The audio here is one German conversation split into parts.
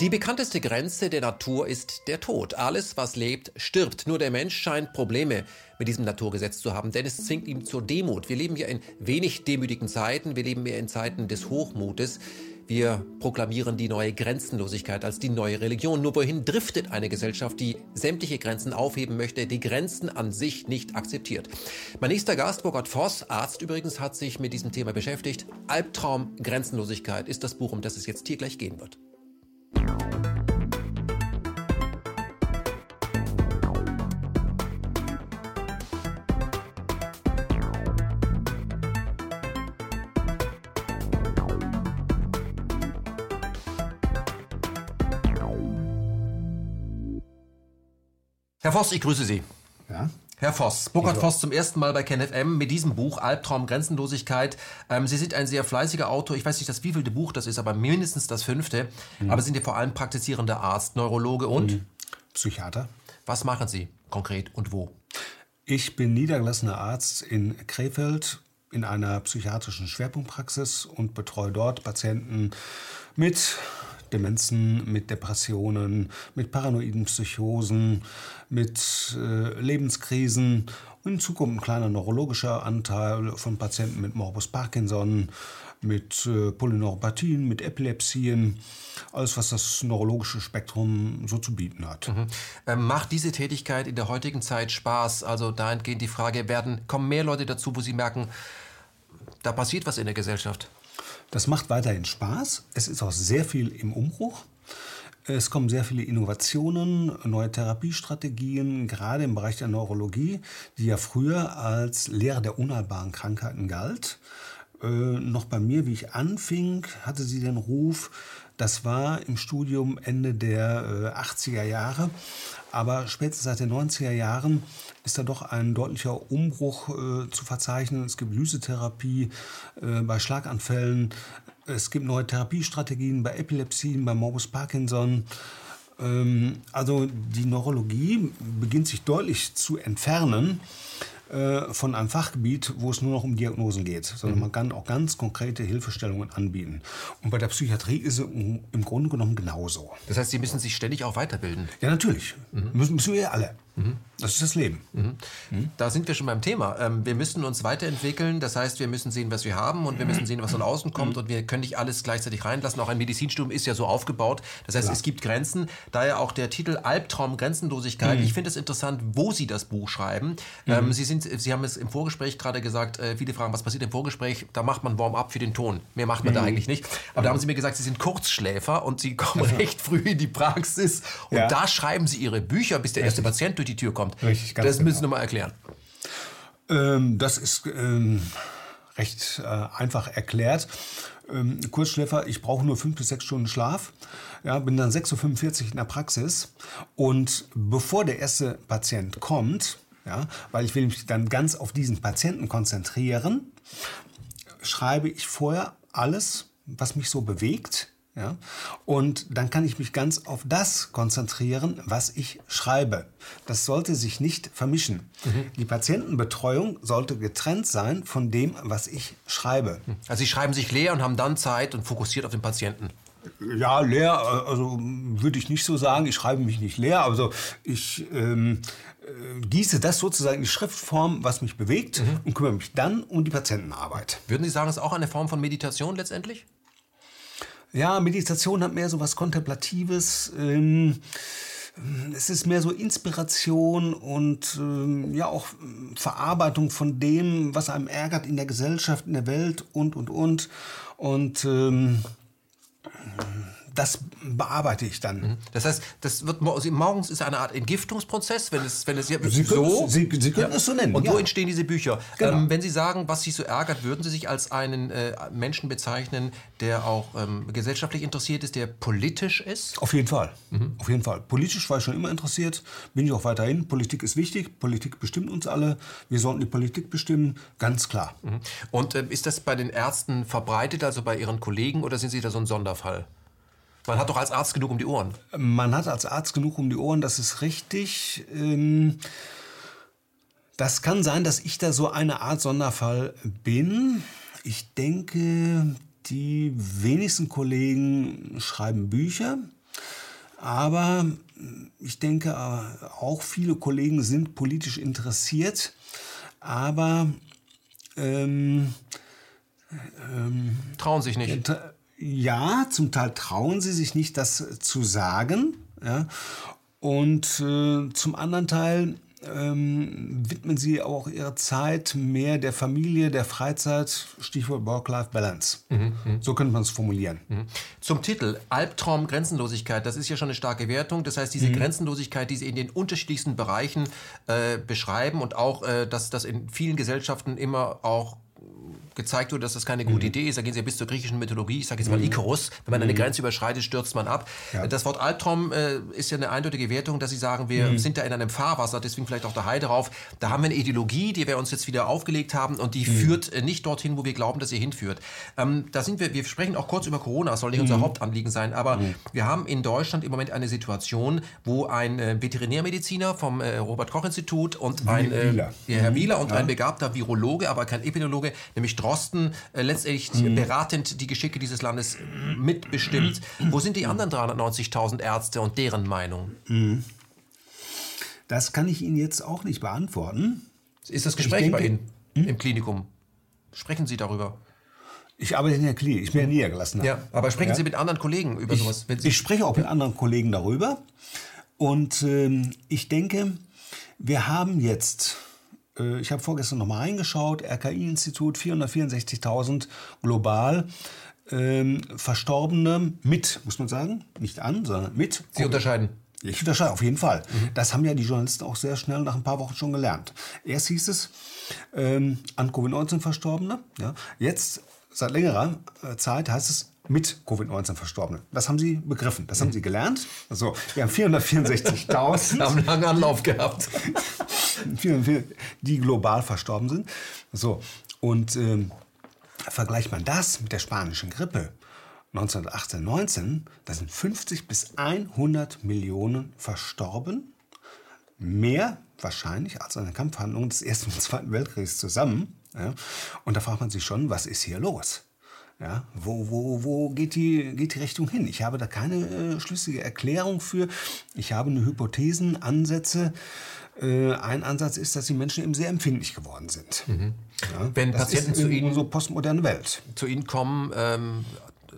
Die bekannteste Grenze der Natur ist der Tod. Alles, was lebt, stirbt. Nur der Mensch scheint Probleme mit diesem Naturgesetz zu haben, denn es zwingt ihn zur Demut. Wir leben ja in wenig demütigen Zeiten, wir leben mehr in Zeiten des Hochmutes. Wir proklamieren die neue Grenzenlosigkeit als die neue Religion. Nur wohin driftet eine Gesellschaft, die sämtliche Grenzen aufheben möchte, die Grenzen an sich nicht akzeptiert? Mein nächster Gast, Burkhard Voss, Arzt übrigens, hat sich mit diesem Thema beschäftigt. Albtraum Grenzenlosigkeit ist das Buch, um das es jetzt hier gleich gehen wird. Herr Voss, ich grüße Sie. Ja? Herr Voss, Burkhard Voss zum ersten Mal bei KenFM mit diesem Buch Albtraum Grenzenlosigkeit. Ähm, Sie sind ein sehr fleißiger Autor. Ich weiß nicht, das wievielte Buch das ist, aber mindestens das fünfte. Mhm. Aber sind ja vor allem praktizierender Arzt, Neurologe und mhm. Psychiater. Was machen Sie konkret und wo? Ich bin niedergelassener Arzt in Krefeld in einer psychiatrischen Schwerpunktpraxis und betreue dort Patienten mit Demenzen, mit Depressionen, mit paranoiden Psychosen, mit äh, Lebenskrisen und in Zukunft ein kleiner neurologischer Anteil von Patienten mit Morbus Parkinson, mit äh, Polyneuropathien, mit Epilepsien, alles, was das neurologische Spektrum so zu bieten hat. Mhm. Ähm, macht diese Tätigkeit in der heutigen Zeit Spaß? Also dahingehend die Frage, werden, kommen mehr Leute dazu, wo sie merken, da passiert was in der Gesellschaft? Das macht weiterhin Spaß. Es ist auch sehr viel im Umbruch. Es kommen sehr viele Innovationen, neue Therapiestrategien, gerade im Bereich der Neurologie, die ja früher als Lehre der unheilbaren Krankheiten galt. Äh, noch bei mir, wie ich anfing, hatte sie den Ruf, das war im Studium Ende der äh, 80er Jahre. Aber spätestens seit den 90er Jahren ist da doch ein deutlicher Umbruch äh, zu verzeichnen. Es gibt Lysetherapie äh, bei Schlaganfällen. Es gibt neue Therapiestrategien bei Epilepsien, bei Morbus Parkinson. Ähm, also die Neurologie beginnt sich deutlich zu entfernen äh, von einem Fachgebiet, wo es nur noch um Diagnosen geht, sondern mhm. man kann auch ganz konkrete Hilfestellungen anbieten. Und bei der Psychiatrie ist es im Grunde genommen genauso. Das heißt, Sie müssen sich ständig auch weiterbilden? Ja, natürlich. Mhm. Müssen, müssen wir alle. Mhm. Das ist das Leben. Mhm. Mhm. Da sind wir schon beim Thema. Ähm, wir müssen uns weiterentwickeln. Das heißt, wir müssen sehen, was wir haben und wir müssen sehen, was von außen kommt. Und wir können nicht alles gleichzeitig reinlassen. Auch ein Medizinstudium ist ja so aufgebaut. Das heißt, Klar. es gibt Grenzen. Daher auch der Titel Albtraum Grenzenlosigkeit. Mhm. Ich finde es interessant, wo Sie das Buch schreiben. Ähm, Sie, sind, Sie haben es im Vorgespräch gerade gesagt, äh, viele fragen, was passiert im Vorgespräch? Da macht man Warm-up für den Ton. Mehr macht man da eigentlich nicht. Aber da haben Sie mir gesagt, Sie sind Kurzschläfer und Sie kommen recht früh in die Praxis. Und ja. da schreiben Sie Ihre Bücher, bis der erste. Patient durch die Tür kommt. Richtig, ganz Das genau. müssen Sie mal erklären. Ähm, das ist ähm, recht äh, einfach erklärt. Ähm, Kurzschläfer, ich brauche nur fünf bis sechs Stunden Schlaf. Ja, bin dann 6.45 Uhr in der Praxis. Und bevor der erste Patient kommt, ja, weil ich will mich dann ganz auf diesen Patienten konzentrieren, schreibe ich vorher alles, was mich so bewegt, ja? Und dann kann ich mich ganz auf das konzentrieren, was ich schreibe. Das sollte sich nicht vermischen. Mhm. Die Patientenbetreuung sollte getrennt sein von dem, was ich schreibe. Also Sie schreiben sich leer und haben dann Zeit und fokussiert auf den Patienten. Ja, leer, also würde ich nicht so sagen. Ich schreibe mich nicht leer. Also ich ähm, äh, gieße das sozusagen in die Schriftform, was mich bewegt mhm. und kümmere mich dann um die Patientenarbeit. Würden Sie sagen, das ist auch eine Form von Meditation letztendlich? Ja, Meditation hat mehr so was Kontemplatives. Ähm, es ist mehr so Inspiration und ähm, ja auch Verarbeitung von dem, was einem ärgert in der Gesellschaft, in der Welt und und und. Und ähm, das bearbeite ich dann. Mhm. Das heißt, das wird morgens ist eine Art Entgiftungsprozess, wenn es, wenn es ja, Sie so. Sie, Sie können ja. es so nennen. Und ja. wo entstehen diese Bücher? Genau. Ähm, wenn Sie sagen, was Sie so ärgert, würden Sie sich als einen äh, Menschen bezeichnen, der auch ähm, gesellschaftlich interessiert ist, der politisch ist? Auf jeden Fall. Mhm. Auf jeden Fall. Politisch war ich schon immer interessiert, bin ich auch weiterhin. Politik ist wichtig. Politik bestimmt uns alle. Wir sollten die Politik bestimmen, ganz klar. Mhm. Und äh, ist das bei den Ärzten verbreitet, also bei Ihren Kollegen, oder sind Sie da so ein Sonderfall? Man hat doch als Arzt genug um die Ohren. Man hat als Arzt genug um die Ohren, das ist richtig. Ähm, das kann sein, dass ich da so eine Art Sonderfall bin. Ich denke, die wenigsten Kollegen schreiben Bücher. Aber ich denke, auch viele Kollegen sind politisch interessiert. Aber ähm, ähm, trauen sich nicht. Ja, zum Teil trauen sie sich nicht, das zu sagen. Ja. Und äh, zum anderen Teil ähm, widmen sie auch ihre Zeit mehr der Familie, der Freizeit, Stichwort Work-Life-Balance. Mhm, mhm, so könnte man es formulieren. Mhm. Zum Titel Albtraum Grenzenlosigkeit, das ist ja schon eine starke Wertung. Das heißt, diese mhm. Grenzenlosigkeit, die Sie in den unterschiedlichsten Bereichen äh, beschreiben und auch, äh, dass das in vielen Gesellschaften immer auch gezeigt wurde, dass das keine gute mhm. Idee ist. Da gehen sie ja bis zur griechischen Mythologie. Ich sage jetzt mal mhm. Icarus. Wenn man eine mhm. Grenze überschreitet, stürzt man ab. Ja. Das Wort Albtraum äh, ist ja eine eindeutige Wertung, dass sie sagen, wir mhm. sind da in einem Fahrwasser, deswegen vielleicht auch der Hai drauf. Da haben wir eine Ideologie, die wir uns jetzt wieder aufgelegt haben und die mhm. führt äh, nicht dorthin, wo wir glauben, dass sie hinführt. Ähm, da sind wir, wir sprechen auch kurz über Corona, das soll nicht unser mhm. Hauptanliegen sein, aber wir haben in Deutschland im Moment eine Situation, wo ein äh, Veterinärmediziner vom äh, Robert-Koch-Institut und ein äh, Herr Wieler und ja. ein begabter Virologe, aber kein Epidemiologe, nämlich Drosten, äh, letztendlich mhm. beratend die Geschicke dieses Landes mitbestimmt. Wo sind die anderen 390.000 Ärzte und deren Meinung? Mhm. Das kann ich Ihnen jetzt auch nicht beantworten. Ist das Gespräch denke, bei Ihnen hm? im Klinikum? Sprechen Sie darüber? Ich arbeite in der Klinik, ich bin ja niedergelassen. Ja, aber sprechen ja. Sie mit anderen Kollegen über ich, sowas? ich spreche auch mit anderen Kollegen darüber. Und ähm, ich denke, wir haben jetzt äh, ich habe vorgestern noch mal reingeschaut, RKI-Institut, 464.000 global. Ähm, Verstorbene mit, muss man sagen, nicht an, sondern mit. Sie unterscheiden. Ich unterscheide auf jeden Fall. Mhm. Das haben ja die Journalisten auch sehr schnell nach ein paar Wochen schon gelernt. Erst hieß es ähm, an Covid-19 Verstorbene. Ja. Jetzt, seit längerer äh, Zeit, heißt es mit Covid-19 Verstorbene. Das haben Sie begriffen, das haben Sie gelernt. Also, wir haben 464.000. haben einen langen Anlauf gehabt. die global verstorben sind. So, und ähm, vergleicht man das mit der spanischen Grippe 1918, 19, da sind 50 bis 100 Millionen verstorben. Mehr wahrscheinlich als an den Kampfhandlungen des Ersten und Zweiten Weltkriegs zusammen. Ja. Und da fragt man sich schon, was ist hier los? Ja, wo wo, wo geht, die, geht die Richtung hin? Ich habe da keine äh, schlüssige Erklärung für. Ich habe nur Hypothesen, Ansätze. Äh, ein Ansatz ist, dass die Menschen eben sehr empfindlich geworden sind. Mhm. Ja, Wenn Patienten zu Ihnen so postmoderne Welt zu Ihnen kommen, ähm,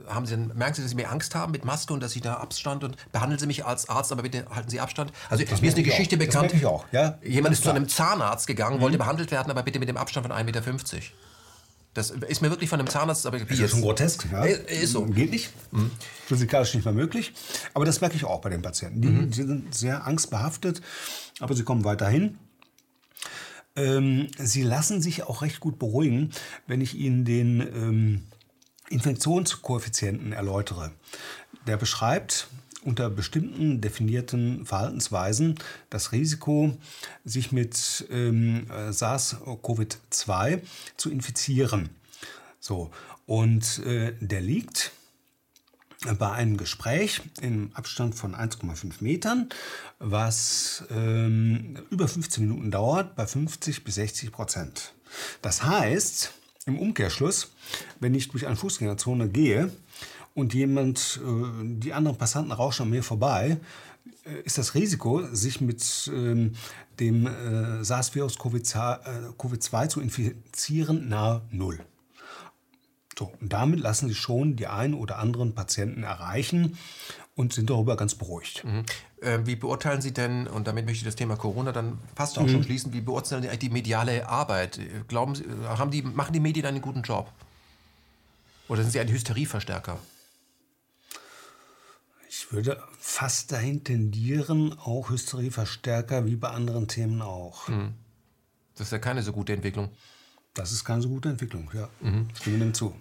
haben Sie, merken Sie, dass Sie mehr Angst haben mit Maske und dass Sie da Abstand und behandeln Sie mich als Arzt, aber bitte halten Sie Abstand. Also das mir ist eine Geschichte auch. bekannt. Das ich auch. Ja, Jemand ist klar. zu einem Zahnarzt gegangen, mhm. wollte behandelt werden, aber bitte mit dem Abstand von 1,50 Meter. Das ist mir wirklich von einem Zahnarzt, aber ist ja schon grotesk. Ja? Ist so. Geht nicht. Mhm. Physikalisch nicht mehr möglich. Aber das merke ich auch bei den Patienten. Die, mhm. sind sehr angstbehaftet, aber sie kommen weiterhin. Ähm, sie lassen sich auch recht gut beruhigen, wenn ich ihnen den ähm, Infektionskoeffizienten erläutere. Der beschreibt, unter bestimmten definierten Verhaltensweisen das Risiko, sich mit ähm, SARS-CoV-2 zu infizieren. So, und äh, der liegt bei einem Gespräch im Abstand von 1,5 Metern, was ähm, über 15 Minuten dauert, bei 50 bis 60 Prozent. Das heißt, im Umkehrschluss, wenn ich durch eine Fußgängerzone gehe, und jemand, äh, die anderen Passanten rauschen an mir vorbei, äh, ist das Risiko, sich mit ähm, dem äh, SARS-Virus Covid-2 zu infizieren, nahe Null. So, und damit lassen sich schon die einen oder anderen Patienten erreichen und sind darüber ganz beruhigt. Mhm. Äh, wie beurteilen Sie denn, und damit möchte ich das Thema Corona dann fast auch mhm. schon schließen, wie beurteilen Sie die mediale Arbeit? Glauben Sie, haben die, machen die Medien einen guten Job? Oder sind sie ein Hysterieverstärker? Ich würde fast dahin tendieren, auch Hysterieverstärker wie bei anderen Themen auch. Mhm. Das ist ja keine so gute Entwicklung. Das ist keine so gute Entwicklung, ja. Mhm. Stimme dem zu.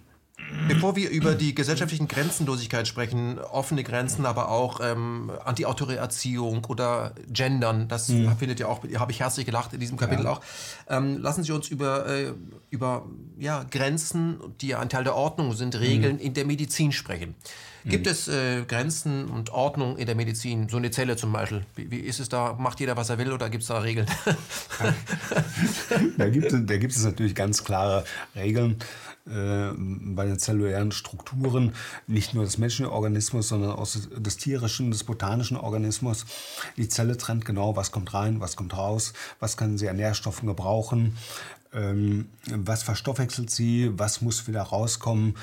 Bevor wir über die gesellschaftlichen Grenzenlosigkeit sprechen, offene Grenzen, aber auch ähm, antiautoritäre Erziehung oder Gendern, das mhm. findet ja auch, habe ich herzlich gelacht in diesem Kapitel ja. auch. Ähm, lassen Sie uns über, äh, über ja, Grenzen, die ja ein Teil der Ordnung sind, Regeln mhm. in der Medizin sprechen. Gibt mhm. es äh, Grenzen und Ordnung in der Medizin? So eine Zelle zum Beispiel. Wie, wie ist es da? Macht jeder, was er will oder gibt es da Regeln? da, gibt da gibt es natürlich ganz klare Regeln. Äh, bei den zellulären Strukturen, nicht nur des menschlichen Organismus, sondern auch des tierischen, des botanischen Organismus. Die Zelle trennt genau, was kommt rein, was kommt raus, was kann sie an Nährstoffen gebrauchen, ähm, was verstoffwechselt sie, was muss wieder rauskommen.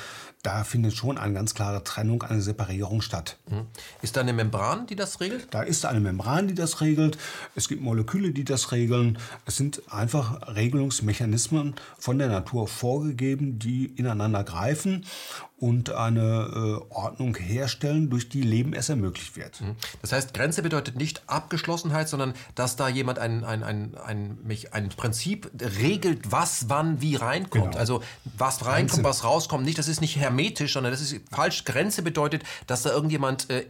Da findet schon eine ganz klare Trennung, eine Separierung statt. Mhm. Ist da eine Membran, die das regelt? Da ist eine Membran, die das regelt. Es gibt Moleküle, die das regeln. Es sind einfach Regelungsmechanismen von der Natur vorgegeben, die ineinander greifen und eine äh, Ordnung herstellen, durch die Leben erst ermöglicht wird. Mhm. Das heißt, Grenze bedeutet nicht Abgeschlossenheit, sondern dass da jemand ein, ein, ein, ein, ein Prinzip regelt, was wann wie reinkommt. Genau. Also was reinkommt, was rauskommt. Nicht, das ist nicht hermetisch, sondern das ist falsch. Grenze bedeutet, dass da irgendjemand äh,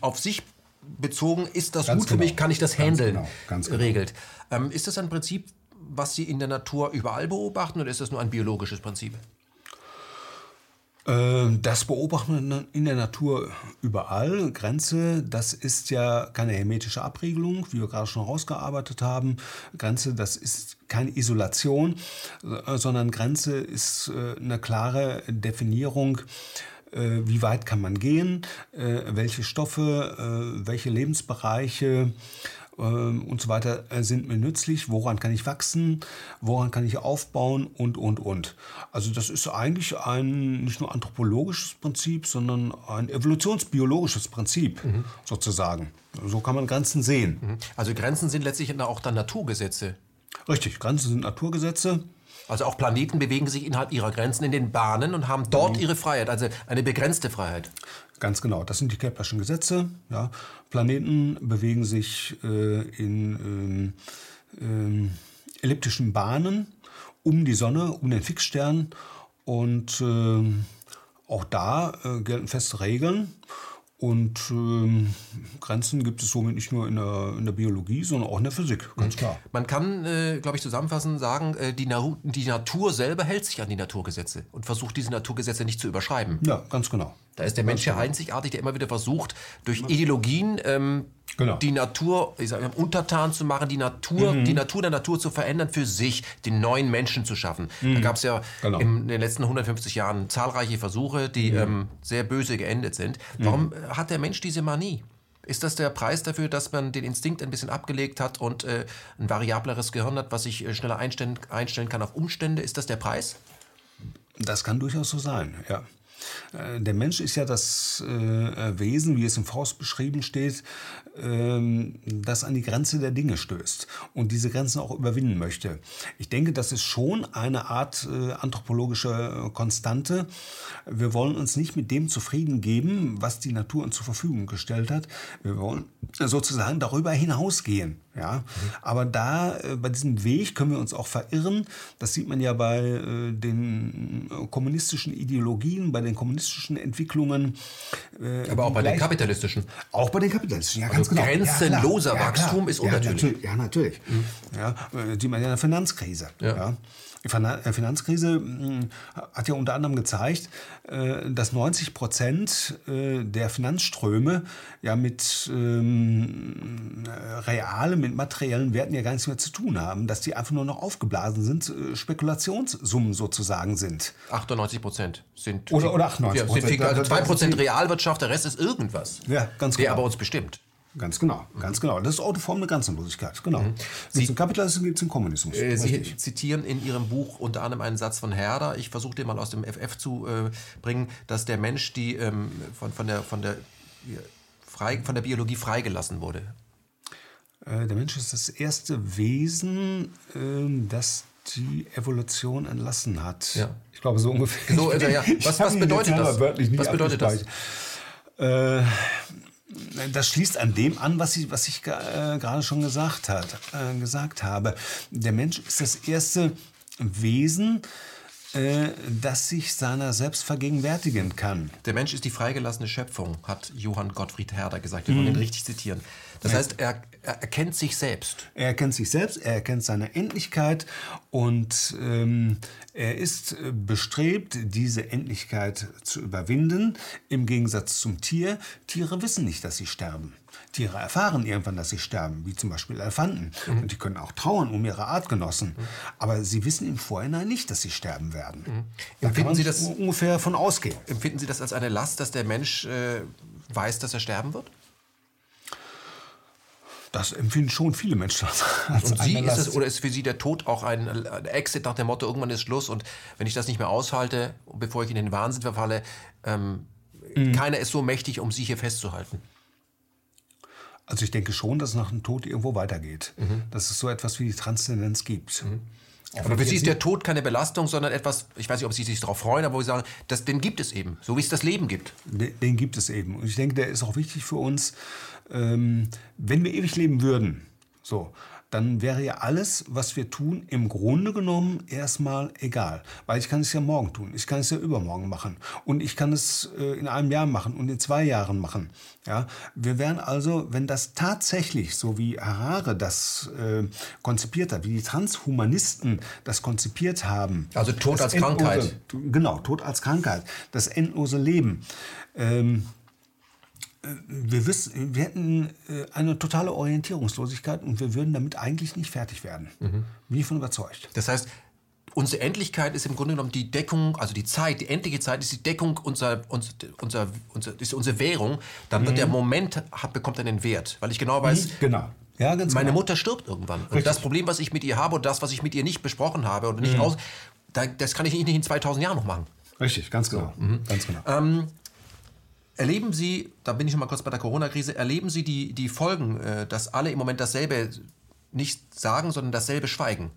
auf sich bezogen, ist das Ganz gut genau. für mich, kann ich das Ganz handeln, genau. Ganz genau. regelt. Ähm, ist das ein Prinzip, was Sie in der Natur überall beobachten oder ist das nur ein biologisches Prinzip? Ähm, das beobachten wir in der Natur überall. Grenze, das ist ja keine hermetische Abriegelung, wie wir gerade schon rausgearbeitet haben. Grenze, das ist keine Isolation, äh, sondern Grenze ist äh, eine klare Definierung äh, wie weit kann man gehen, welche Stoffe, welche Lebensbereiche ähm, und so weiter äh, sind mir nützlich, woran kann ich wachsen, woran kann ich aufbauen und, und, und. Also das ist eigentlich ein nicht nur anthropologisches Prinzip, sondern ein evolutionsbiologisches Prinzip mhm. sozusagen. So kann man Grenzen sehen. Mhm. Also Grenzen sind letztlich auch dann Naturgesetze. Richtig, Grenzen sind Naturgesetze. Also auch Planeten bewegen sich innerhalb ihrer Grenzen in den Bahnen und haben dort mhm. ihre Freiheit, also eine begrenzte Freiheit. Ganz genau, das sind die Keplerschen Gesetze. Ja. Planeten bewegen sich äh, in äh, elliptischen Bahnen um die Sonne, um den Fixstern. Und äh, auch da äh, gelten feste Regeln. Und ähm, Grenzen gibt es somit nicht nur in der, in der, Biologie, sondern auch in der Physik, ganz mhm. klar. Man kann, äh, glaube ich, zusammenfassend sagen, äh, die, Na die Natur selber hält sich an die Naturgesetze und versucht, diese Naturgesetze nicht zu überschreiben. Ja, ganz genau. Da ist der Mensch ja einzigartig, der immer wieder versucht, durch Ideologien ähm, genau. die Natur ich sag, untertan zu machen, die Natur, mhm. die Natur der Natur zu verändern für sich, den neuen Menschen zu schaffen. Mhm. Da gab es ja genau. in den letzten 150 Jahren zahlreiche Versuche, die mhm. ähm, sehr böse geendet sind. Warum mhm. hat der Mensch diese Manie? Ist das der Preis dafür, dass man den Instinkt ein bisschen abgelegt hat und äh, ein variableres Gehirn hat, was sich äh, schneller einstellen, einstellen kann auf Umstände? Ist das der Preis? Das kann durchaus so sein, ja. Äh, der Mensch ist ja das äh, Wesen, wie es im Faust beschrieben steht, ähm, das an die Grenze der Dinge stößt und diese Grenzen auch überwinden möchte. Ich denke, das ist schon eine Art äh, anthropologische Konstante. Wir wollen uns nicht mit dem zufrieden geben, was die Natur uns zur Verfügung gestellt hat. Wir wollen sozusagen darüber hinausgehen. Ja? Aber da, äh, bei diesem Weg können wir uns auch verirren. Das sieht man ja bei äh, den äh, kommunistischen Ideologien, bei den kommunistischen Entwicklungen. Äh, Aber auch bei den kapitalistischen. Auch bei den kapitalistischen, ja, ganz also genau. Grenzenloser ja, Wachstum ist unnatürlich. Ja, natürlich. Ja, natürlich. Mhm. Ja, äh, die man ja in der Finanzkrise. Ja. Ja. Die äh, Finanzkrise hm, hat ja unter anderem gezeigt, äh, dass 90 Prozent äh, der Finanzströme ja mit ähm, realen, mit materiellen Werten ja gar nichts mehr zu tun haben, dass die einfach nur noch aufgeblasen sind, Spekulationssummen sozusagen sind. 98 Prozent sind. Oder, oder 98 Prozent. Also 2 Prozent Realwirtschaft, der Rest ist irgendwas. Ja, ganz genau. Der aber uns bestimmt. Ganz genau, ganz genau. Das ist Autoform eine Grenzenlosigkeit. Genau. Mhm. Sie, gibt es Kapitalismus, gibt es einen Kommunismus. Äh, Sie zitieren in Ihrem Buch unter anderem einen Satz von Herder. Ich versuche den mal aus dem FF zu äh, bringen, dass der Mensch die ähm, von, von, der, von, der, frei, von der Biologie freigelassen wurde. Äh, der Mensch ist das erste Wesen, äh, das die Evolution entlassen hat. Ja. Ich glaube so ungefähr. So, äh, ja. was, was bedeutet das? Was bedeutet das? Äh, das schließt an dem an, was ich, was ich äh, gerade schon gesagt, hat, äh, gesagt habe. Der Mensch ist das erste Wesen, äh, das sich seiner selbst vergegenwärtigen kann. Der Mensch ist die freigelassene Schöpfung, hat Johann Gottfried Herder gesagt. Wir wollen mhm. ihn richtig zitieren. Das heißt, er, er erkennt sich selbst. Er erkennt sich selbst, er erkennt seine Endlichkeit und ähm, er ist bestrebt, diese Endlichkeit zu überwinden. Im Gegensatz zum Tier. Tiere wissen nicht, dass sie sterben. Tiere erfahren irgendwann, dass sie sterben, wie zum Beispiel Elefanten. Mhm. Und die können auch trauern um ihre Artgenossen. Mhm. Aber sie wissen im Vorhinein nicht, dass sie sterben werden. Mhm. Da empfinden Sie das ungefähr von ausgehen? Empfinden Sie das als eine Last, dass der Mensch äh, weiß, dass er sterben wird? Das empfinden schon viele Menschen als und Sie, ist es, oder ist für Sie der Tod auch ein, Exit nach dem Motto, irgendwann ist Schluss und wenn ich das nicht mehr aushalte, bevor ich in den Wahnsinn verfalle, ähm, mhm. keiner ist so mächtig, um Sie hier festzuhalten? Also ich denke schon, dass es nach dem Tod irgendwo weitergeht. Mhm. Dass es so etwas wie die Transzendenz gibt. Mhm. Aber für Sie ist der Tod keine Belastung, sondern etwas, ich weiß nicht, ob Sie sich darauf freuen, aber wo Sie sagen, das, den gibt es eben, so wie es das Leben gibt. Den, den gibt es eben. Und ich denke, der ist auch wichtig für uns. Ähm, wenn wir ewig leben würden, so, dann wäre ja alles, was wir tun, im Grunde genommen erstmal egal. Weil ich kann es ja morgen tun, ich kann es ja übermorgen machen und ich kann es äh, in einem Jahr machen und in zwei Jahren machen. Ja, wir wären also, wenn das tatsächlich, so wie Harare das äh, konzipiert hat, wie die Transhumanisten das konzipiert haben. Also Tod als endlose, Krankheit. Genau, Tod als Krankheit, das endlose Leben. Ähm, wir, wissen, wir hätten äh, eine totale Orientierungslosigkeit und wir würden damit eigentlich nicht fertig werden. Mhm. Bin ich von überzeugt. Das heißt, unsere Endlichkeit ist im Grunde genommen die Deckung, also die Zeit, die endliche Zeit ist die Deckung unserer, unser, unser, unser, ist unsere Währung. Dann wird mhm. der Moment, hat, bekommt einen Wert. Weil ich genau weiß, mhm, genau. Ja, meine genau. Mutter stirbt irgendwann. Richtig. Und das Problem, was ich mit ihr habe und das, was ich mit ihr nicht besprochen habe oder nicht mhm. aus, das kann ich nicht in 2000 Jahren noch machen. Richtig, ganz genau. So. Mhm. Ganz genau. Ähm, Erleben Sie, da bin ich schon mal kurz bei der Corona-Krise, erleben Sie die, die Folgen, äh, dass alle im Moment dasselbe nicht sagen, sondern dasselbe schweigen?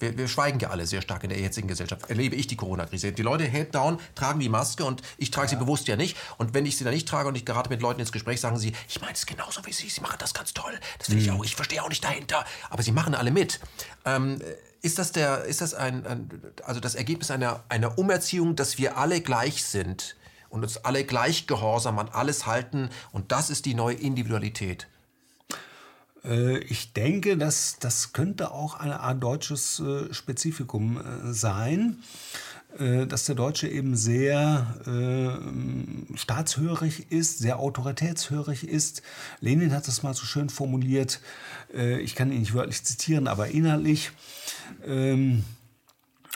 Wir, wir, schweigen ja alle sehr stark in der jetzigen Gesellschaft. Erlebe ich die Corona-Krise. Die Leute head down, tragen die Maske und ich trage ja. sie bewusst ja nicht. Und wenn ich sie dann nicht trage und ich gerate mit Leuten ins Gespräch, sagen sie, ich meine es genauso wie Sie, Sie machen das ganz toll. Das finde ich mhm. auch, ich verstehe auch nicht dahinter. Aber sie machen alle mit. Ähm, ist das, der, ist das ein, ein, also das Ergebnis einer, einer Umerziehung, dass wir alle gleich sind? Und uns alle gleich gehorsam an alles halten. Und das ist die neue Individualität. Äh, ich denke, dass das könnte auch eine Art deutsches äh, Spezifikum äh, sein dass der Deutsche eben sehr staatshörig ist, sehr autoritätshörig ist. Lenin hat das mal so schön formuliert, ich kann ihn nicht wörtlich zitieren, aber inhaltlich. Ähm,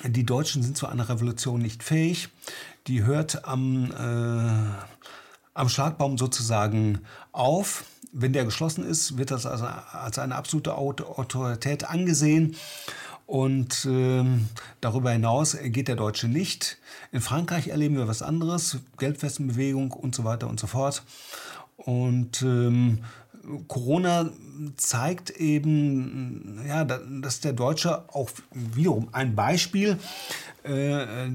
die Deutschen sind zu einer Revolution nicht fähig die hört am, äh, am Schlagbaum sozusagen auf. Wenn der geschlossen ist, wird das also als eine absolute Autorität angesehen. Und äh, darüber hinaus geht der Deutsche nicht. In Frankreich erleben wir was anderes, Geldwestenbewegung und so weiter und so fort. Und ähm, Corona zeigt eben, ja, dass der Deutsche auch wiederum ein Beispiel, äh,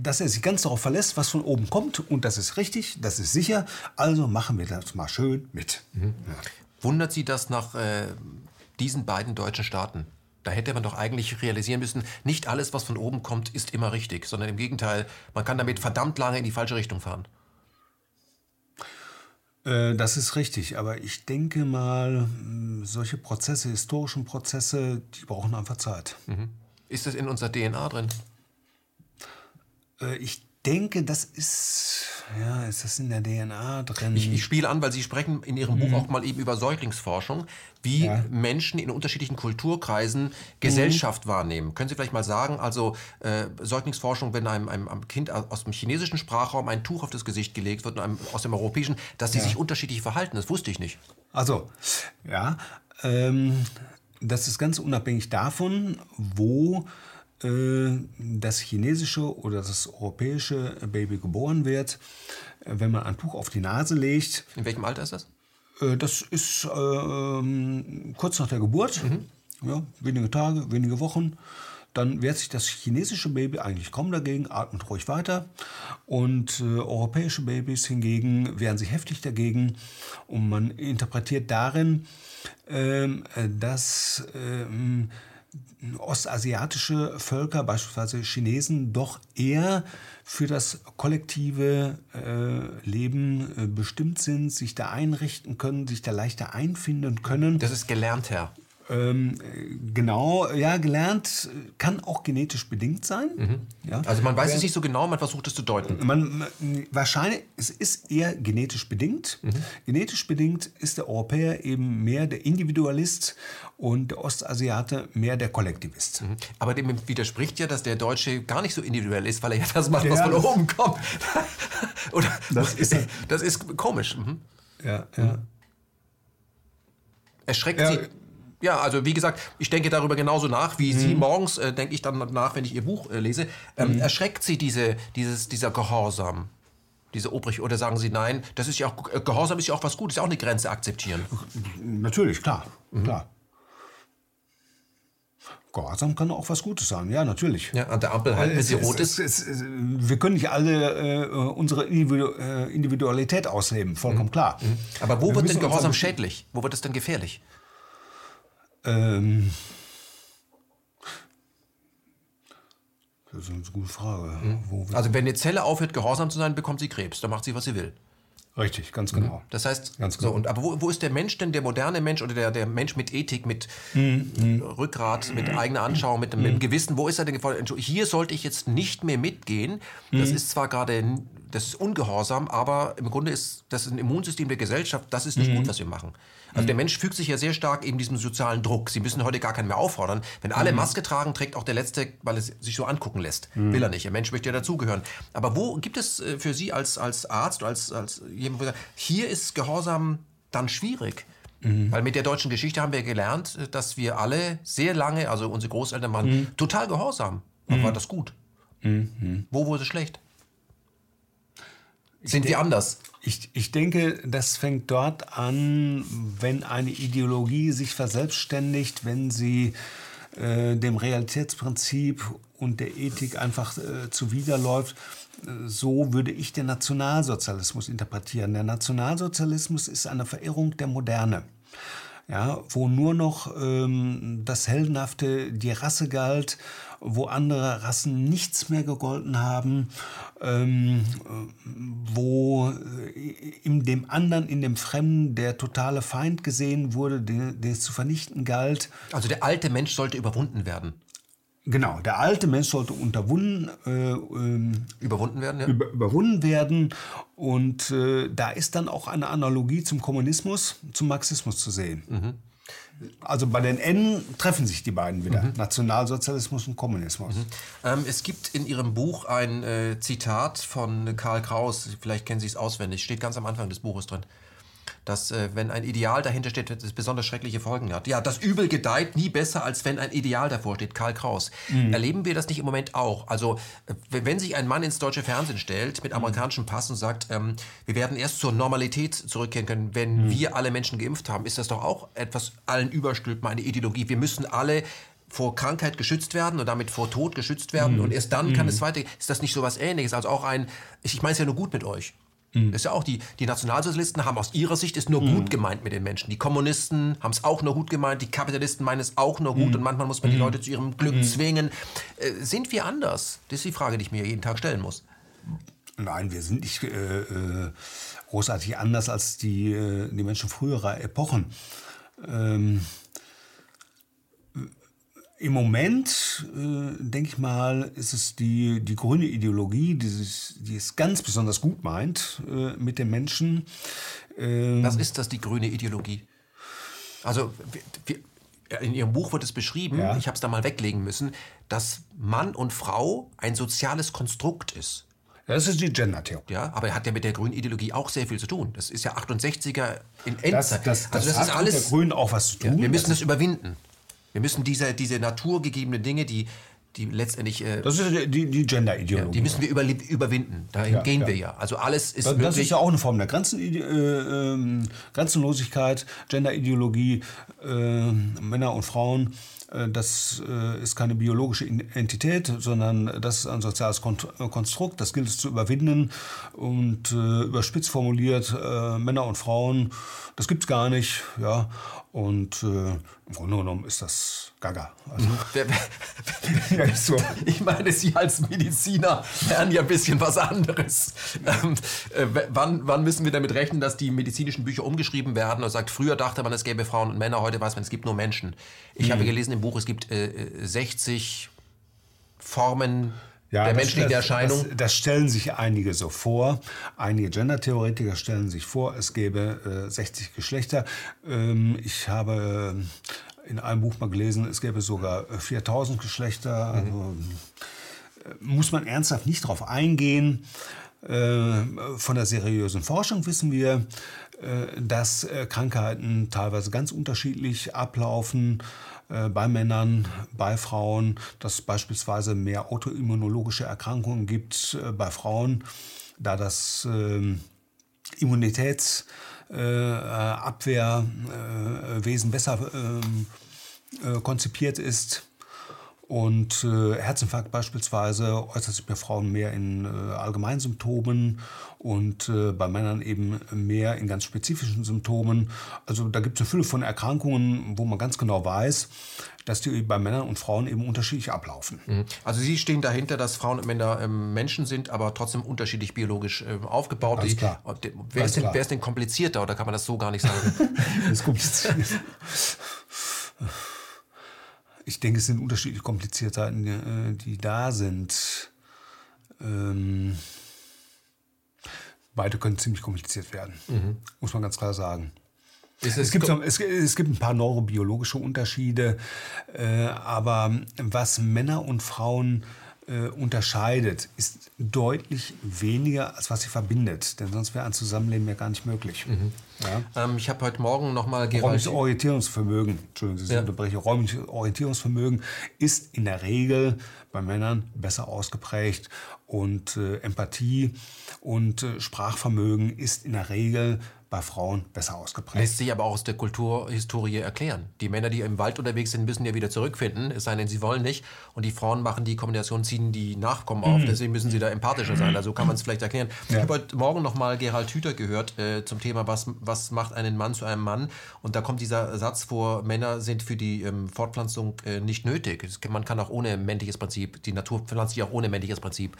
dass er sich ganz darauf verlässt, was von oben kommt. Und das ist richtig, das ist sicher. Also machen wir das mal schön mit. Mhm. Ja. Wundert Sie das nach äh, diesen beiden deutschen Staaten? Da hätte man doch eigentlich realisieren müssen, nicht alles, was von oben kommt, ist immer richtig, sondern im Gegenteil, man kann damit verdammt lange in die falsche Richtung fahren. Äh, das ist richtig, aber ich denke mal, solche Prozesse, historischen Prozesse, die brauchen einfach Zeit. Mhm. Ist das in unserer DNA drin? Äh, ich denke, das ist, ja, ist das in der DNA drin? Ich, ich spiele an, weil Sie sprechen in Ihrem mhm. Buch auch mal eben über Säuglingsforschung, wie ja. Menschen in unterschiedlichen Kulturkreisen Gesellschaft mhm. wahrnehmen. Können Sie vielleicht mal sagen, also äh, Säuglingsforschung, wenn einem, einem, einem, Kind aus dem chinesischen Sprachraum ein Tuch auf das Gesicht gelegt wird und einem aus dem europäischen, dass sie ja. sich unterschiedlich verhalten, das wusste ich nicht. Also, ja, ähm, das ist ganz unabhängig davon, wo das chinesische oder das europäische Baby geboren wird, äh, wenn man ein Tuch auf die Nase legt. In welchem Alter ist das? Äh, das ist äh, kurz nach der Geburt, mhm. ja, wenige Tage, wenige Wochen. Dann wehrt sich das chinesische Baby eigentlich kaum dagegen, atmet ruhig weiter. Und äh, europäische Babys hingegen wehren sich heftig dagegen. Und man interpretiert darin, ähm, dass ähm, ostasiatische Völker, beispielsweise Chinesen, doch eher für das kollektive äh, Leben äh, bestimmt sind, sich da einrichten können, sich da leichter einfinden können. Das ist gelernt, Herr. Ähm, genau, ja, gelernt kann auch genetisch bedingt sein. Mhm. Ja. Also man weiß es nicht so genau, man versucht es zu deuten. Man, wahrscheinlich, es ist eher genetisch bedingt. Mhm. Genetisch bedingt ist der Europäer eben mehr der Individualist und der Ostasiate mehr der Kollektivist. Mhm. Aber dem widerspricht ja, dass der Deutsche gar nicht so individuell ist, weil er ja das macht, was ja, von oben kommt. Oder das ist, das ist komisch. Mhm. Ja, ja. Erschreckt ja. Sie ja, also wie gesagt, ich denke darüber genauso nach, wie mhm. Sie morgens äh, denke ich dann nach, wenn ich Ihr Buch äh, lese. Ähm, mhm. Erschreckt Sie diese, dieses, dieser Gehorsam? Diese Obrig oder sagen Sie nein, das ist ja auch äh, Gehorsam ist ja auch was Gutes, ist ja auch eine Grenze akzeptieren. Natürlich, klar, mhm. klar. Gehorsam kann auch was Gutes sein, ja, natürlich. Ja, an der Ampel halten, wenn sie rot ist. Es, es, wir können nicht alle äh, unsere äh, Individualität ausleben, vollkommen mhm. klar. Mhm. Aber wo wir wird denn Gehorsam schädlich? Wo wird es denn gefährlich? Ähm, das ist eine gute Frage. Mhm. also wenn eine Zelle aufhört, gehorsam zu sein, bekommt sie Krebs. Dann macht sie, was sie will. Richtig, ganz genau. Mhm. Das heißt, ganz genau. so, und, aber wo, wo ist der Mensch denn, der moderne Mensch oder der, der Mensch mit Ethik, mit mhm. Rückgrat, mit eigener Anschauung, mit, mhm. mit dem Gewissen, wo ist er denn? Hier sollte ich jetzt nicht mehr mitgehen. Das ist zwar gerade, das ist ungehorsam, aber im Grunde ist das ein Immunsystem der Gesellschaft, das ist nicht mhm. gut, was wir machen. Also der Mensch fügt sich ja sehr stark eben diesem sozialen Druck. Sie müssen heute gar keinen mehr auffordern. Wenn alle mhm. Maske tragen, trägt auch der Letzte, weil er sich so angucken lässt. Mhm. Will er nicht. Der Mensch möchte ja dazugehören. Aber wo gibt es äh, für Sie als, als Arzt, als, als jemand, sagt, hier ist Gehorsam dann schwierig? Mhm. Weil mit der deutschen Geschichte haben wir gelernt, äh, dass wir alle sehr lange, also unsere Großeltern waren mhm. total gehorsam. Aber war das gut? Mhm. Wo wurde es schlecht? Sind wir anders? Ich, ich denke, das fängt dort an, wenn eine Ideologie sich verselbstständigt, wenn sie äh, dem Realitätsprinzip und der Ethik einfach äh, zuwiderläuft. So würde ich den Nationalsozialismus interpretieren. Der Nationalsozialismus ist eine Verirrung der Moderne ja, wo nur noch ähm, das Heldenhafte, die Rasse galt, wo andere Rassen nichts mehr gegolten haben, ähm, wo äh, in dem anderen, in dem Fremden der totale Feind gesehen wurde, den, den es zu vernichten galt. Also der alte Mensch sollte überwunden werden. Genau, der alte Mensch sollte unterwunden, äh, ähm, überwunden werden. Ja. Über, überwunden werden. Und äh, da ist dann auch eine Analogie zum Kommunismus, zum Marxismus zu sehen. Mhm. Also bei den N treffen sich die beiden wieder, mhm. Nationalsozialismus und Kommunismus. Mhm. Ähm, es gibt in Ihrem Buch ein äh, Zitat von Karl Kraus, vielleicht kennen Sie es auswendig, steht ganz am Anfang des Buches drin dass äh, wenn ein Ideal dahinter steht, das besonders schreckliche Folgen hat. Ja, das Übel gedeiht nie besser, als wenn ein Ideal davor steht. Karl Kraus. Mhm. Erleben wir das nicht im Moment auch? Also wenn sich ein Mann ins deutsche Fernsehen stellt mit amerikanischem Pass und sagt, ähm, wir werden erst zur Normalität zurückkehren können, wenn mhm. wir alle Menschen geimpft haben, ist das doch auch etwas allen überstülpt, meine Ideologie. Wir müssen alle vor Krankheit geschützt werden und damit vor Tod geschützt werden mhm. und erst dann kann mhm. es weitergehen. Ist das nicht so was Ähnliches? Also auch ein, ich, ich meine es ja nur gut mit euch. Mhm. Das ist ja auch die, die Nationalsozialisten haben aus ihrer Sicht es nur mhm. gut gemeint mit den Menschen. Die Kommunisten haben es auch nur gut gemeint, die Kapitalisten meinen es auch nur gut mhm. und manchmal muss man die mhm. Leute zu ihrem Glück mhm. zwingen. Äh, sind wir anders? Das ist die Frage, die ich mir jeden Tag stellen muss. Nein, wir sind nicht äh, äh, großartig anders als die, äh, die Menschen früherer Epochen. Ähm, im Moment, äh, denke ich mal, ist es die, die grüne Ideologie, die, sich, die es ganz besonders gut meint äh, mit den Menschen. Äh, Was ist das, die grüne Ideologie? Also, wir, in Ihrem Buch wird es beschrieben, ja. ich habe es da mal weglegen müssen, dass Mann und Frau ein soziales Konstrukt ist. Das ist die Gender-Theorie. Ja, aber er hat ja mit der grünen Ideologie auch sehr viel zu tun. Das ist ja 68er in Endzeit. Das, das, das, also das ist alles. Mit der Grünen auch was zu tun. Ja, wir müssen das, das überwinden. Wir müssen diese, diese naturgegebenen Dinge, die, die letztendlich. Äh, das ist die, die Gender-Ideologie. Ja, die müssen wir über, überwinden. Dahin ja, gehen ja. wir ja. Also alles ist. Das, das ist ja auch eine Form der Grenzen, äh, äh, Grenzenlosigkeit, Gender-Ideologie, äh, Männer und Frauen äh, das äh, ist keine biologische Entität, sondern das ist ein soziales Konstrukt, das gilt es zu überwinden und überspitzt formuliert, Männer und Frauen, das gibt es gar nicht. Ja. Und äh, im Grunde genommen ist das Gaga. Also, ja, so. Ich meine, Sie als Mediziner lernen ja ein bisschen was anderes. Ähm, äh, wann, wann müssen wir damit rechnen, dass die medizinischen Bücher umgeschrieben werden und sagt, früher dachte man, es gäbe Frauen und Männer, heute weiß man, es gibt nur Menschen. Ich mhm. habe gelesen im Buch, es gibt äh, 60 Formen ja, der menschlichen Erscheinung. Das, das, stellen sich einige so vor. Einige Gender-Theoretiker stellen sich vor, es gäbe äh, 60 Geschlechter. Ähm, ich habe äh, in einem Buch mal gelesen, es gäbe sogar 4000 äh, Geschlechter. Mhm. Also, äh, muss man ernsthaft nicht darauf eingehen. Äh, von der seriösen Forschung wissen wir, dass Krankheiten teilweise ganz unterschiedlich ablaufen. Äh, bei Männern, bei Frauen, dass es beispielsweise mehr autoimmunologische Erkrankungen gibt äh, bei Frauen, da das ähm, Immunitätsabwehrwesen äh, besser ähm, konzipiert ist. Und äh, Herzinfarkt beispielsweise äußert sich bei Frauen mehr in äh, Allgemeinsymptomen und äh, bei Männern eben mehr in ganz spezifischen Symptomen. Also da gibt es eine Fülle von Erkrankungen, wo man ganz genau weiß, dass die bei Männern und Frauen eben unterschiedlich ablaufen. Mhm. Also Sie stehen dahinter, dass Frauen und Männer ähm, Menschen sind, aber trotzdem unterschiedlich biologisch äh, aufgebaut. Ganz klar. Die, wer, ist denn, wer, ist denn, komplizierter oder kann man das so gar nicht sagen? das ist kompliziert. Ich denke, es sind unterschiedliche Kompliziertheiten, die, äh, die da sind. Ähm, beide können ziemlich kompliziert werden, mhm. muss man ganz klar sagen. Es, es, gibt so, es, es, gibt ein paar neurobiologische Unterschiede, äh, aber was Männer und Frauen äh, unterscheidet, ist deutlich weniger, als was sie verbindet. Denn sonst wäre ein Zusammenleben ja gar nicht möglich. Mhm. Ja? Ähm, ich habe heute Morgen nochmal Gerald... Räumliches Orientierungsvermögen, Entschuldigung, Sie ja. unterbreche, räumliches Orientierungsvermögen ist in der Regel bei Männern besser ausgeprägt und äh, Empathie und äh, Sprachvermögen ist in der Regel bei Frauen besser ausgeprägt. Lässt sich aber auch aus der Kulturhistorie erklären. Die Männer, die im Wald unterwegs sind, müssen ja wieder zurückfinden, es sei denn, sie wollen nicht. Und die Frauen machen die Kombination, ziehen die Nachkommen auf. Mhm. Deswegen müssen sie da empathischer sein. Also kann man es vielleicht erklären. Ja. Ich habe heute Morgen noch mal Gerald Hüther gehört äh, zum Thema, was, was macht einen Mann zu einem Mann. Und da kommt dieser Satz vor, Männer sind für die ähm, Fortpflanzung äh, nicht nötig. Man kann auch ohne männliches Prinzip, die Natur pflanzt sich auch ohne männliches Prinzip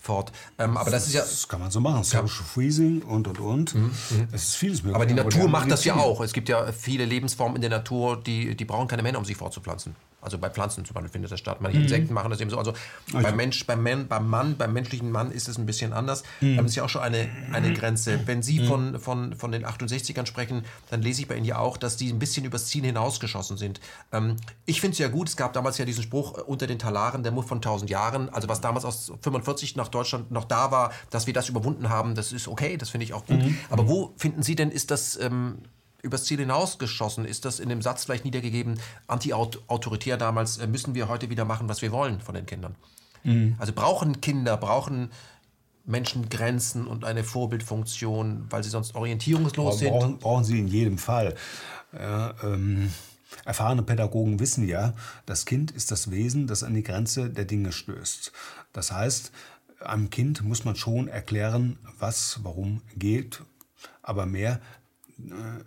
fort. Ähm, aber das, das, ist ja. Das kann man so machen. Social Freezing und und und. Mhm. Es ist vieles möglich. Aber die Natur macht das ja auch. Es gibt ja viele Lebensformen in der Natur, die, die brauchen keine Männer, um sich fortzupflanzen. Also bei Pflanzen zum Beispiel findet das statt. Manche mhm. Insekten machen das eben so. Also, also. Beim Mensch, beim, Man, beim Mann, beim menschlichen Mann ist es ein bisschen anders. Mhm. Es ist ja auch schon eine, eine Grenze. Wenn Sie mhm. von, von, von den 68ern sprechen, dann lese ich bei Ihnen ja auch, dass die ein bisschen übers Ziel hinausgeschossen sind. Ähm, ich finde es ja gut, es gab damals ja diesen Spruch äh, unter den Talaren, der Muff von 1000 Jahren, also was damals aus 45 nach Deutschland noch da war, dass wir das überwunden haben, das ist okay, das finde ich auch gut. Mhm. Aber wo finden Sie denn, ist das... Ähm, übers Ziel hinausgeschossen? Ist das in dem Satz vielleicht niedergegeben, anti-autoritär damals, äh, müssen wir heute wieder machen, was wir wollen von den Kindern? Mhm. Also brauchen Kinder, brauchen Menschen Grenzen und eine Vorbildfunktion, weil sie sonst orientierungslos sind? Brauchen, brauchen sie in jedem Fall. Ja, ähm, erfahrene Pädagogen wissen ja, das Kind ist das Wesen, das an die Grenze der Dinge stößt. Das heißt, einem Kind muss man schon erklären, was, warum geht, aber mehr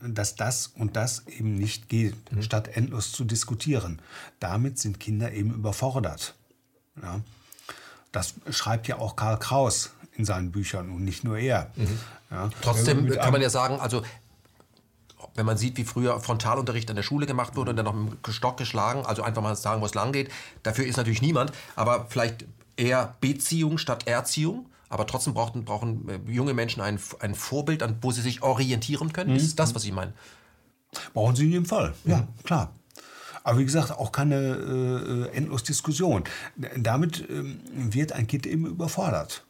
dass das und das eben nicht geht, mhm. statt endlos zu diskutieren. Damit sind Kinder eben überfordert. Ja. Das schreibt ja auch Karl Kraus in seinen Büchern und nicht nur er. Mhm. Ja. Trotzdem kann man ja sagen, also wenn man sieht, wie früher Frontalunterricht an der Schule gemacht wurde und dann noch mit dem Stock geschlagen, also einfach mal sagen, wo es lang geht, dafür ist natürlich niemand, aber vielleicht eher Beziehung statt Erziehung. Aber trotzdem brauchen, brauchen äh, junge Menschen ein, ein Vorbild, an wo sie sich orientieren können. Mhm. Ist das, was Sie meinen? Brauchen sie in jedem Fall, ja, mhm. klar. Aber wie gesagt, auch keine äh, endlos Diskussion. Damit ähm, wird ein Kind eben überfordert.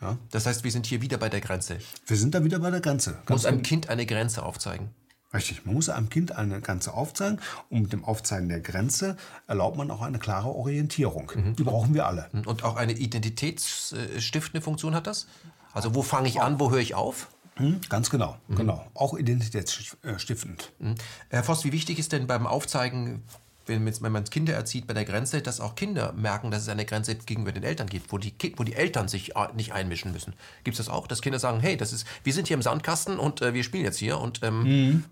Ja? Das heißt, wir sind hier wieder bei der Grenze. Wir sind da wieder bei der Grenze. Muss einem Kind eine Grenze aufzeigen. Richtig, man muss einem Kind eine Grenze aufzeigen und mit dem Aufzeigen der Grenze erlaubt man auch eine klare Orientierung. Mhm. Die brauchen wir alle. Mhm. Und auch eine identitätsstiftende Funktion hat das? Also wo fange ich an, wo höre ich auf? Mhm, ganz genau, mhm. genau. Auch identitätsstiftend. Mhm. Herr Voss, wie wichtig ist denn beim Aufzeigen wenn, wenn man Kinder erzieht bei der Grenze, dass auch Kinder merken, dass es eine Grenze gegenüber den Eltern gibt, wo die, wo die Eltern sich äh, nicht einmischen müssen. Gibt es das auch, dass Kinder sagen, hey, das ist, wir sind hier im Sandkasten und äh, wir spielen jetzt hier und ähm, mhm.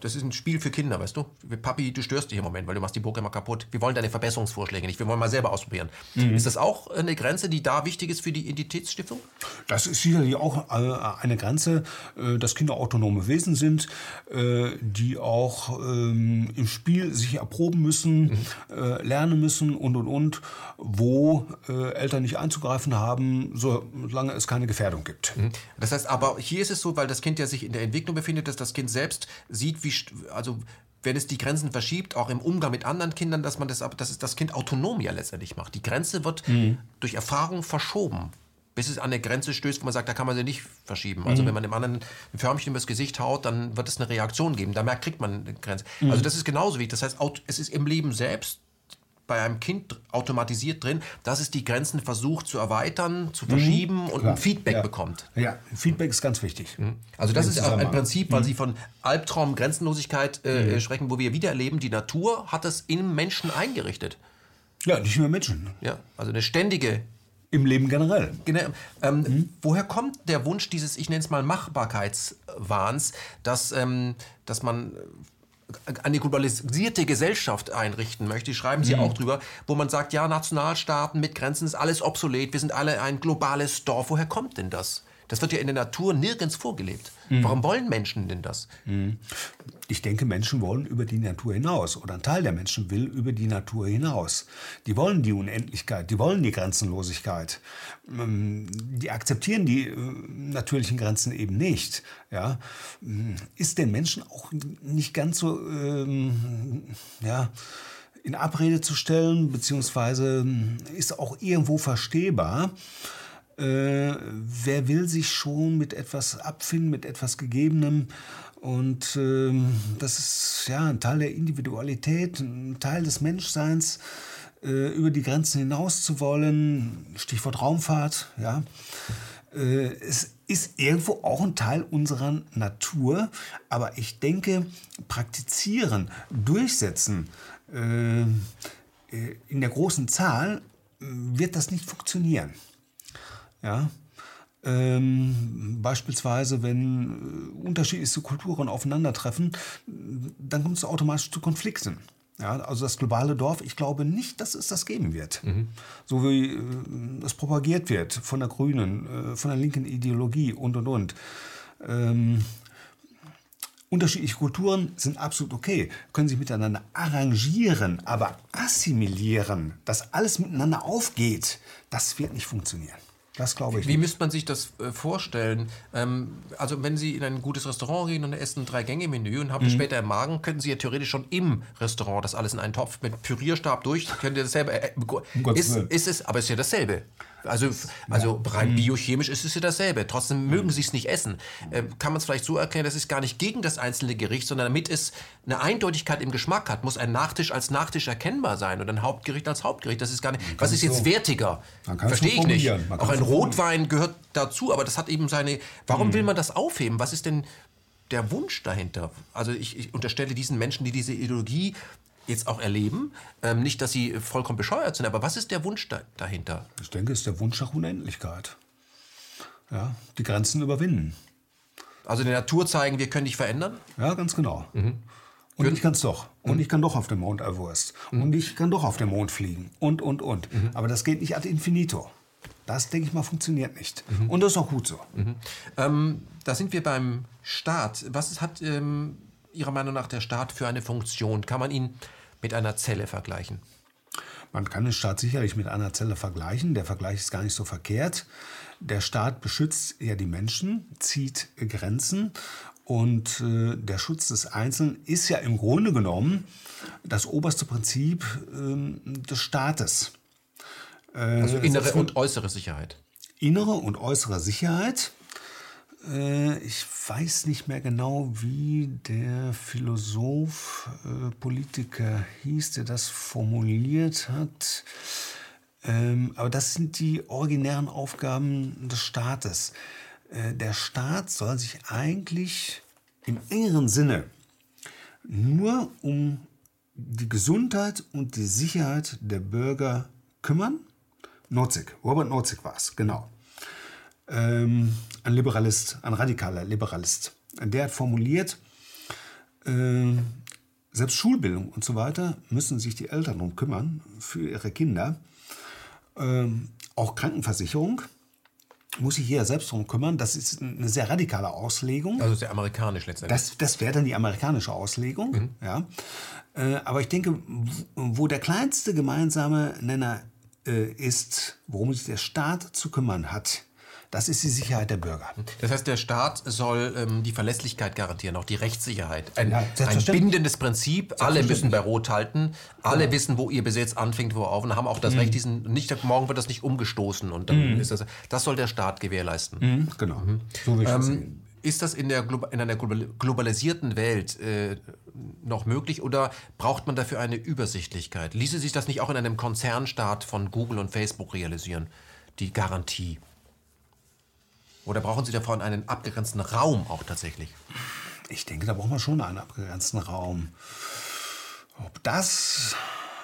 das ist ein Spiel für Kinder, weißt du? Papi, du störst dich im Moment, weil du machst die Burg immer kaputt. Wir wollen deine Verbesserungsvorschläge nicht, wir wollen mal selber ausprobieren. Mhm. Ist das auch eine Grenze, die da wichtig ist für die Identitätsstiftung? Das ist sicherlich auch äh, eine Grenze, äh, dass Kinder autonome Wesen sind, die auch ähm, im Spiel sich erproben müssen, mhm. lernen müssen und und und, wo Eltern nicht einzugreifen haben, solange es keine Gefährdung gibt. Mhm. Das heißt, aber hier ist es so, weil das Kind ja sich in der Entwicklung befindet, dass das Kind selbst sieht, wie also wenn es die Grenzen verschiebt, auch im Umgang mit anderen Kindern, dass man das, dass es das Kind autonom ja letztendlich macht. Die Grenze wird mhm. durch Erfahrung verschoben bis es an eine Grenze stößt, wo man sagt, da kann man sie nicht verschieben. Also mhm. wenn man dem anderen ein Förmchen übers Gesicht haut, dann wird es eine Reaktion geben. Da merkt, kriegt man eine Grenze. Mhm. Also das ist genauso wichtig. Das heißt, es ist im Leben selbst bei einem Kind automatisiert drin, dass es die Grenzen versucht zu erweitern, zu verschieben mhm, und ein Feedback ja. bekommt. Ja, Feedback ist ganz wichtig. Mhm. Also das ist ein Prinzip, weil mhm. Sie von Albtraum, Grenzenlosigkeit äh, mhm. sprechen, wo wir wieder erleben, die Natur hat es im Menschen eingerichtet. Ja, nicht nur Menschen. Ja, also eine ständige im Leben generell. Genau. Ähm, mhm. Woher kommt der Wunsch dieses, ich nenne es mal Machbarkeitswahns, dass, ähm, dass man eine globalisierte Gesellschaft einrichten möchte, schreiben Sie mhm. auch drüber, wo man sagt, ja, Nationalstaaten mit Grenzen ist alles obsolet, wir sind alle ein globales Dorf. Woher kommt denn das? Das wird ja in der Natur nirgends vorgelebt. Mhm. Warum wollen Menschen denn das? Ich denke, Menschen wollen über die Natur hinaus oder ein Teil der Menschen will über die Natur hinaus. Die wollen die Unendlichkeit, die wollen die Grenzenlosigkeit. Ähm, die akzeptieren die äh, natürlichen Grenzen eben nicht. Ja? Ist den Menschen auch nicht ganz so, ähm, ja, in Abrede zu stellen, beziehungsweise ähm, ist auch irgendwo verstehbar, äh, wer will sich schon mit etwas abfinden, mit etwas Gegebenem? Und äh, das ist ja ein Teil der Individualität, ein Teil des Menschseins, äh, über die Grenzen hinaus zu wollen. Stichwort Raumfahrt, ja. Äh, es ist irgendwo auch ein Teil unserer Natur, aber ich denke, praktizieren, durchsetzen äh, äh, in der großen Zahl wird das nicht funktionieren. Ja? Ähm, beispielsweise, wenn äh, unterschiedliche Kulturen aufeinandertreffen, dann kommt es automatisch zu Konflikten. Ja, also das globale Dorf, ich glaube nicht, dass es das geben wird. Mhm. So wie äh, es propagiert wird von der grünen, äh, von der linken Ideologie und und und. Ähm, unterschiedliche Kulturen sind absolut okay, können sich miteinander arrangieren, aber assimilieren, dass alles miteinander aufgeht, das wird nicht funktionieren. Das glaube ich. Wie nicht. müsste man sich das äh, vorstellen? Ähm, also wenn Sie in ein gutes Restaurant gehen und essen ein Drei-Gänge-Menü und haben mhm. später im Magen, könnten Sie ja theoretisch schon im Restaurant das alles in einen Topf mit Pürierstab durch, können Sie dasselbe. Äh, äh ist, ist es, aber es ist ja dasselbe. Also, also rein mhm. biochemisch ist es ja dasselbe. Trotzdem mögen mhm. sie es nicht essen. Äh, kann man es vielleicht so erklären, das ist gar nicht gegen das einzelne Gericht, sondern damit es eine Eindeutigkeit im Geschmack hat, muss ein Nachtisch als Nachtisch erkennbar sein und ein Hauptgericht als Hauptgericht. Das ist gar nicht. Was ist jetzt so, wertiger? Verstehe ich nicht. Auch ein Rotwein gehört dazu, aber das hat eben seine. Warum mhm. will man das aufheben? Was ist denn der Wunsch dahinter? Also ich, ich, unterstelle diesen Menschen, die diese Ideologie jetzt auch erleben. Ähm, nicht, dass sie vollkommen bescheuert sind, aber was ist der Wunsch da, dahinter? Ich denke, es ist der Wunsch nach Unendlichkeit. Ja, die Grenzen überwinden. Also der Natur zeigen, wir können dich verändern? Ja, ganz genau. Mhm. Und ich kann es doch. Und mhm. ich kann doch auf dem Mond Everest. Mhm. Und ich kann doch auf dem Mond fliegen. Und, und, und. Mhm. Aber das geht nicht ad infinito. Das, denke ich mal, funktioniert nicht. Mhm. Und das ist auch gut so. Mhm. Ähm, da sind wir beim Staat. Was hat ähm, Ihrer Meinung nach der Staat für eine Funktion? Kann man ihn mit einer Zelle vergleichen? Man kann den Staat sicherlich mit einer Zelle vergleichen. Der Vergleich ist gar nicht so verkehrt. Der Staat beschützt ja die Menschen, zieht Grenzen und äh, der Schutz des Einzelnen ist ja im Grunde genommen das oberste Prinzip äh, des Staates. Äh, also innere und äußere Sicherheit. Innere und äußere Sicherheit ich weiß nicht mehr genau, wie der Philosoph, äh, Politiker hieß, der das formuliert hat. Ähm, aber das sind die originären Aufgaben des Staates. Äh, der Staat soll sich eigentlich im engeren Sinne nur um die Gesundheit und die Sicherheit der Bürger kümmern. Nozick, Robert Nozick war es, genau. Ähm, ein Liberalist, ein radikaler Liberalist. Der hat formuliert, äh, selbst Schulbildung und so weiter müssen sich die Eltern darum kümmern für ihre Kinder. Ähm, auch Krankenversicherung muss sich hier selbst darum kümmern. Das ist eine sehr radikale Auslegung. Also sehr amerikanisch letztendlich. Das, das wäre dann die amerikanische Auslegung. Mhm. Ja. Äh, aber ich denke, wo der kleinste gemeinsame Nenner äh, ist, worum sich der Staat zu kümmern hat, das ist die Sicherheit der Bürger. Das heißt, der Staat soll ähm, die Verlässlichkeit garantieren, auch die Rechtssicherheit. Ein, ja, ein bindendes Prinzip. Alle müssen bei Rot halten. Alle ja. wissen, wo ihr Besitz anfängt, wo auf und haben auch das mhm. Recht, diesen nicht morgen wird das nicht umgestoßen und dann mhm. ist das. Das soll der Staat gewährleisten. Mhm. Genau. Mhm. So will ich ähm. Ist das in, der, in einer globalisierten Welt äh, noch möglich oder braucht man dafür eine Übersichtlichkeit? Ließe sich das nicht auch in einem Konzernstaat von Google und Facebook realisieren? Die Garantie. Oder brauchen Sie davon einen abgegrenzten Raum auch tatsächlich? Ich denke, da braucht man schon einen abgegrenzten Raum. Ob das,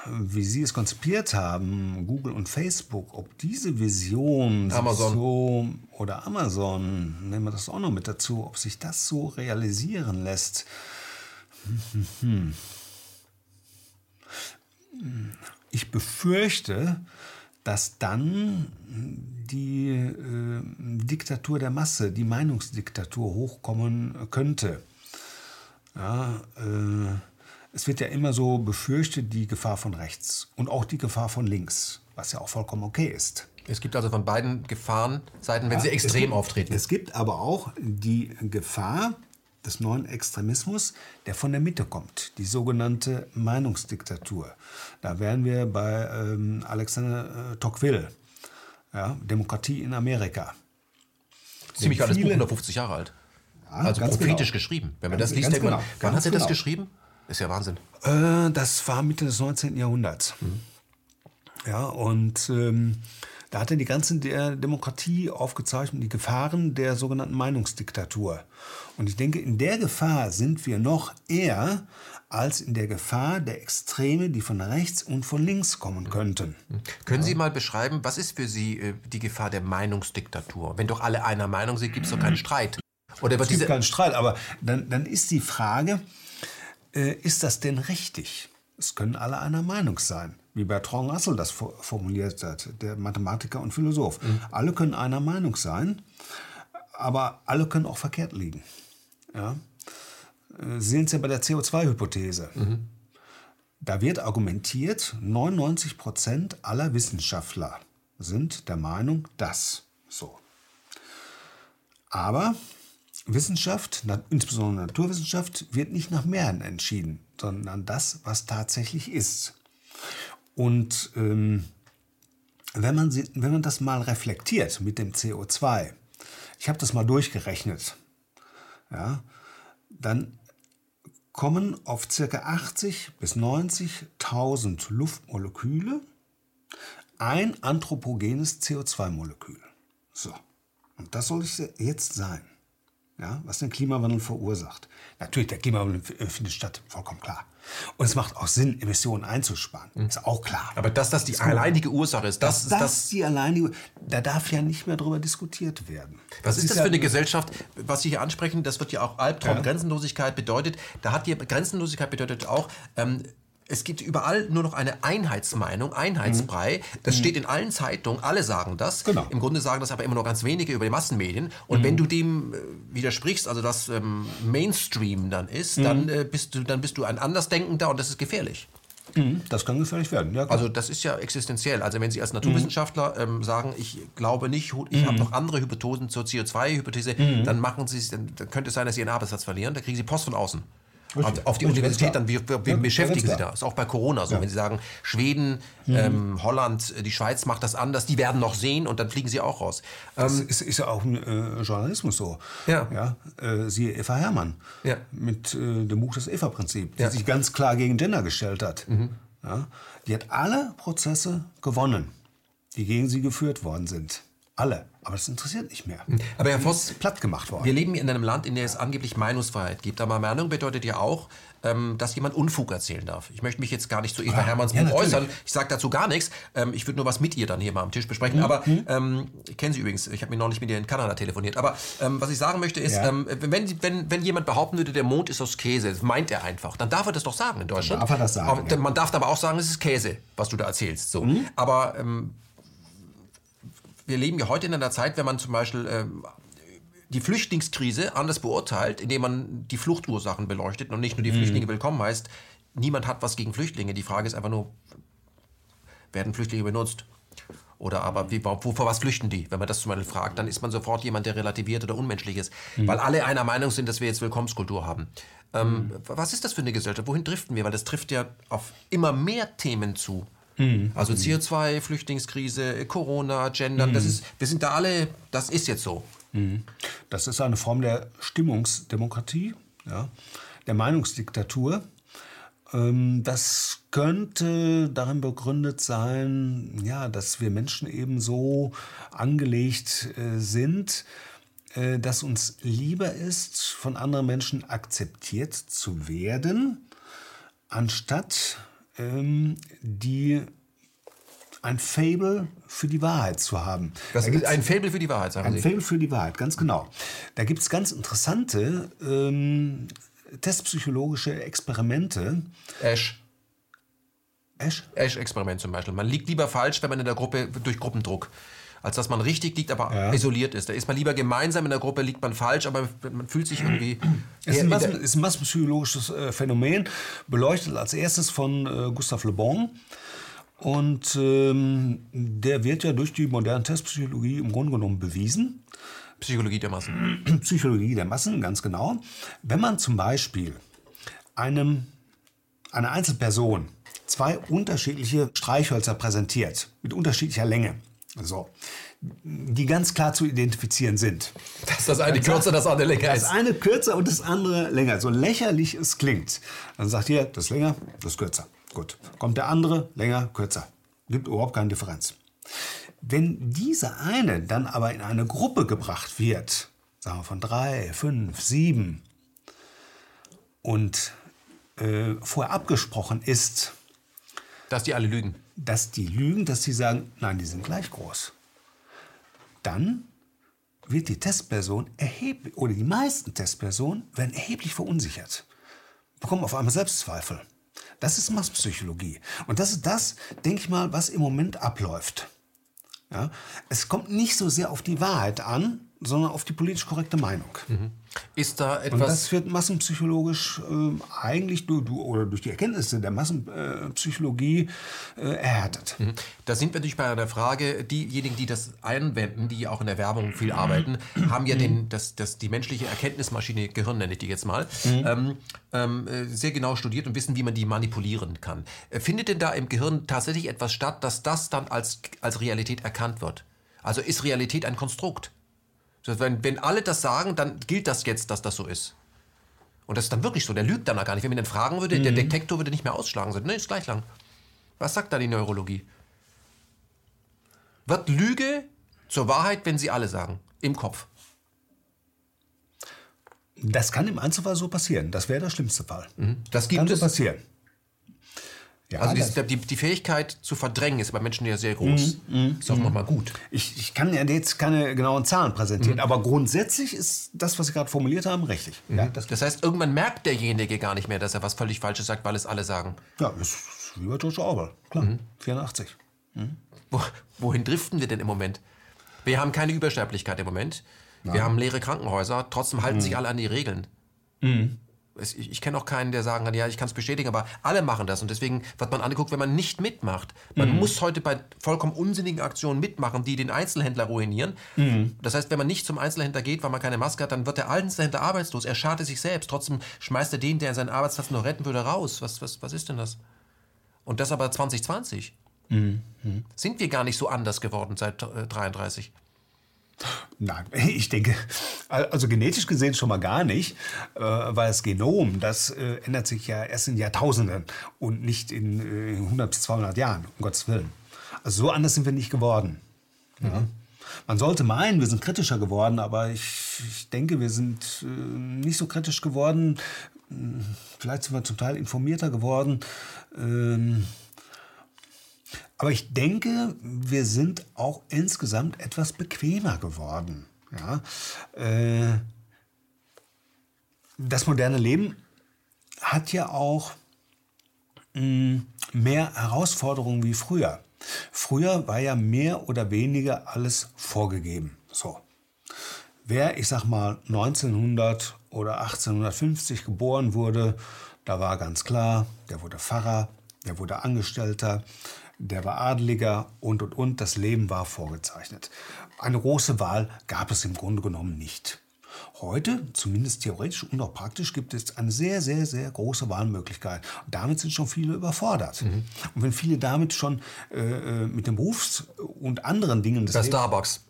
wie Sie es konzipiert haben, Google und Facebook, ob diese Vision Amazon. so oder Amazon, nehmen wir das auch noch mit dazu, ob sich das so realisieren lässt. Ich befürchte, dass dann die äh, Diktatur der Masse, die Meinungsdiktatur hochkommen könnte. Ja, äh, es wird ja immer so befürchtet, die Gefahr von rechts und auch die Gefahr von links, was ja auch vollkommen okay ist. Es gibt also von beiden Gefahrenseiten, wenn ja, sie extrem gibt, auftreten. Es gibt aber auch die Gefahr, des neuen Extremismus, der von der Mitte kommt, die sogenannte Meinungsdiktatur. Da wären wir bei ähm, Alexander äh, Tocqueville, ja, Demokratie in Amerika. Ziemlich alles Buch 150 Jahre alt. Ja, also prophetisch genau. geschrieben. Wenn man ganz, das liest, denkt man, genau. wann hat er das genau. geschrieben? Ist ja Wahnsinn. Äh, das war Mitte des 19. Jahrhunderts. Mhm. Ja, und ähm, da hat er die ganze Demokratie aufgezeichnet, die Gefahren der sogenannten Meinungsdiktatur. Und ich denke, in der Gefahr sind wir noch eher als in der Gefahr der Extreme, die von rechts und von links kommen könnten. Können Sie mal beschreiben, was ist für Sie äh, die Gefahr der Meinungsdiktatur? Wenn doch alle einer Meinung sind, gibt es doch keinen Streit. Oder es gibt keinen Streit, aber dann, dann ist die Frage, äh, ist das denn richtig? Es können alle einer Meinung sein, wie Bertrand Russell das formuliert hat, der Mathematiker und Philosoph. Mhm. Alle können einer Meinung sein, aber alle können auch verkehrt liegen. Ja? Äh, sehen Sie ja bei der CO2-Hypothese. Mhm. Da wird argumentiert, 99 Prozent aller Wissenschaftler sind der Meinung, dass so. Aber Wissenschaft, insbesondere Naturwissenschaft, wird nicht nach Mehrheiten entschieden, sondern das, was tatsächlich ist. Und ähm, wenn, man, wenn man das mal reflektiert mit dem CO2, ich habe das mal durchgerechnet, ja, dann kommen auf ca. 80 bis 90.000 Luftmoleküle ein anthropogenes CO2-Molekül. So, und das soll es jetzt sein, ja, was den Klimawandel verursacht. Natürlich, der Klimawandel findet statt, vollkommen klar. Und es macht auch Sinn, Emissionen einzusparen. Mhm. Ist auch klar. Aber dass das die ist alleinige Ursache ist, das, ist das, das die alleinige, da darf ja nicht mehr darüber diskutiert werden. Was das ist das für eine Gesellschaft, was Sie hier ansprechen? Das wird ja auch Albtraum, ja. Grenzenlosigkeit bedeutet. Da hat die Grenzenlosigkeit bedeutet auch, ähm, es gibt überall nur noch eine Einheitsmeinung, Einheitsbrei. Mhm. Das mhm. steht in allen Zeitungen, alle sagen das. Genau. Im Grunde sagen das aber immer nur ganz wenige über die Massenmedien. Und mhm. wenn du dem äh, widersprichst, also das ähm, Mainstream dann ist, mhm. dann, äh, bist du, dann bist du ein Andersdenkender und das ist gefährlich. Mhm. Das kann gefährlich werden, ja. Also das ist ja existenziell. Also wenn Sie als Naturwissenschaftler ähm, sagen, ich glaube nicht, ich habe noch andere Hypothesen zur CO2-Hypothese, dann machen Sie dann, dann könnte es sein, dass Sie Ihren Arbeitsplatz verlieren. Da kriegen Sie Post von außen. Richtig. Auf die Richtig, Universität dann, wie, wie ja, beschäftigen Sie da? Ist auch bei Corona so. Ja. Wenn Sie sagen, Schweden, mhm. ähm, Holland, die Schweiz macht das anders, die werden noch sehen und dann fliegen Sie auch raus. Das ähm, ist, ist, ja auch im äh, Journalismus so. Ja. ja äh, siehe Eva Hermann ja. mit äh, dem Buch Das Eva-Prinzip, die sich ganz klar gegen Gender gestellt hat. Mhm. Ja. Die hat alle Prozesse gewonnen, die gegen sie geführt worden sind. Alle. Aber das interessiert nicht mehr. Aber Herr Voss, platt gemacht worden. Wir leben in einem Land, in dem es angeblich Meinungsfreiheit gibt. Aber Meinung bedeutet ja auch, ähm, dass jemand Unfug erzählen darf. Ich möchte mich jetzt gar nicht zu Eva Ah, Hermanns ja, äußern. Ich sage dazu gar nichts. Ähm, ich würde nur was mit ihr dann hier mal am Tisch Mhm. besprechen. Aber ähm, ich kenne sie übrigens. Ich habe mir neulich mit ihr in Kanada telefoniert. Aber ähm, was ich sagen möchte ist, Ja. ähm, wenn, wenn, wenn jemand behaupten würde, der Mond ist aus Käse, das meint er einfach, dann darf er das doch sagen in Deutschland. darf er das sagen, Aber, ja. Mhm. Man darf aber auch sagen, es ist Käse, was du da erzählst. So. Aber ähm, wir leben ja heute in einer Zeit, wenn man zum Beispiel ähm, die Flüchtlingskrise anders beurteilt, indem man die Fluchtursachen beleuchtet und nicht nur die Flüchtlinge willkommen heißt, niemand hat was gegen Flüchtlinge. Die Frage ist einfach nur, werden Flüchtlinge benutzt? Oder aber wie, wo, vor was flüchten die? Wenn man das zum Beispiel fragt, dann ist man sofort jemand, der relativiert oder unmenschlich ist. Weil alle einer Meinung sind, dass wir jetzt Willkommenskultur haben. Ähm, Was ist das für eine Gesellschaft? Wohin driften wir? Weil das trifft ja auf immer mehr Themen zu. Also CO2, Flüchtlingskrise, Corona, Gendern, das ist, wir sind da alle, das ist jetzt so. Das ist eine Form der Stimmungsdemokratie, ja, der Meinungsdiktatur. Ähm, Das könnte darin begründet sein, ja, dass wir Menschen eben so angelegt äh, sind, äh, dass uns lieber ist, von anderen Menschen akzeptiert zu werden, anstatt ähm, die ein Fable für die Wahrheit zu haben. Das Da ist ein Faible für die Wahrheit, sagen ein Sie. Faible für die Wahrheit, ganz genau. Da gibt es ganz interessante ähm, testpsychologische Experimente. Ash. Ash? Ash-Experiment zum Beispiel. Man liegt lieber falsch, wenn man in der Gruppe durch Gruppendruck, als dass man richtig liegt, aber Ja. isoliert ist. Da ist man lieber gemeinsam in der Gruppe, liegt man falsch, aber man fühlt sich irgendwie. Ist ein, in Massen, ist ein massenpsychologisches äh, Phänomen, beleuchtet als erstes von äh, Gustave Le Bon. Und ähm, der wird ja durch die moderne Testpsychologie im Grunde genommen bewiesen. Psychologie der Massen. Psychologie der Massen, ganz genau. Wenn man zum Beispiel einem, einer Einzelperson zwei unterschiedliche Streichhölzer präsentiert, mit unterschiedlicher Länge, so, die ganz klar zu identifizieren sind. Dass das eine kürzer, das andere länger Das ist. eine kürzer und das andere länger. So lächerlich es klingt. Dann sagt ihr, das ist länger, das ist kürzer. Gut. Kommt der andere, länger, kürzer. Gibt überhaupt keine Differenz. Wenn dieser eine dann aber in eine Gruppe gebracht wird, sagen wir von drei, fünf, sieben, und äh, vorher abgesprochen ist, Dass die alle lügen. Dass die lügen, dass sie sagen, nein, die sind gleich groß. Dann wird die Testperson erheblich, oder die meisten Testpersonen werden erheblich verunsichert, bekommen auf einmal Selbstzweifel. Das ist Masspsychologie. Und das ist das, denke ich mal, was im Moment abläuft. Ja? Es kommt nicht so sehr auf die Wahrheit an, sondern auf die politisch korrekte Meinung. Ist da Und etwas. das wird massenpsychologisch ähm, eigentlich durch, du- oder durch die Erkenntnisse der Massenpsychologie äh, erhärtet. Da sind wir natürlich bei einer Frage, diejenigen, die das einwenden, die auch in der Werbung viel arbeiten, haben ja den, das, das, die menschliche Erkenntnismaschine, Gehirn nenne ich die jetzt mal, ähm, ähm, äh, sehr genau studiert und wissen, wie man die manipulieren kann. Äh, Findet denn da im Gehirn tatsächlich etwas statt, dass das dann als, als Realität erkannt wird? Also ist Realität ein Konstrukt? Wenn, wenn alle das sagen, dann gilt das jetzt, dass das so ist. Und das ist dann wirklich so. Der lügt dann auch gar nicht. Wenn man ihn fragen würde, der Detektor würde nicht mehr ausschlagen. Sagt, nee, ist gleich lang. Was sagt da die Neurologie? Wird Lüge zur Wahrheit, wenn sie alle sagen? Im Kopf. Das kann im Einzelfall so passieren. Das wäre der schlimmste Fall. Das gibt Kann so es. passieren. Ja, Also die, die, die Fähigkeit zu verdrängen ist bei Menschen ja sehr groß. Ist auch nochmal gut. ich, ich kann ja jetzt keine genauen Zahlen präsentieren, aber grundsätzlich ist das, was Sie gerade formuliert haben, richtig. Ja, das, Das heißt, irgendwann merkt derjenige gar nicht mehr, dass er was völlig Falsches sagt, weil es alle sagen. ja, ist wie bei George Orwell. Klar, 84. Wo, wohin driften wir denn im Moment? Wir haben keine Übersterblichkeit im Moment. Wir haben leere Krankenhäuser, trotzdem halten sich alle an die Regeln. Es, ich ich kenne auch keinen, der sagen kann, ja, ich kann es bestätigen, aber alle machen das. Und deswegen wird man angeguckt, wenn man nicht mitmacht. Man muss heute bei vollkommen unsinnigen Aktionen mitmachen, die den Einzelhändler ruinieren. Das heißt, wenn man nicht zum Einzelhändler geht, weil man keine Maske hat, dann wird der Einzelhändler arbeitslos. Er schadet sich selbst. Trotzdem schmeißt er den, der seinen Arbeitsplatz noch retten würde, raus. Was, was, was ist denn das? Und das aber 2020. Sind wir gar nicht so anders geworden seit äh, 33? Nein, ich denke, also genetisch gesehen schon mal gar nicht, äh, weil das Genom, das äh, ändert sich ja erst in Jahrtausenden und nicht in äh, 100 bis 200 Jahren, um Gottes Willen. Also so anders sind wir nicht geworden. Ja. Man sollte meinen, wir sind kritischer geworden, aber ich, ich denke, wir sind äh, nicht so kritisch geworden. Hm, vielleicht sind wir zum Teil informierter geworden. Ähm, aber ich denke, wir sind auch insgesamt etwas bequemer geworden. Ja? Äh, das moderne Leben hat ja auch mh, hm, mehr Herausforderungen wie früher. Früher war ja mehr oder weniger alles vorgegeben. So. Wer, ich sag mal, 1900 oder 1850 geboren wurde, da war ganz klar, der wurde Pfarrer, der wurde Angestellter, der war Adeliger und und und. Das Leben war vorgezeichnet. Eine große Wahl gab es im Grunde genommen nicht. Heute, zumindest theoretisch und auch praktisch, gibt es eine sehr, sehr, sehr große Wahlmöglichkeit. Und damit sind schon viele überfordert. Mhm. Und wenn viele damit schon äh, äh mit dem Berufs- und anderen Dingen des Bei Starbucks.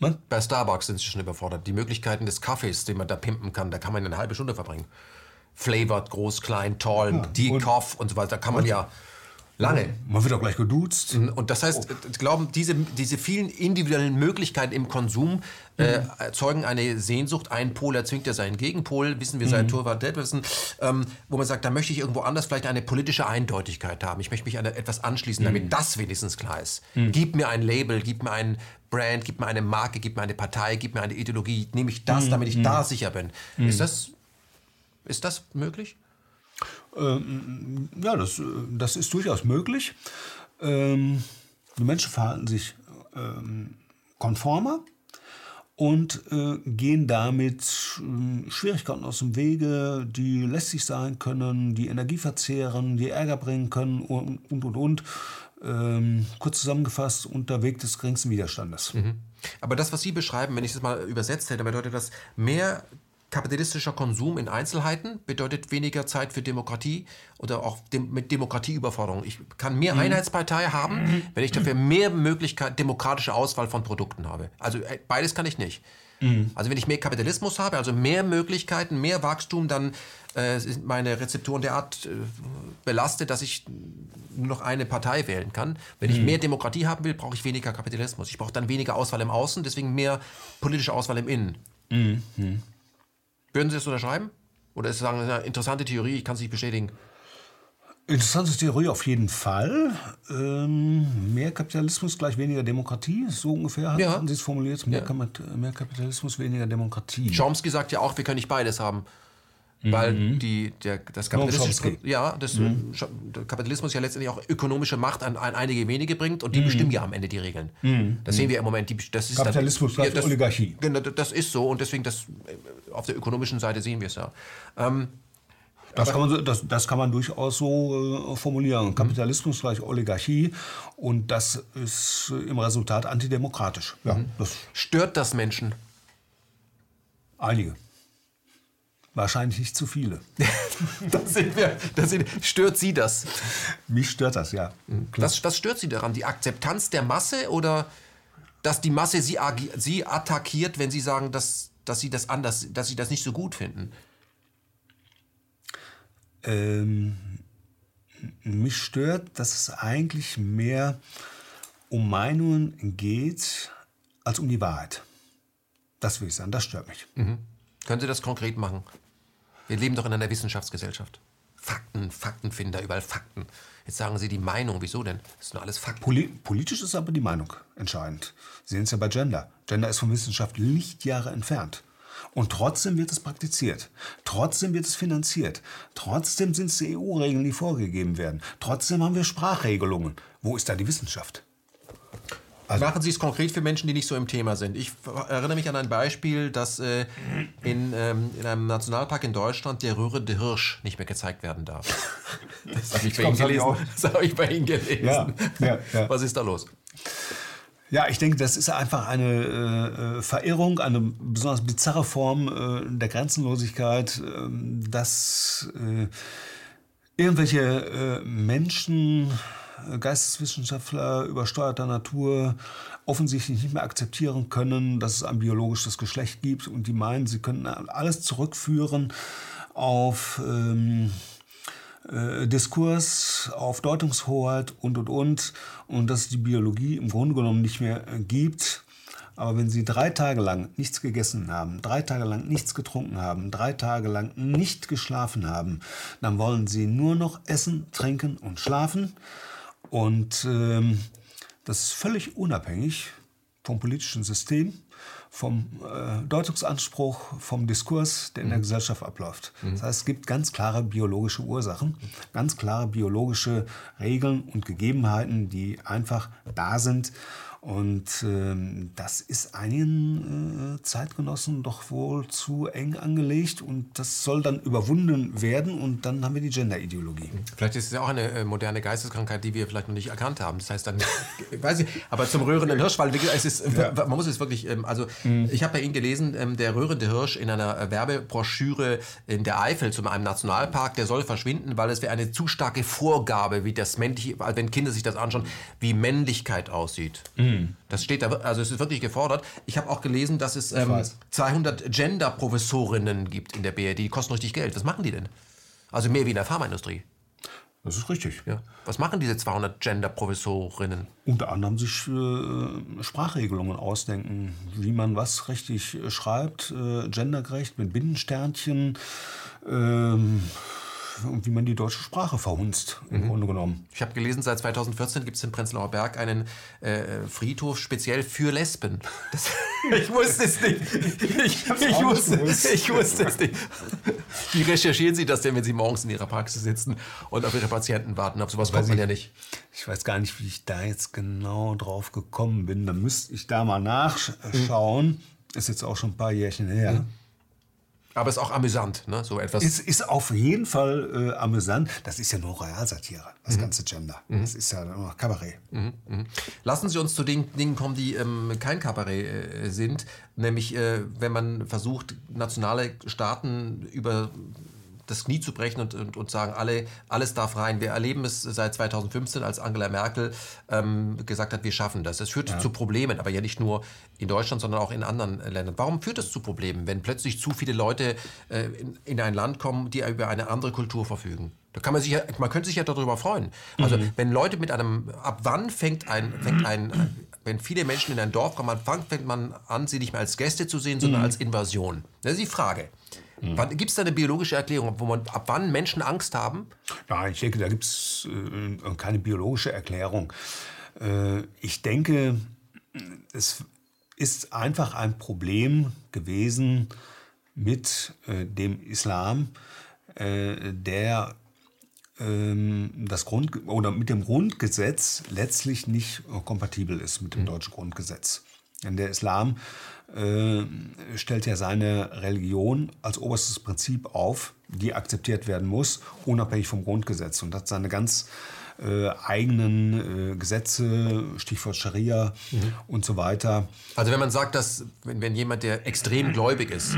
Was? Bei Starbucks sind sie schon überfordert. Die Möglichkeiten des Kaffees, den man da pimpen kann, da kann man eine halbe Stunde verbringen. Flavored, groß, klein, tall, ja, Decaf und, und so weiter. Da kann man ja Lange. Man wird auch gleich geduzt. Mhm. Und das heißt, oh. glauben, diese, diese vielen individuellen Möglichkeiten im Konsum äh, mhm. erzeugen eine Sehnsucht. Ein Pol erzwingt ja seinen Gegenpol, wissen wir seit mhm. Torvald Detlefsen, ähm, wo man sagt, da möchte ich irgendwo anders vielleicht eine politische Eindeutigkeit haben. Ich möchte mich an etwas anschließen, damit mhm. das wenigstens klar ist. Mhm. Gib mir ein Label, gib mir ein Brand, gib mir eine Marke, gib mir eine Partei, gib mir eine Ideologie. Nehme ich das, mhm. damit ich da sicher bin. Ist, das, ist das möglich? Ähm, ja, das, das ist durchaus möglich. Ähm, die Menschen verhalten sich ähm, konformer und äh, gehen damit äh, Schwierigkeiten aus dem Wege, die lästig sein können, die Energie verzehren, die Ärger bringen können und, und, und. und. Ähm, kurz zusammengefasst, unter Weg des geringsten Widerstandes. Mhm. Aber das, was Sie beschreiben, wenn ich das mal übersetzt hätte, bedeutet das mehr kapitalistischer Konsum in Einzelheiten bedeutet weniger Zeit für Demokratie oder auch dem, mit Demokratieüberforderung. Ich kann mehr mhm. Einheitspartei haben, mhm. wenn ich dafür mehr Möglichkeit, demokratische Auswahl von Produkten habe. Also äh, beides kann ich nicht. Mhm. Also wenn ich mehr Kapitalismus habe, also mehr Möglichkeiten, mehr Wachstum, dann äh, sind meine Rezeptoren derart äh, belastet, dass ich nur noch eine Partei wählen kann. Wenn ich mhm. mehr Demokratie haben will, brauche ich weniger Kapitalismus. Ich brauche dann weniger Auswahl im Außen, deswegen mehr politische Auswahl im Innen. Mhm. Würden Sie das unterschreiben? Oder ist es eine interessante Theorie, ich kann es nicht bestätigen? Interessante Theorie auf jeden Fall. Ähm, mehr Kapitalismus gleich weniger Demokratie, so ungefähr ja. haben Sie es formuliert. Mehr, ja. mehr Kapitalismus, weniger Demokratie. Chomsky sagt ja auch, wir können nicht beides haben. Weil mhm. die, der, das Kapitalismus, ja, das, mhm. der Kapitalismus ja letztendlich auch ökonomische Macht an, an einige wenige bringt und die mhm. bestimmen ja am Ende die Regeln. Mhm. Das sehen wir im Moment. Die, das ist Kapitalismus dann, ja, das, Oligarchie. Genau, das ist so und deswegen das, auf der ökonomischen Seite sehen wir es ja. Ähm, das kann, man, das, das kann man durchaus so äh, formulieren. Mhm. Kapitalismus gleich Oligarchie und das ist im Resultat antidemokratisch. Ja, mhm. das Stört das Menschen? Einige. Wahrscheinlich nicht zu viele. das sind wir, das sind, stört Sie das? Mich stört das, ja. Was, was stört Sie daran? Die Akzeptanz der Masse oder dass die Masse Sie, Sie attackiert, wenn Sie sagen, dass, dass, Sie das anders, dass Sie das nicht so gut finden? Ähm, mich stört, dass es eigentlich mehr um Meinungen geht als um die Wahrheit. Das will ich sagen, das stört mich. Mhm. Können Sie das konkret machen? Wir leben doch in einer Wissenschaftsgesellschaft. Fakten, Faktenfinder, überall Fakten. Jetzt sagen Sie die Meinung, wieso denn? Das sind nur alles Fakten. Poli politisch ist aber die Meinung entscheidend. Sie sehen es ja bei Gender. Gender ist von Wissenschaft Lichtjahre entfernt. Und trotzdem wird es praktiziert. Trotzdem wird es finanziert. Trotzdem sind es die EU-Regeln, die vorgegeben werden. Trotzdem haben wir Sprachregelungen. Wo ist da die Wissenschaft? Also Machen Sie es konkret für Menschen, die nicht so im Thema sind. Ich erinnere mich an ein Beispiel, dass äh, in, ähm, in einem Nationalpark in Deutschland der rührende Hirsch nicht mehr gezeigt werden darf. Das habe ich, bei Ihnen gelesen. Das habe ich bei Ihnen gelesen. Ja, ja, ja. Was ist da los? Ja, ich denke, das ist einfach eine äh, Verirrung, eine besonders bizarre Form äh, der Grenzenlosigkeit, äh, dass äh, irgendwelche äh, Menschen Geisteswissenschaftler übersteuerter Natur offensichtlich nicht mehr akzeptieren können, dass es ein biologisches Geschlecht gibt und die meinen, sie können alles zurückführen auf ähm, äh, Diskurs, auf Deutungshoheit und und und und dass es die Biologie im Grunde genommen nicht mehr äh, gibt. Aber wenn Sie drei Tage lang nichts gegessen haben, drei Tage lang nichts getrunken haben, drei Tage lang nicht geschlafen haben, dann wollen Sie nur noch essen, trinken und schlafen. Und ähm, das ist völlig unabhängig vom politischen System, vom äh, Deutungsanspruch, vom Diskurs, der in der Gesellschaft abläuft. Das heißt, es gibt ganz klare biologische Ursachen, ganz klare biologische Regeln und Gegebenheiten, die einfach da sind. Und ähm, das ist einigen äh, Zeitgenossen doch wohl zu eng angelegt und das soll dann überwunden werden und dann haben wir die Gender-Ideologie. Vielleicht ist es ja auch eine äh, moderne Geisteskrankheit, die wir vielleicht noch nicht erkannt haben. Das heißt dann, weiß ich, aber zum röhrenden Hirsch, weil es ist, Ja. man muss es wirklich, ähm, also ich habe bei Ihnen gelesen, ähm, der röhrende Hirsch in einer äh, Werbebroschüre in der Eifel zu einem Nationalpark, der soll verschwinden, weil es wäre eine zu starke Vorgabe, wie das männliche, weil wenn Kinder sich das anschauen, wie Männlichkeit aussieht. Das steht da, also es ist wirklich gefordert. Ich habe auch gelesen, dass es ähm, weiß. 200 Gender-Professorinnen gibt in der BRD, die kosten richtig Geld. Was machen die denn? Also mehr wie in der Pharmaindustrie. Das ist richtig. Ja. Was machen diese 200 Gender-Professorinnen? Unter anderem sich äh, Sprachregelungen ausdenken, wie man was richtig äh, schreibt, äh, gendergerecht mit Binnensternchen ähm, und wie man die deutsche Sprache verhunzt, im Grunde genommen. Ich habe gelesen, seit 2014 gibt es in Prenzlauer Berg einen äh, Friedhof speziell für Lesben. Das, ich wusste es nicht. Ich, ich, nicht wusste, ich wusste es nicht. Wie recherchieren Sie das denn, wenn Sie morgens in Ihrer Praxis sitzen und auf Ihre Patienten warten? Auf sowas kommt man ich. ja nicht. Ich weiß gar nicht, wie ich da jetzt genau drauf gekommen bin. Da müsste ich da mal nachschauen. Ist jetzt auch schon ein paar Jährchen her. Aber es ist auch amüsant, ne? so etwas. Es ist auf jeden Fall äh, amüsant. Das ist ja nur Realsatire, das ganze Gender. Das ist ja nur Kabarett. Lassen Sie uns zu den Dingen kommen, die ähm, kein Kabarett äh, sind. Nämlich, äh, wenn man versucht, nationale Staaten über das Knie zu brechen und, und, und sagen, alle, alles darf rein. Wir erleben es seit 2015, als Angela Merkel ähm, gesagt hat, wir schaffen das. Es führt zu Problemen, aber ja nicht nur in Deutschland, sondern auch in anderen äh, Ländern. Warum führt es zu Problemen, wenn plötzlich zu viele Leute äh, in, in ein Land kommen, die über eine andere Kultur verfügen? Da kann man sich ja, man könnte sich ja darüber freuen. Also wenn Leute mit einem, ab wann fängt ein, fängt ein, wenn viele Menschen in ein Dorf kommen, fängt man an, sie nicht mehr als Gäste zu sehen, sondern als Invasion? Das ist die Frage. Gibt es da eine biologische Erklärung, wo man, ab wann Menschen Angst haben? Nein, ich denke, da gibt es äh, keine biologische Erklärung. Äh, ich denke, es ist einfach ein Problem gewesen mit äh, dem Islam, äh, der ähm, das Grund oder mit dem Grundgesetz letztlich nicht äh, kompatibel ist mit dem deutschen Grundgesetz. Denn der Islam äh, stellt ja seine Religion als oberstes Prinzip auf, die akzeptiert werden muss, unabhängig vom Grundgesetz. Und hat seine ganz äh, eigenen äh, Gesetze, Stichwort Scharia und so weiter. Also wenn man sagt, dass wenn, wenn jemand, der extrem gläubig ist,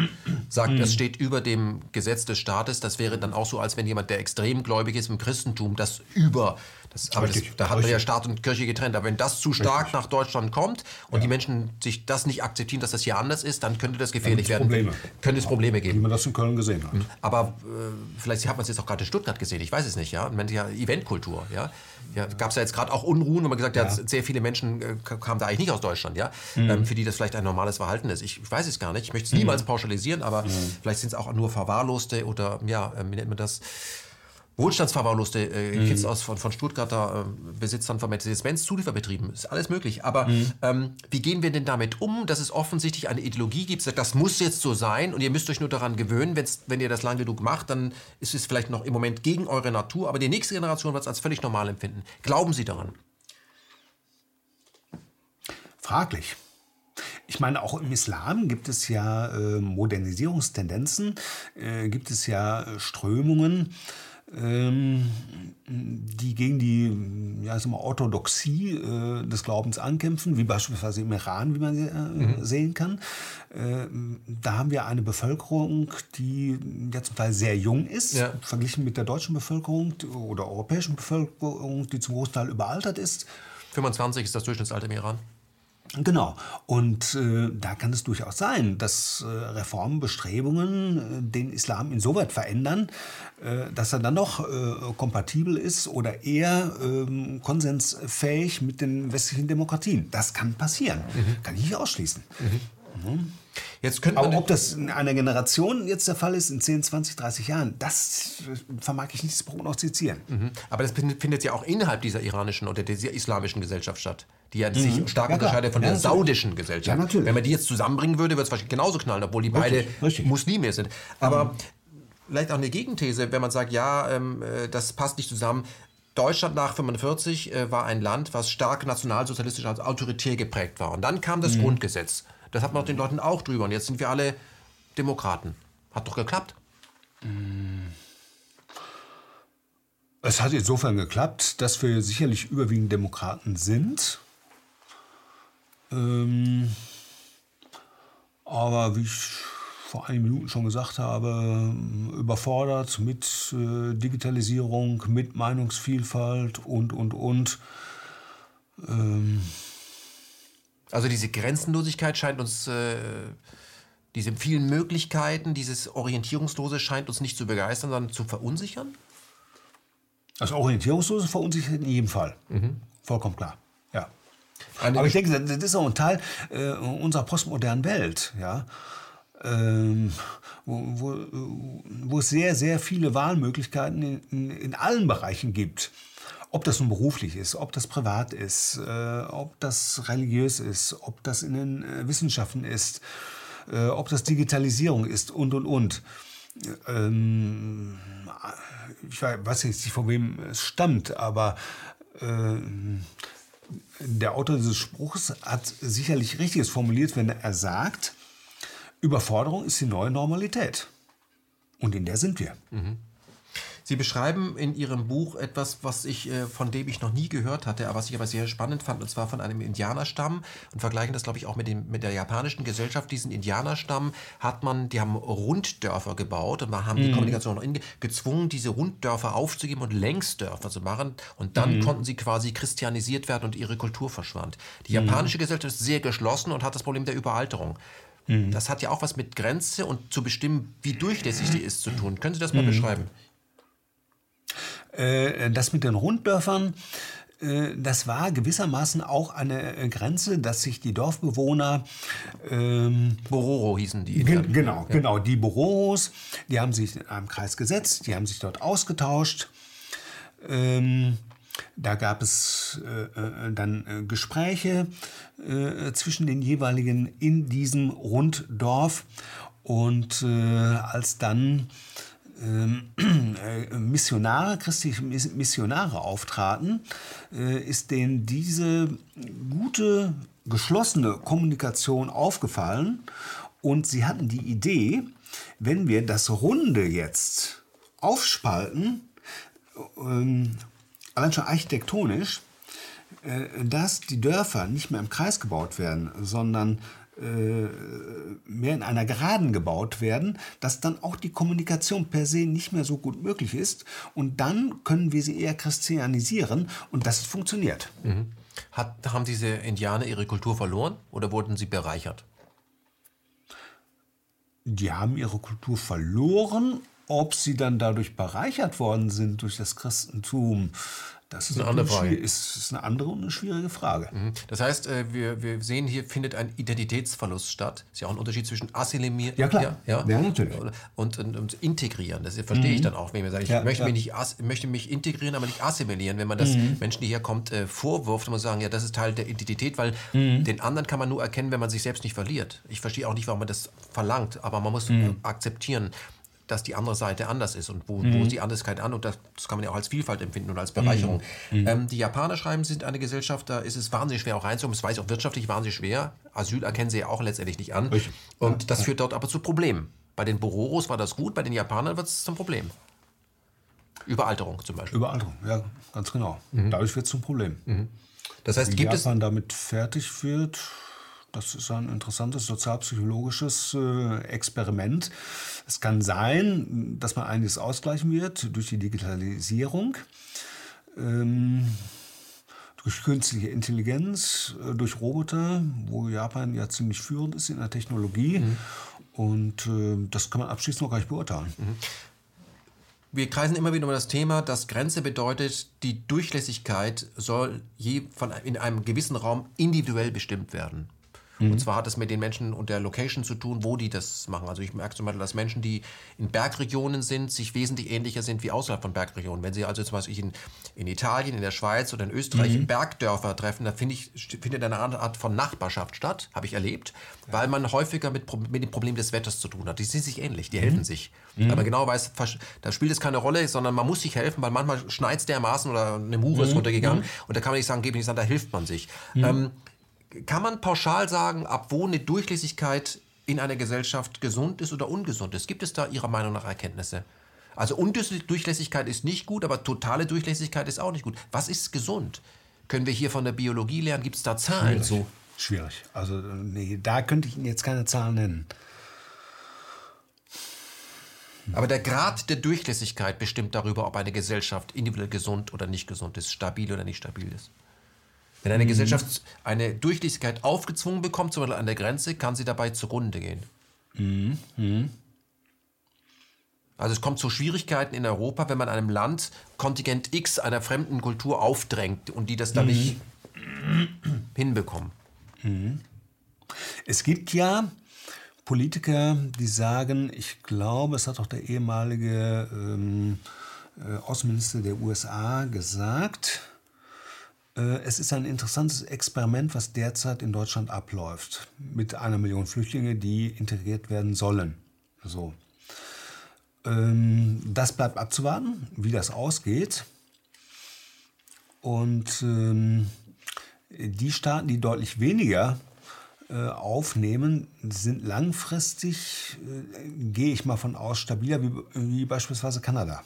sagt, das steht über dem Gesetz des Staates, das wäre dann auch so, als wenn jemand, der extrem gläubig ist im Christentum, das über, das, aber das, Richtig, da hat man ja richtig. Staat und Kirche getrennt. Aber wenn das zu stark nach Deutschland kommt und die Menschen sich das nicht akzeptieren, dass das hier anders ist, dann könnte das gefährlich werden. Probleme. Könnte es Probleme Wie geben. man das in Köln gesehen hat. Aber äh, vielleicht hat man es jetzt auch gerade in Stuttgart gesehen, ich weiß es nicht, ja. Man ja Eventkultur, ja. Ja, gab es ja jetzt gerade auch Unruhen und man gesagt, ja. sehr viele Menschen äh, kamen da eigentlich nicht aus Deutschland, ja, ähm, für die das vielleicht ein normales Verhalten ist. Ich weiß es gar nicht. Ich möchte es niemals pauschalisieren, aber vielleicht sind es auch nur Verwahrloste oder ja, äh, wie nennt man das? Wohlstandsverwahrloste äh, Kids aus von, von Stuttgarter äh, Besitzern von Mercedes-Benz Zulieferbetrieben. Ist alles möglich. Aber ähm, wie gehen wir denn damit um, dass es offensichtlich eine Ideologie gibt, sagt, das muss jetzt so sein und ihr müsst euch nur daran gewöhnen, wenn's, wenn ihr das lang genug macht, dann ist es vielleicht noch im Moment gegen eure Natur, aber die nächste Generation wird es als völlig normal empfinden. Glauben Sie daran? Fraglich. Ich meine, auch im Islam gibt es ja äh, Modernisierungstendenzen, äh, gibt es ja äh, Strömungen, die gegen die ja, wir, Orthodoxie äh, des Glaubens ankämpfen, wie beispielsweise im Iran, wie man äh, sehen kann. Äh, da haben wir eine Bevölkerung, die ja zum Teil sehr jung ist, Ja. verglichen mit der deutschen Bevölkerung oder europäischen Bevölkerung, die zum Großteil überaltert ist. 25 ist das Durchschnittsalter im Iran. Genau. Und äh, da kann es durchaus sein, dass äh, Reformbestrebungen äh, den Islam insoweit verändern, äh, dass er dann noch äh, kompatibel ist oder eher ähm, konsensfähig mit den westlichen Demokratien. Das kann passieren. Mhm. Kann ich nicht ausschließen. Mhm. Mhm. Jetzt Aber ob das in einer Generation jetzt der Fall ist, in 10, 20, 30 Jahren, das vermag ich nicht zu prognostizieren. Mhm. Aber das findet ja auch innerhalb dieser iranischen oder dieser islamischen Gesellschaft statt, die ja mhm. sich stark ja, unterscheidet von ja, der saudischen Gesellschaft. Ja, natürlich. Wenn man die jetzt zusammenbringen würde, würde es wahrscheinlich genauso knallen, obwohl die beide richtig. Muslime sind. Aber mhm. vielleicht auch eine Gegenthese, wenn man sagt, ja, ähm, äh, das passt nicht zusammen. Deutschland nach 1945 äh, war ein Land, was stark nationalsozialistisch als autoritär geprägt war. Und dann kam das mhm. Grundgesetz. Das hat man den Leuten auch drüber. Und jetzt sind wir alle Demokraten. Hat doch geklappt. Es hat insofern geklappt, dass wir sicherlich überwiegend Demokraten sind. Ähm, aber wie ich vor einigen Minuten schon gesagt habe, überfordert mit äh, Digitalisierung, mit Meinungsvielfalt und, und, und. Ähm, also diese Grenzenlosigkeit scheint uns, äh, diese vielen Möglichkeiten, dieses Orientierungslose scheint uns nicht zu begeistern, sondern zu verunsichern? Das Orientierungslose verunsichert in jedem Fall. Mhm. Vollkommen klar. Ja. Eine Aber ich denke, das ist auch ein Teil äh, unserer postmodernen Welt. Ja? Ähm, wo, wo, wo, es sehr, sehr viele Wahlmöglichkeiten in, in, in allen Bereichen gibt. Ob das nun beruflich ist, ob das privat ist, äh, ob das religiös ist, ob das in den äh, Wissenschaften ist, äh, ob das Digitalisierung ist und, und, und. Ähm, ich weiß jetzt nicht, von wem es stammt, aber äh, der Autor dieses Spruchs hat sicherlich Richtiges formuliert, wenn er sagt, Überforderung ist die neue Normalität. Und in der sind wir. Mhm. Sie beschreiben in Ihrem Buch etwas, was ich, äh, von dem ich noch nie gehört hatte, aber was ich aber sehr spannend fand, und zwar von einem Indianerstamm und vergleichen das, glaube ich, auch mit, dem, mit der japanischen Gesellschaft. Diesen Indianerstamm hat man, die haben Runddörfer gebaut und haben die mhm. Kommunikation noch in, gezwungen, diese Runddörfer aufzugeben und Längsdörfer zu machen. Und dann mhm. konnten sie quasi christianisiert werden und ihre Kultur verschwand. Die mhm. japanische Gesellschaft ist sehr geschlossen und hat das Problem der Überalterung. Mhm. Das hat ja auch was mit Grenze und zu bestimmen, wie durchlässig die ist, zu tun. Können Sie das mal mhm. beschreiben? Äh, das mit den Runddörfern, äh, das war gewissermaßen auch eine äh, Grenze, dass sich die Dorfbewohner ähm, Bororo hießen die. Gen genau, ja. genau. Die Bororos, die haben sich in einem Kreis gesetzt, die haben sich dort ausgetauscht. Ähm, da gab es äh, dann äh, Gespräche äh, zwischen den jeweiligen in diesem Runddorf. Und als dann äh, Missionare, christliche Missionare auftraten, äh, ist denen diese gute, geschlossene Kommunikation aufgefallen. Und sie hatten die Idee, wenn wir das Runde jetzt aufspalten, ähm, allein schon architektonisch, äh, dass die Dörfer nicht mehr im Kreis gebaut werden, sondern äh, mehr in einer Geraden gebaut werden, dass dann auch die Kommunikation per se nicht mehr so gut möglich ist. Und dann können wir sie eher christianisieren und das funktioniert. Mhm. Hat, haben diese Indianer ihre Kultur verloren oder wurden sie bereichert? Die haben ihre Kultur verloren. Ob sie dann dadurch bereichert worden sind durch das Christentum, das ist eine andere Frage. Ist, ist eine andere und eine schwierige Frage. Mhm. Das heißt, äh, wir, wir sehen hier findet ein Identitätsverlust statt. Ist ja auch ein Unterschied zwischen assimilieren ja, klar. Ja, ja, ja natürlich. Und, und, und, integrieren. Das verstehe mhm. ich dann auch, wenn wir sagen, ich ja, möchte, mich nicht möchte mich integrieren, aber nicht assimilieren. Wenn man das mhm. Menschen, die herkommt, äh, vorwirft, muss man sagen, ja, das ist Teil der Identität, weil mhm. den anderen kann man nur erkennen, wenn man sich selbst nicht verliert. Ich verstehe auch nicht, warum man das verlangt, aber man muss mhm. akzeptieren dass die andere Seite anders ist und wo, mhm. wo ist die Anderskeit an und das, das, kann man ja auch als Vielfalt empfinden und als Bereicherung. Mhm. mhm. Ähm, die Japaner schreiben, sind eine Gesellschaft, da ist es wahnsinnig schwer auch reinzukommen, es weiß auch wirtschaftlich wahnsinnig schwer. Asyl erkennen sie ja auch letztendlich nicht an. Richtig. Und das führt dort aber zu Problemen. Bei den Bororos war das gut, bei den Japanern wird es zum Problem. Überalterung zum Beispiel. Überalterung, ja, ganz genau. Mhm. Dadurch wird es zum Problem. Mhm. Das heißt, Wie gibt Japan es damit fertig wird, das ist ein interessantes sozialpsychologisches äh, Experiment. Es kann sein, dass man einiges ausgleichen wird durch die Digitalisierung. Ähm, durch künstliche Intelligenz, äh, durch Roboter, wo Japan ja ziemlich führend ist in der Technologie. Mhm. Und äh, das kann man abschließend noch gar nicht beurteilen. Mhm. Wir kreisen immer wieder um das Thema, dass Grenze bedeutet, die Durchlässigkeit soll je von, in einem gewissen Raum individuell bestimmt werden. Mhm. Und zwar hat es mit den Menschen und der Location zu tun, wo die das machen. Also ich merke zum Beispiel, dass Menschen, die in Bergregionen sind, sich wesentlich ähnlicher sind wie außerhalb von Bergregionen. Wenn sie also zum Beispiel in, in Italien, in der Schweiz oder in Österreich mhm. Bergdörfer treffen, da finde ich, findet eine Art von Nachbarschaft statt, habe ich erlebt, ja. weil man häufiger mit, mit dem Problem des Wetters zu tun hat. Die sind sich ähnlich, die mhm. helfen sich. Mhm. Aber genau weiß, da spielt es keine Rolle, sondern man muss sich helfen, weil manchmal schneit es dermaßen oder eine Mure ist mhm. runtergegangen mhm. und da kann man nicht sagen, gebe nicht sagen, da hilft man sich. Mhm. Ähm, kann man pauschal sagen, ab wo eine Durchlässigkeit in einer Gesellschaft gesund ist oder ungesund ist? Gibt es da Ihrer Meinung nach Erkenntnisse? Also Undurchlässigkeit ist nicht gut, aber totale Durchlässigkeit ist auch nicht gut. Was ist gesund? Können wir hier von der Biologie lernen? Gibt es da Zahlen Schwierig. zu? Schwierig. Also nee, da könnte ich Ihnen jetzt keine Zahlen nennen. Aber der Grad der Durchlässigkeit bestimmt darüber, ob eine Gesellschaft individuell gesund oder nicht gesund ist, stabil oder nicht stabil ist. Wenn eine mhm. Gesellschaft eine Durchlässigkeit aufgezwungen bekommt, zum Beispiel an der Grenze, kann sie dabei zugrunde gehen. Mhm. Mhm. Also es kommt zu Schwierigkeiten in Europa, wenn man einem Land Kontingent X einer fremden Kultur aufdrängt und die das dann nicht hinbekommen. Mhm. Es gibt ja Politiker, die sagen, ich glaube, es hat auch der ehemalige ähm, äh, Außenminister der USA gesagt, es ist ein interessantes Experiment, was derzeit in Deutschland abläuft, mit einer Million Flüchtlinge, die integriert werden sollen. So. Ähm, das bleibt abzuwarten, wie das ausgeht. Und ähm, die Staaten, die deutlich weniger äh, aufnehmen, sind langfristig, äh, gehe ich mal von aus, stabiler wie, wie beispielsweise Kanada.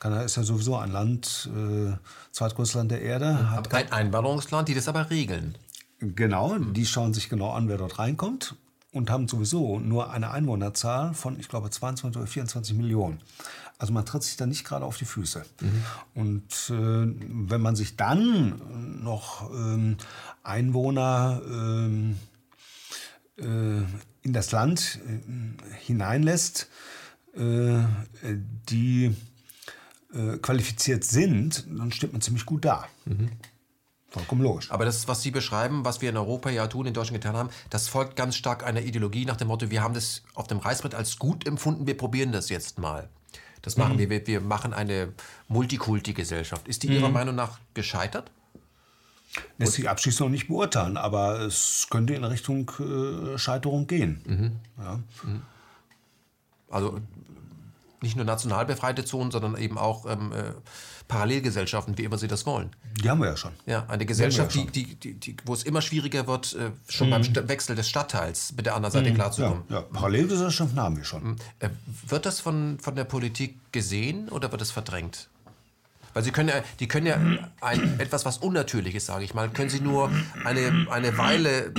Kanada ist ja sowieso ein Land, äh, zweitgrößtes Land der Erde. Hat ein Einwanderungsland, die das aber regeln. Genau, die schauen sich genau an, wer dort reinkommt und haben sowieso nur eine Einwohnerzahl von, ich glaube, 22 oder 24 Millionen. Also man tritt sich da nicht gerade auf die Füße. Mhm. Und äh, wenn man sich dann noch ähm, Einwohner ähm, äh, in das Land äh, hineinlässt, äh, die äh, qualifiziert sind, dann steht man ziemlich gut da. Mhm. Vollkommen logisch. Aber das, was Sie beschreiben, was wir in Europa ja tun, in Deutschland getan haben, das folgt ganz stark einer Ideologie nach dem Motto, wir haben das auf dem Reißbrett als gut empfunden, wir probieren das jetzt mal. Das machen mhm. wir, wir machen eine Multikulti-Gesellschaft. Ist die mhm. Ihrer Meinung nach gescheitert? Lässt sich abschließend noch nicht beurteilen, aber es könnte in Richtung äh, Scheiterung gehen. Mhm. Ja. Mhm. Also nicht nur national befreite Zonen, sondern eben auch ähm, äh, Parallelgesellschaften, wie immer sie das wollen. Die haben wir ja schon. Ja, eine Gesellschaft, ja die, die, die, wo es immer schwieriger wird, äh, schon mhm. beim Wechsel des Stadtteils mit der anderen Seite mhm. klarzukommen. Ja, ja. Parallelgesellschaften haben wir schon. Mhm. Äh, wird das von, von der Politik gesehen oder wird es verdrängt? Weil sie können ja, die können ja ein, etwas, was Unnatürliches, sage ich mal, können sie nur eine, eine Weile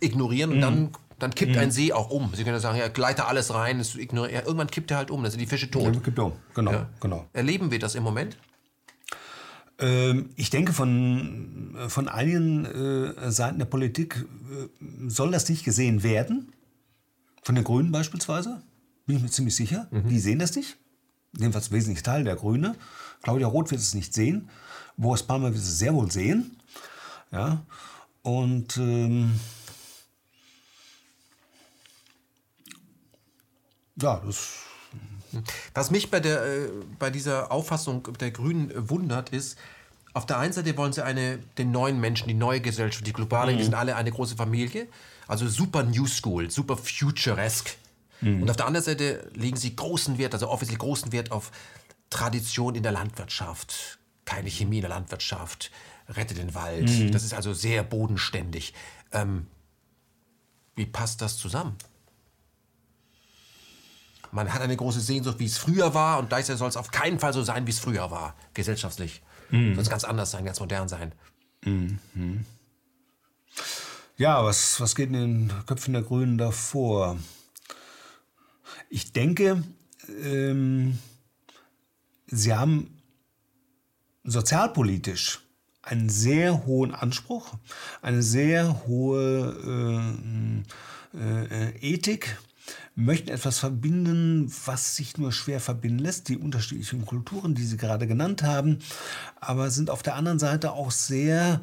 ignorieren und dann dann kippt mhm. ein See auch um. Sie können ja sagen, ja, gleite alles rein, es ignoriert. Ja, irgendwann kippt er halt um, dann sind die Fische tot. Ja, kippt um, genau, ja. genau. Erleben wir das im Moment? Ähm, ich denke, von, von einigen äh, Seiten der Politik äh, soll das nicht gesehen werden. Von den Grünen beispielsweise, bin ich mir ziemlich sicher. Mhm. Die sehen das nicht. Jedenfalls wesentlich Teil der Grüne. Claudia Roth wird es nicht sehen. Boris Palmer wird es sehr wohl sehen. Ja. Und ähm, ja, das. Was mich bei, der, äh, bei dieser Auffassung der Grünen wundert, ist, auf der einen Seite wollen sie eine, den neuen Menschen, die neue Gesellschaft, die globale, mhm. die sind alle eine große Familie. Also super New School, super futuresque. Mhm. Und auf der anderen Seite legen sie großen Wert, also offiziell großen Wert auf Tradition in der Landwirtschaft. Keine Chemie in der Landwirtschaft, rette den Wald. Mhm. Das ist also sehr bodenständig. Ähm, wie passt das zusammen? Man hat eine große Sehnsucht, wie es früher war und gleichzeitig soll es auf keinen Fall so sein, wie es früher war, gesellschaftlich. Mhm. Soll es ganz anders sein, ganz modern sein. Mhm. Ja, was, was geht in den Köpfen der Grünen davor? Ich denke, ähm, sie haben sozialpolitisch einen sehr hohen Anspruch, eine sehr hohe äh, äh, Ethik, möchten etwas verbinden, was sich nur schwer verbinden lässt, die unterschiedlichen Kulturen, die Sie gerade genannt haben, aber sind auf der anderen Seite auch sehr,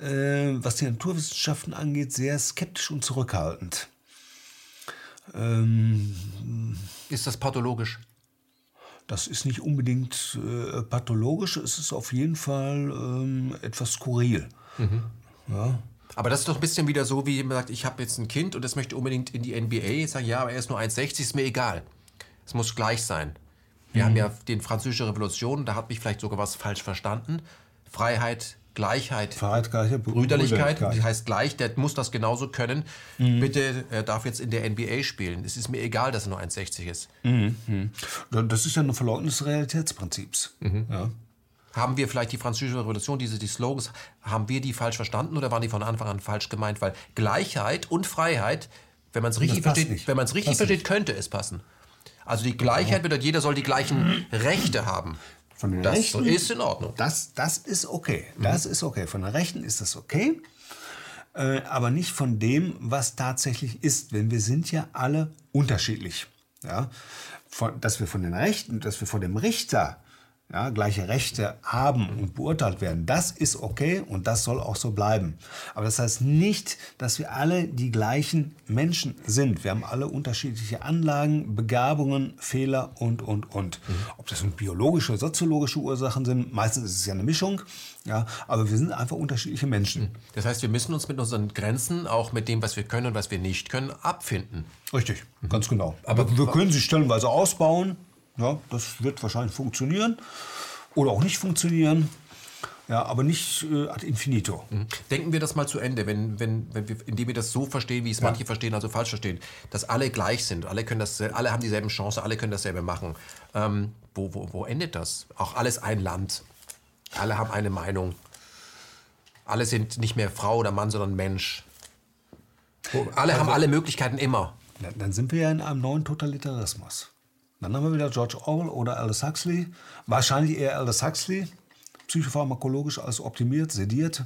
äh, was die Naturwissenschaften angeht, sehr skeptisch und zurückhaltend. Ähm, ist das pathologisch? Das ist nicht unbedingt äh, pathologisch, es ist auf jeden Fall ähm, etwas skurril. Mhm. Ja. Aber das ist doch ein bisschen wieder so, wie man sagt, ich habe jetzt ein Kind und das möchte unbedingt in die NBA. Ich sage, ja, aber er ist nur 1,60, ist mir egal. Es muss gleich sein. Wir mhm. haben ja die französische Revolution, da hat mich vielleicht sogar was falsch verstanden. Freiheit, Gleichheit, Freiheit, Gleichheit, Brüderlichkeit, Brüderlichkeit, das heißt gleich, der muss das genauso können. Mhm. Bitte, er darf jetzt in der NBA spielen. Es ist mir egal, dass er nur 1,60 ist. Mhm. Das ist ja eine Verleugnung des Realitätsprinzips. Mhm. Ja. Haben wir vielleicht die französische Revolution, diese die Slogans, haben wir die falsch verstanden oder waren die von Anfang an falsch gemeint? Weil Gleichheit und Freiheit, wenn man es richtig versteht, wenn man es richtig versteht, könnte es passen. Also die Gleichheit bedeutet, jeder soll die gleichen Rechte haben. Von den das Rechten ist in Ordnung. Das, das ist okay. Das mhm. ist okay. Von den Rechten ist das okay. Äh, aber nicht von dem, was tatsächlich ist. Denn wir sind ja alle unterschiedlich. Ja? Von, dass wir von den Rechten, dass wir vor dem Richter ja, gleiche Rechte haben und beurteilt werden, das ist okay und das soll auch so bleiben. Aber das heißt nicht, dass wir alle die gleichen Menschen sind. Wir haben alle unterschiedliche Anlagen, Begabungen, Fehler und, und, und. Mhm. Ob das nun biologische, soziologische Ursachen sind, meistens ist es ja eine Mischung, ja, aber wir sind einfach unterschiedliche Menschen. Mhm. Das heißt, wir müssen uns mit unseren Grenzen, auch mit dem, was wir können und was wir nicht können, abfinden. Richtig, mhm. ganz genau. Aber wir können sie stellenweise ausbauen, ja, das wird wahrscheinlich funktionieren oder auch nicht funktionieren. Ja, aber nicht äh, ad infinito. Mhm. Denken wir das mal zu Ende, wenn, wenn, wenn wir, indem wir das so verstehen, wie es ja. manche verstehen, also falsch verstehen, dass alle gleich sind, alle, können das, alle haben dieselben Chancen, alle können dasselbe machen. Ähm, wo, wo, wo endet das? Auch alles ein Land. Alle haben eine Meinung. Alle sind nicht mehr Frau oder Mann, sondern Mensch. Alle also, haben alle Möglichkeiten immer. Dann sind wir ja in einem neuen Totalitarismus. Dann haben wir wieder George Orwell oder Aldous Huxley. Wahrscheinlich eher Aldous Huxley. Psychopharmakologisch alles optimiert, sediert.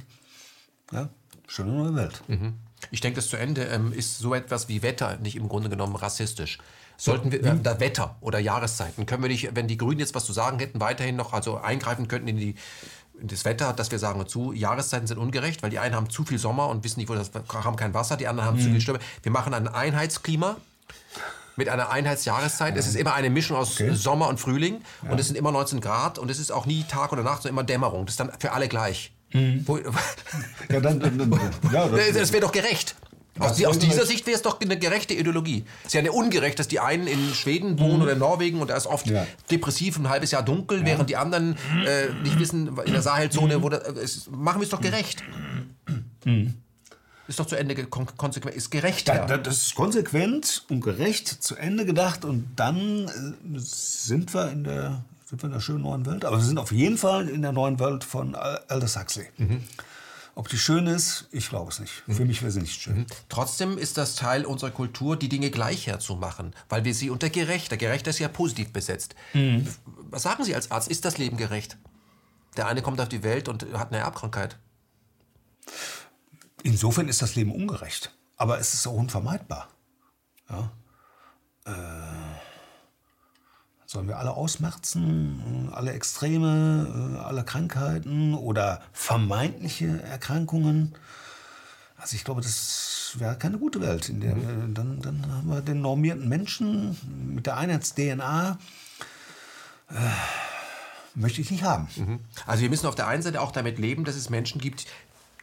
Ja, schöne neue Welt. Mhm. Ich denke, das zu Ende ähm, ist so etwas wie Wetter nicht im Grunde genommen rassistisch. Sollten wir, äh, da Wetter oder Jahreszeiten, können wir nicht, wenn die Grünen jetzt was zu sagen hätten, weiterhin noch, also eingreifen könnten in die, in das Wetter, dass wir sagen zu, Jahreszeiten sind ungerecht, weil die einen haben zu viel Sommer und wissen nicht, wo das, haben kein Wasser, die anderen haben mhm. zu viel Stürme. Wir machen ein Einheitsklima, mit einer Einheitsjahreszeit. Ja. Es ist immer eine Mischung aus okay. Sommer und Frühling ja. und es sind immer 19 Grad und es ist auch nie Tag oder Nacht, sondern immer Dämmerung. Das ist dann für alle gleich. Mhm. Ja, dann, dann, dann, ja, das, das wäre doch gerecht. Aus, aus, dieser Sicht wäre es doch eine gerechte Ideologie. Es ist ja eine ungerecht, dass die einen in Schweden wohnen mhm. oder in Norwegen und da ist oft ja. depressiv ein halbes Jahr dunkel, ja. während die anderen äh, nicht wissen, in der Sahelzone, wo das, äh, machen wir es doch gerecht. Mhm. Ist doch zu Ende konsequent, ist gerecht. Da, da, das ist konsequent und gerecht zu Ende gedacht und dann äh, sind wir in der sind wir in der schönen neuen Welt. Aber wir sind auf jeden Fall in der neuen Welt von Aldous Huxley. Mhm. Ob die schön ist, ich glaube es nicht. Mhm. Für mich wäre sie nicht schön. Mhm. Trotzdem ist das Teil unserer Kultur, die Dinge gleich herzumachen, weil wir sie unter gerechter, gerechter ist ja positiv besetzt. Mhm. Was sagen Sie als Arzt? Ist das Leben gerecht? Der eine kommt auf die Welt und hat eine Erbkrankheit. Insofern ist das Leben ungerecht. Aber es ist auch unvermeidbar. Ja? Äh, sollen wir alle ausmerzen, alle Extreme, äh, alle Krankheiten oder vermeintliche Erkrankungen? Also ich glaube, das wäre keine gute Welt. In der, mhm. dann, dann haben wir den normierten Menschen mit der Einheits-DNA. Äh, möchte ich nicht haben. Mhm. Also wir müssen auf der einen Seite auch damit leben, dass es Menschen gibt,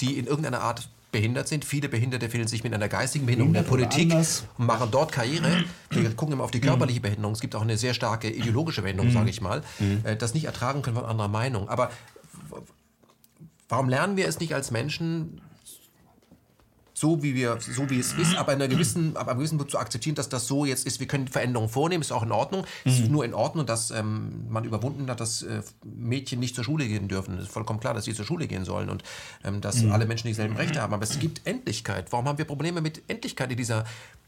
die in irgendeiner Art behindert sind. Viele Behinderte fühlen sich mit einer geistigen Behinderung in der Politik und machen dort Karriere. Wir gucken immer auf die körperliche Behinderung. Es gibt auch eine sehr starke ideologische Behinderung, mhm. sage ich mal, mhm. äh, das nicht ertragen können von anderer Meinung. Aber warum lernen wir es nicht als Menschen, so wie wir, so wie es ist, aber in einer gewissen, aber einem gewissen Punkt zu akzeptieren, dass das so jetzt ist. Wir können Veränderungen vornehmen, ist auch in Ordnung. Es ist mhm. nur in Ordnung, dass ähm, man überwunden hat, dass äh, Mädchen nicht zur Schule gehen dürfen. Es ist vollkommen klar, dass sie zur Schule gehen sollen und ähm, dass mhm. alle Menschen dieselben Rechte haben. Aber es gibt Endlichkeit. Warum haben wir Probleme mit Endlichkeit in dieser,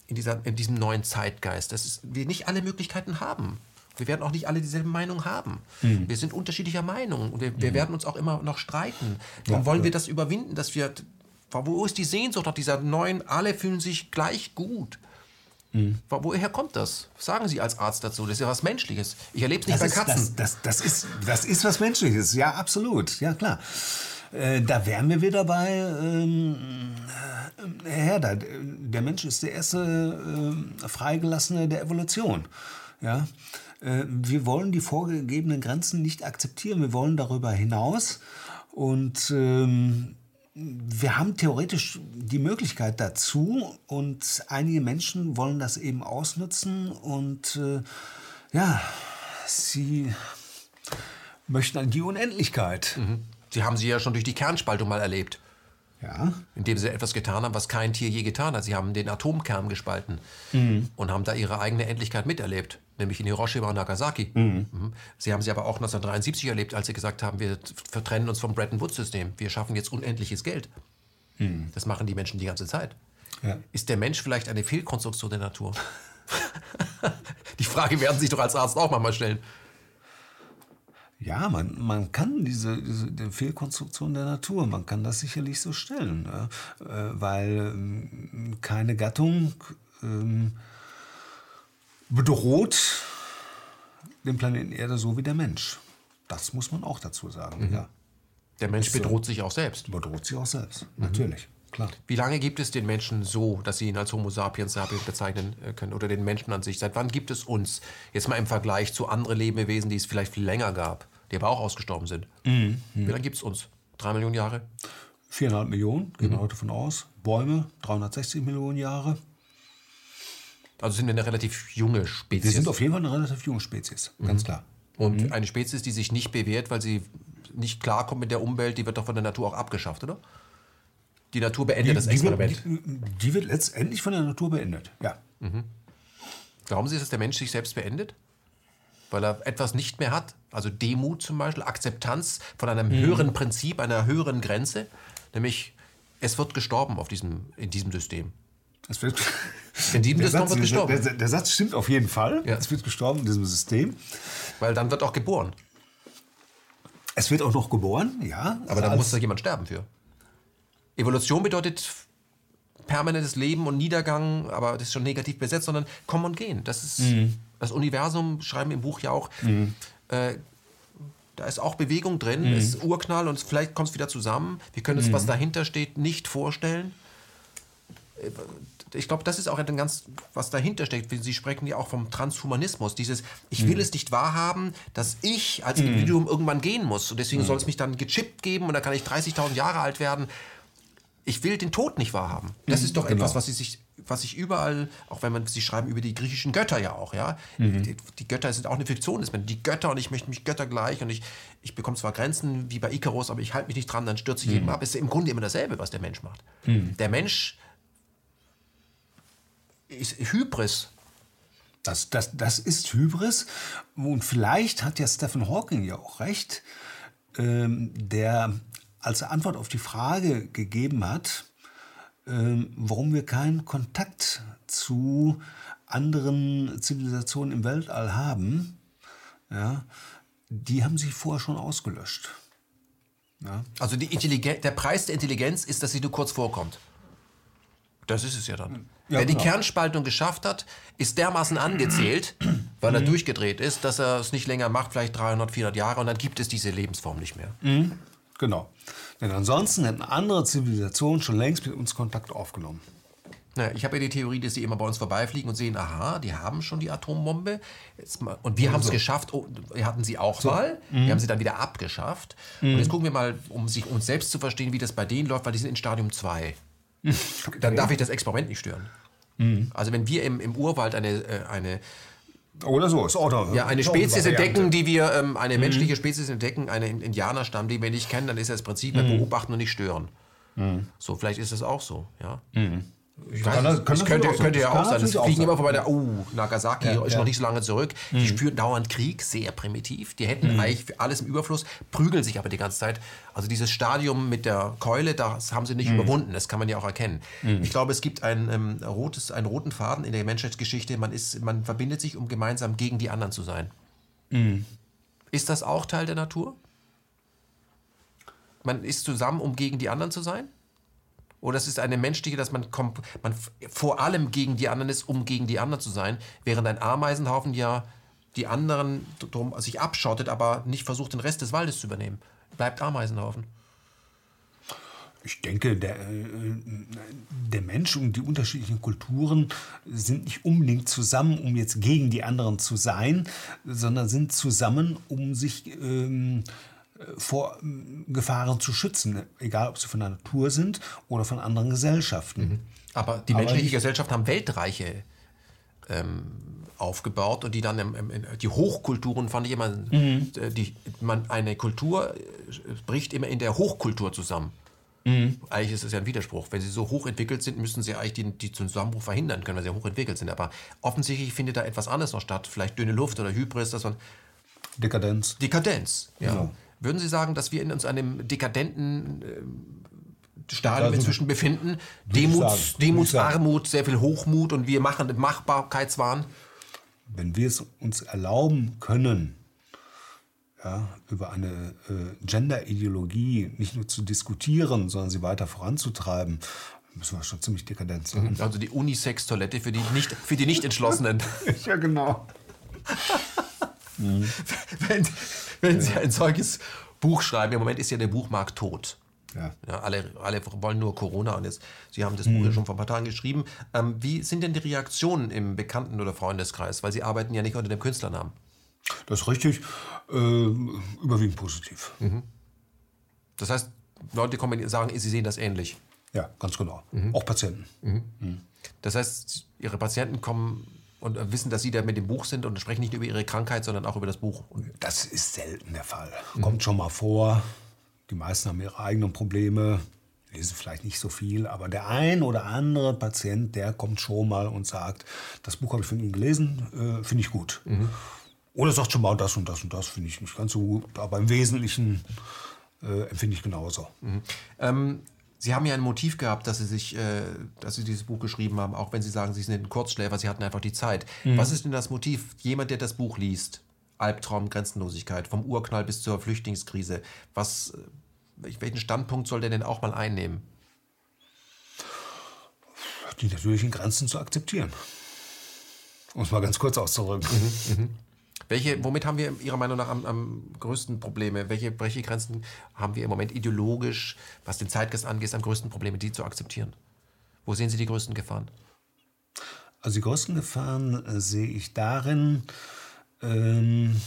in dieser, in diesem neuen Zeitgeist? Dass wir nicht alle Möglichkeiten haben. Wir werden auch nicht alle dieselbe Meinung haben. Mhm. Wir sind unterschiedlicher Meinung und wir, wir werden uns auch immer noch streiten. Warum wollen wir das überwinden, dass wir, wo ist die Sehnsucht nach dieser neuen, alle fühlen sich gleich gut? Mhm. Wo- Woher kommt das? Sagen Sie als Arzt dazu. Das ist ja was Menschliches. Ich erlebe es nicht Das bei ist, Katzen. das, das, das, ist, das ist was Menschliches, ja, absolut, ja klar. Äh, da wären wir wieder bei, ähm, äh, Herr Herder, der Mensch ist der erste äh, Freigelassene der Evolution. Ja? Äh, wir wollen die vorgegebenen Grenzen nicht akzeptieren, wir wollen darüber hinaus und ähm, wir haben theoretisch die Möglichkeit dazu und einige Menschen wollen das eben ausnutzen und äh, ja, sie möchten an die Unendlichkeit. Sie haben sie ja schon durch die Kernspaltung mal erlebt. Ja, Indem sie etwas getan haben, was kein Tier je getan hat. Sie haben den Atomkern gespalten und haben da ihre eigene Endlichkeit miterlebt, nämlich in Hiroshima und Nagasaki. Mhm. Sie haben sie aber auch 1973 erlebt, als sie gesagt haben, wir vertrennen uns vom Bretton Woods-System. Wir schaffen jetzt unendliches Geld. Das machen die Menschen die ganze Zeit. Ja. Ist der Mensch vielleicht eine Fehlkonstruktion der Natur? die Frage werden Sie sich doch als Arzt auch manchmal stellen. ja man, man kann diese, diese die Fehlkonstruktion der Natur, man kann das sicherlich so stellen, ja? äh, weil ähm, keine Gattung ähm, bedroht den Planeten Erde so wie der Mensch. Das muss man auch dazu sagen, ja. Der Mensch bedroht sich auch selbst. Bedroht sich auch selbst, natürlich, klar. Wie lange gibt es den Menschen so, dass Sie ihn als Homo sapiens sapiens bezeichnen äh, können oder den Menschen an sich? Seit wann gibt es uns? Jetzt mal im Vergleich zu anderen Lebewesen, die es vielleicht viel länger gab, die aber auch ausgestorben sind. Wie lange gibt es uns? Drei Millionen Jahre? Viereinhalb Millionen, gehen wir heute von aus. Bäume, 360 Millionen Jahre. Also sind wir eine relativ junge Spezies. Wir sind auf jeden Fall eine relativ junge Spezies, ganz klar. Und eine Spezies, die sich nicht bewährt, weil sie nicht klarkommt mit der Umwelt, die wird doch von der Natur auch abgeschafft, oder? Die Natur beendet das die, wird, Experiment. die, die wird letztendlich von der Natur beendet, ja. Glauben Sie, dass der Mensch sich selbst beendet? Weil er etwas nicht mehr hat? Also Demut zum Beispiel, Akzeptanz von einem höheren Prinzip, einer höheren Grenze? Nämlich, es wird gestorben auf diesem, in diesem System. Es wird, Diesem der, System Satz, wird gestorben. der, der, Satz stimmt auf jeden Fall. Ja. Es wird gestorben in diesem System. Weil dann wird auch geboren. Es wird auch noch geboren, ja. Aber da muss da jemand sterben für. Evolution bedeutet permanentes Leben und Niedergang, aber das ist schon negativ besetzt, sondern kommen und gehen. Das ist das Universum, schreiben wir im Buch ja auch. Äh, da ist auch Bewegung drin, es ist Urknall und vielleicht kommt es wieder zusammen. Wir können uns, was dahinter steht, nicht vorstellen. Ich glaube, das ist auch ein ganz, was dahinter steckt. Sie sprechen ja auch vom Transhumanismus. Dieses, ich will es nicht wahrhaben, dass ich als Individuum irgendwann gehen muss. Und deswegen soll es mich dann gechippt geben und dann kann ich 30.000 Jahre alt werden. Ich will den Tod nicht wahrhaben. Das ist doch genau. etwas, was sie sich, was sich überall, auch wenn man sie schreiben über die griechischen Götter ja auch, ja. Die, die Götter sind auch eine Fiktion Menschen. Die Götter und ich möchte mich Götter gleich und ich, ich bekomme zwar Grenzen wie bei Icarus, aber ich halte mich nicht dran, dann stürze ich jedem ab. Ist im Grunde immer dasselbe, was der Mensch macht. Der Mensch ist Hybris. Das, das, das ist Hybris. Und vielleicht hat ja Stephen Hawking ja auch recht, ähm, der als er Antwort auf die Frage gegeben hat, ähm, warum wir keinen Kontakt zu anderen Zivilisationen im Weltall haben, ja, die haben sich vorher schon ausgelöscht. Ja. Also der Preis der Intelligenz ist, dass sie nur kurz vorkommt. Das ist es ja dann. Ja, Wer die genau. Kernspaltung geschafft hat, ist dermaßen angezählt, weil er durchgedreht ist, dass er es nicht länger macht, vielleicht 300, 400 Jahre, und dann gibt es diese Lebensform nicht mehr. Genau. Denn ansonsten hätten andere Zivilisationen schon längst mit uns Kontakt aufgenommen. Naja, ich habe ja die Theorie, dass sie immer bei uns vorbeifliegen und sehen, aha, die haben schon die Atombombe. Mal, und wir haben es geschafft, oh, wir hatten sie auch mal, wir haben sie dann wieder abgeschafft. Und jetzt gucken wir mal, um sich uns selbst zu verstehen, wie das bei denen läuft, weil die sind in Stadium 2. Dann darf ich das Experiment nicht stören. Also wenn wir im, im Urwald eine, äh, eine, Oder so, ist auch ja, eine Spezies entdecken, die wir, ähm, eine menschliche Spezies entdecken, einen Indianerstamm, den wir nicht kennen, dann ist das Prinzip, wir beobachten und nicht stören. So, vielleicht ist das auch so, ja. Ich weiß, Kann das- kann das könnte, sein. könnte ja auch sein. Auch fliegen immer vorbei, der, oh, Nagasaki Ja, ist ja. noch nicht so lange zurück. Die führen dauernd Krieg, sehr primitiv. Die hätten eigentlich für alles im Überfluss, prügeln sich aber die ganze Zeit. Also dieses Stadium mit der Keule, das haben sie nicht überwunden. Das kann man ja auch erkennen. Ich glaube, es gibt ein, ähm, rotes, einen roten Faden in der Menschheitsgeschichte. Man, ist, man verbindet sich, um gemeinsam gegen die anderen zu sein. Mhm. Ist das auch Teil der Natur? Man ist zusammen, um gegen die anderen zu sein? Oder es ist eine menschliche, dass man, man vor allem gegen die anderen ist, um gegen die anderen zu sein, während ein Ameisenhaufen ja die anderen drum, sich abschottet, aber nicht versucht, den Rest des Waldes zu übernehmen. Bleibt Ameisenhaufen. Ich denke, der, äh, der Mensch und die unterschiedlichen Kulturen sind nicht unbedingt zusammen, um jetzt gegen die anderen zu sein, sondern sind zusammen, um sich ähm, vor Gefahren zu schützen, egal ob sie von der Natur sind oder von anderen Gesellschaften. Mhm. Aber die menschliche Gesellschaft haben Weltreiche ähm, aufgebaut und die dann im, im, die Hochkulturen fand ich immer, mhm. die, man, eine Kultur äh, bricht immer in der Hochkultur zusammen. Mhm. Eigentlich ist es ja ein Widerspruch. Wenn sie so hochentwickelt sind, müssen sie eigentlich die, die Zusammenbruch verhindern können, weil sie ja hochentwickelt sind. Aber offensichtlich findet da etwas anderes noch statt. Vielleicht dünne Luft oder Hybris, dass man. Dekadenz. Dekadenz, ja. ja. Würden Sie sagen, dass wir in uns einem dekadenten äh, Stadium inzwischen befinden? Demuts, Demutsarmut, sehr viel Hochmut und wir machen Machbarkeitswahn? Wenn wir es uns erlauben können, ja, über eine äh, Gender-Ideologie nicht nur zu diskutieren, sondern sie weiter voranzutreiben, müssen wir schon ziemlich dekadent sein. Also die Unisex-Toilette für die nicht, für die nicht entschlossenen. ja, genau. mhm. wenn, wenn Sie ein solches Buch schreiben, im Moment ist ja der Buchmarkt tot. Ja. ja. alle, alle wollen nur Corona und jetzt, Sie haben das mhm. Buch ja schon vor ein paar Tagen geschrieben. Ähm, wie sind denn die Reaktionen im Bekannten- oder Freundeskreis? Weil Sie arbeiten ja nicht unter dem Künstlernamen. Das ist richtig. Äh, überwiegend positiv. Mhm. Das heißt, Leute kommen und sagen, sie sehen das ähnlich. Ja, ganz genau. Mhm. Auch Patienten. Mhm. mhm. Das heißt, Ihre Patienten kommen und wissen, dass Sie da mit dem Buch sind und sprechen nicht über Ihre Krankheit, sondern auch über das Buch. Das ist selten der Fall. Mhm. Kommt schon mal vor. Die meisten haben ihre eigenen Probleme, lesen vielleicht nicht so viel, aber der ein oder andere Patient, der kommt schon mal und sagt, das Buch habe ich von Ihnen gelesen, äh, finde ich gut. Mhm. Oder sagt schon mal, das und das und das finde ich nicht ganz so gut, aber im Wesentlichen äh, empfinde ich genauso. Mhm. Ähm, Sie haben ja ein Motiv gehabt, dass Sie sich, äh, dass Sie dieses Buch geschrieben haben, auch wenn Sie sagen, Sie sind ein Kurzschläfer, Sie hatten einfach die Zeit. Mhm. Was ist denn das Motiv? Jemand, der das Buch liest, Albtraum, Grenzenlosigkeit, vom Urknall bis zur Flüchtlingskrise. Was, äh, welchen Standpunkt soll der denn auch mal einnehmen? Die natürlichen Grenzen zu akzeptieren. Um es mal ganz kurz auszudrücken. Mhm, mhm. Welche, womit haben wir Ihrer Meinung nach am, am größten Probleme? Welche, welche haben wir im Moment ideologisch, was den Zeitgeist angeht, am größten Probleme, die zu akzeptieren? Wo sehen Sie die größten Gefahren? Also die größten Gefahren äh, sehe ich darin, ähm,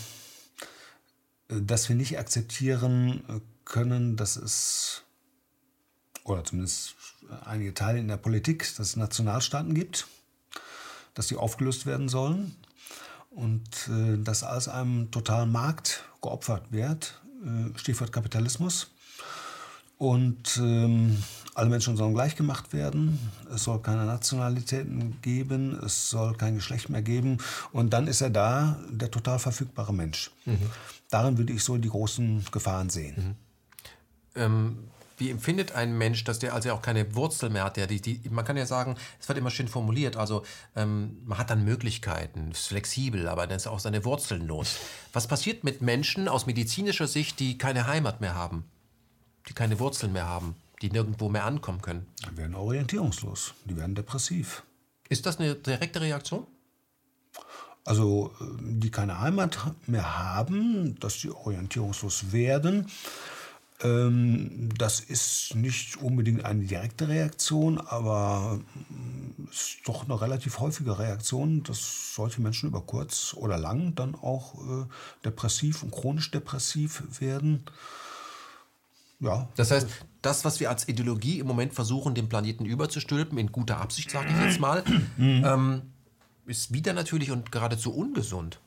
dass wir nicht akzeptieren können, dass es, oder zumindest einige Teile in der Politik, dass es Nationalstaaten gibt, dass die aufgelöst werden sollen und äh, dass alles einem totalen Markt geopfert wird, äh, Stichwort Kapitalismus. Und ähm, alle Menschen sollen gleich gemacht werden. Es soll keine Nationalitäten geben. Es soll kein Geschlecht mehr geben. Und dann ist er da, der total verfügbare Mensch. Mhm. Darin würde ich so die großen Gefahren sehen. Mhm. Ähm, wie empfindet ein Mensch, dass der also auch keine Wurzel mehr hat? Der, die, die, man kann ja sagen, es wird immer schön formuliert, also ähm, man hat dann Möglichkeiten, ist flexibel, aber dann ist auch seine Wurzeln los. Was passiert mit Menschen aus medizinischer Sicht, die keine Heimat mehr haben, die keine Wurzeln mehr haben? die nirgendwo mehr ankommen können. Die werden orientierungslos, die werden depressiv. Ist das eine direkte Reaktion? Also, äh, die keine Heimat mehr haben, dass sie orientierungslos werden, das ist nicht unbedingt eine direkte Reaktion, aber mm, es ist doch eine relativ häufige Reaktion, dass solche Menschen über kurz oder lang dann auch äh, depressiv und chronisch depressiv werden. Ja. Das heißt, das, was wir als Ideologie im Moment versuchen, dem Planeten überzustülpen, in guter Absicht, sage ich jetzt mal, mhm. ähm, ist wieder natürlich und geradezu ungesund.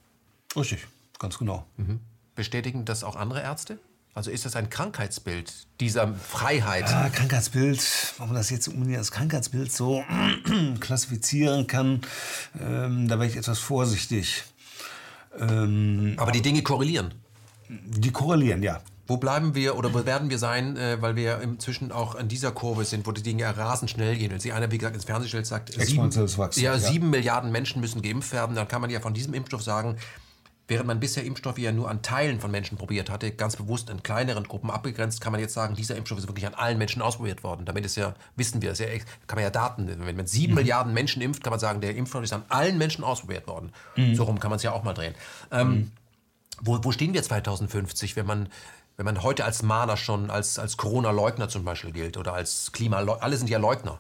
Richtig, ganz genau. Mhm. Bestätigen das auch andere Ärzte? Also ist das ein Krankheitsbild dieser Freiheit? Ja, Krankheitsbild, ob man das jetzt unbedingt als Krankheitsbild so klassifizieren kann, ähm, da wäre ich etwas vorsichtig. Ähm, Aber die Dinge korrelieren? Die korrelieren, ja. Wo bleiben wir oder wo werden wir sein, äh, weil wir inzwischen auch an dieser Kurve sind, wo die Dinge rasend schnell gehen. Wenn sich einer, wie gesagt, ins Fernsehen stellt, sagt, sieben, Wachstum, ja, sieben Milliarden Menschen müssen geimpft werden, dann kann man ja von diesem Impfstoff sagen, Während man bisher Impfstoffe ja nur an Teilen von Menschen probiert hatte, ganz bewusst in kleineren Gruppen abgegrenzt, kann man jetzt sagen, dieser Impfstoff ist wirklich an allen Menschen ausprobiert worden. Damit ist ja, wissen wir, ist ja, kann man ja Daten, wenn man sieben mhm. Milliarden Menschen impft, kann man sagen, der Impfstoff ist an allen Menschen ausprobiert worden. Mhm. So rum kann man es ja auch mal drehen. Ähm, mhm. wo, wo stehen wir 2050, wenn man wenn man heute als Mahner schon als, als Corona-Leugner zum Beispiel gilt oder als Klima, alle sind ja Leugner.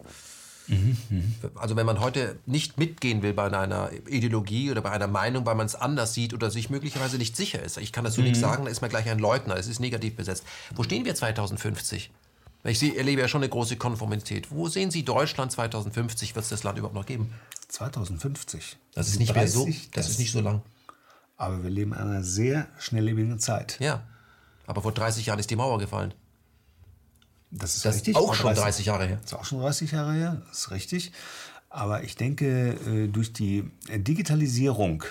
Also wenn man heute nicht mitgehen will bei einer Ideologie oder bei einer Meinung, weil man es anders sieht oder sich möglicherweise nicht sicher ist. Ich kann dazu mhm. nichts sagen, da ist man gleich ein Leugner, es ist negativ besetzt. Wo stehen wir 2050? Ich erlebe ja schon eine große Konformität. Wo sehen Sie Deutschland 2050? Wird es das Land überhaupt noch geben? 2050? Das ist nicht 30, mehr so, das, das ist nicht so lang. Aber wir leben in einer sehr schnelllebigen Zeit. Ja, aber vor 30 Jahren ist die Mauer gefallen. Das ist das richtig. auch schon 30, 30 Jahre her. Das ist auch schon 30 Jahre her, das ist richtig. Aber ich denke, äh, durch die Digitalisierung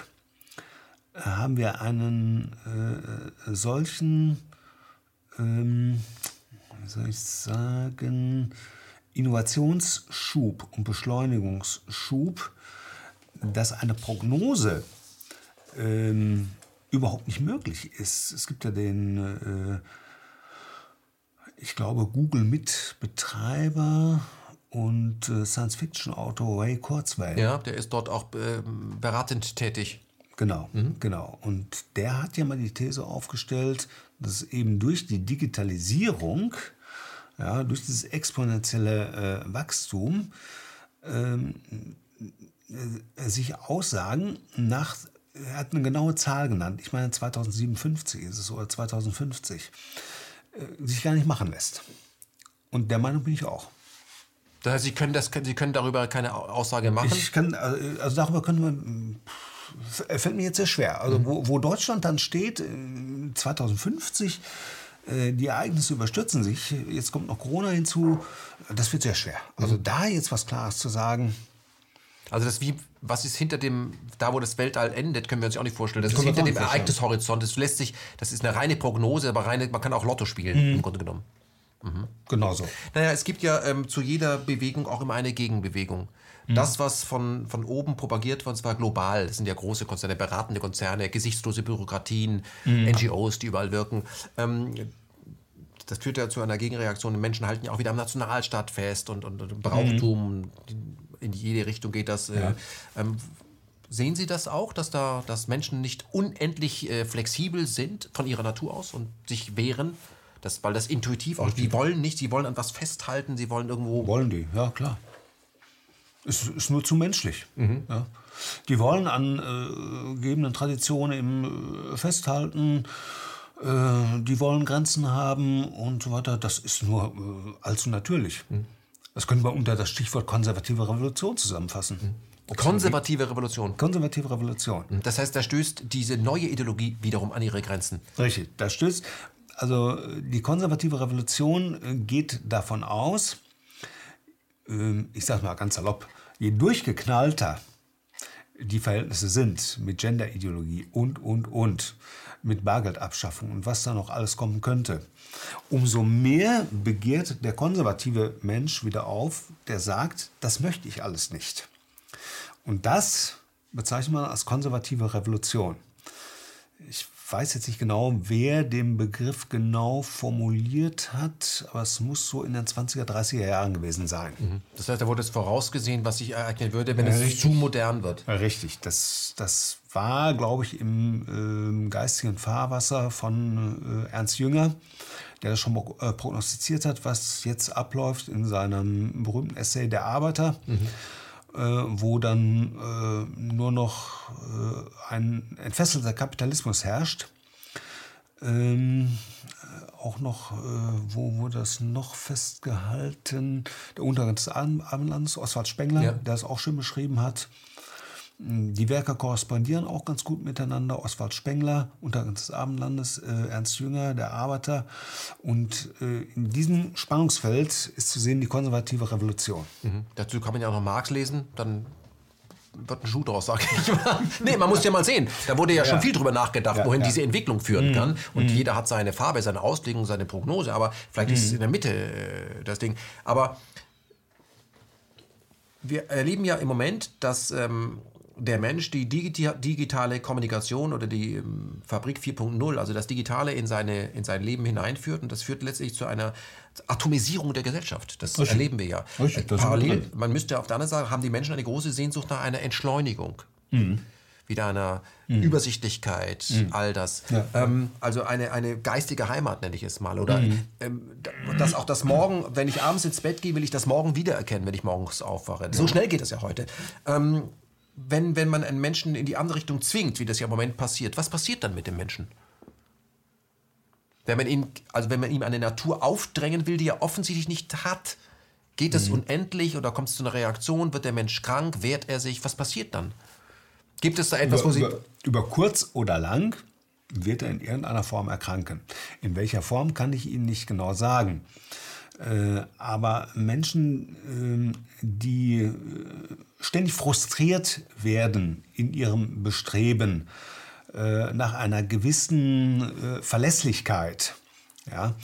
äh, haben wir einen äh, solchen, ähm, wie soll ich sagen, Innovationsschub und Beschleunigungsschub, dass eine Prognose ähm, überhaupt nicht möglich ist. Es gibt ja den äh, ich glaube, Google-Mitbetreiber und äh, Science-Fiction-Autor Ray Kurzweil. Ja, der ist dort auch äh, beratend tätig. Genau, mhm. genau. Und der hat ja mal die These aufgestellt, dass eben durch die Digitalisierung, ja, durch dieses exponentielle äh, Wachstum, ähm, äh, sich Aussagen nach, er hat eine genaue Zahl genannt, ich meine 2057 ist es oder 2050, äh, sich gar nicht machen lässt. Und der Meinung bin ich auch. Das heißt, Sie können, das, Sie können darüber keine Aussage machen? Ich kann, äh, also darüber können wir, äh, fällt mir jetzt sehr schwer. Also mhm. wo, wo, Deutschland dann steht, 2050, die Ereignisse überstürzen sich, jetzt kommt noch Corona hinzu, das wird sehr schwer. Also mhm. da jetzt was Klares zu sagen. Also das wie, was ist hinter dem, da wo das Weltall endet, können wir uns auch nicht vorstellen. Das, das ist hinter dem Ereignishorizont. Das lässt sich, das ist eine reine Prognose, aber reine, man kann auch Lotto spielen, mhm. im Grunde genommen. Mhm. Genau so. Naja, es gibt ja ähm, zu jeder Bewegung auch immer eine Gegenbewegung. Mhm. Das, was von, von oben propagiert wird, zwar global, das sind ja große Konzerne, beratende Konzerne, gesichtslose Bürokratien, mhm. NGOs, die überall wirken. Ähm, das führt ja zu einer Gegenreaktion. Die Menschen halten ja auch wieder am Nationalstaat fest und, und, und Brauchtum. Mhm in jede Richtung geht das. Äh, ja. Ähm, sehen Sie das auch, dass da dass Menschen nicht unendlich äh, flexibel sind von ihrer Natur aus und sich wehren? Das, weil das intuitiv auch, die wollen nicht, sie wollen an was festhalten, sie wollen irgendwo. Wollen die, ja klar. Es ist nur zu menschlich. Mhm. Ja. Die wollen an äh, gegebenen Traditionen äh, festhalten, äh, die wollen Grenzen haben und so weiter. Das ist nur äh, allzu natürlich. Mhm. Das können wir unter das Stichwort konservative Revolution zusammenfassen. Mhm. Konservative Revolution. Konservative Revolution. Mhm. Das heißt, da stößt diese neue Ideologie wiederum an ihre Grenzen. Richtig, da stößt. Also die konservative Revolution äh, geht davon aus, ähm, ich sage mal ganz salopp, je durchgeknallter die Verhältnisse sind mit Genderideologie und, und, und, mit Bargeldabschaffung und was da noch alles kommen könnte, umso mehr begehrt der konservative Mensch wieder auf, der sagt, das möchte ich alles nicht. Und das bezeichnet man als konservative Revolution. Ich weiß jetzt nicht genau, wer den Begriff genau formuliert hat, aber es muss so in den 20er, 30er Jahren gewesen sein. Mhm. Das heißt, da wurde es vorausgesehen, was sich ereignen würde, wenn ja, es richtig. zu modern wird. Ja, richtig. Das, das war, glaube ich, im äh, geistigen Fahrwasser von äh, Ernst Jünger, der das schon äh, prognostiziert hat, was jetzt abläuft in seinem berühmten Essay Der Arbeiter. Mhm wo dann äh, nur noch äh, ein entfesselter Kapitalismus herrscht. Ähm, auch noch, wo wurde das noch festgehalten? Der Untergang des Abendlandes, Oswald Spengler, ja. der es auch schön beschrieben hat. Die Werke korrespondieren auch ganz gut miteinander. Oswald Spengler, Untergang des Abendlandes, äh, Ernst Jünger, der Arbeiter. Und äh, in diesem Spannungsfeld ist zu sehen die konservative Revolution. Mhm. Dazu kann man ja auch noch Marx lesen, dann wird ein Schuh draus, sage ich mal. nee, man muss ja mal sehen. Da wurde ja, ja. schon viel drüber nachgedacht, ja, wohin ja. diese Entwicklung führen mhm. kann. Und mhm. jeder hat seine Farbe, seine Auslegung, seine Prognose. Aber vielleicht mhm. ist es in der Mitte äh, das Ding. Aber wir erleben ja im Moment, dass ähm, der Mensch die digitale Kommunikation oder die ähm, Fabrik 4.0, also das Digitale in, seine, in sein Leben hineinführt. Und das führt letztlich zu einer Atomisierung der Gesellschaft. Das Richtig. erleben wir ja. Richtig, Parallel, man müsste auf der anderen Seite, haben die Menschen eine große Sehnsucht nach einer Entschleunigung. Mhm. Wieder einer mhm. Übersichtlichkeit, mhm. all das. Ja. Ähm, also eine, eine geistige Heimat nenne ich es mal. Oder mhm. ähm, dass auch das Morgen, wenn ich abends ins Bett gehe, will ich das Morgen wiedererkennen, wenn ich morgens aufwache. So schnell geht das ja heute. Ähm, wenn, wenn man einen Menschen in die andere Richtung zwingt, wie das ja im Moment passiert, was passiert dann mit dem Menschen? Wenn man ihn, also wenn man ihm eine Natur aufdrängen will, die er offensichtlich nicht hat, geht es mhm. unendlich oder kommt es zu einer Reaktion? Wird der Mensch krank? Wehrt er sich? Was passiert dann? Gibt es da etwas, über, wo Sie. Über, über kurz oder lang wird er in irgendeiner Form erkranken. In welcher Form kann ich Ihnen nicht genau sagen. Äh, aber Menschen, äh, die ständig frustriert werden in ihrem Bestreben äh, nach einer gewissen äh, Verlässlichkeit, ja,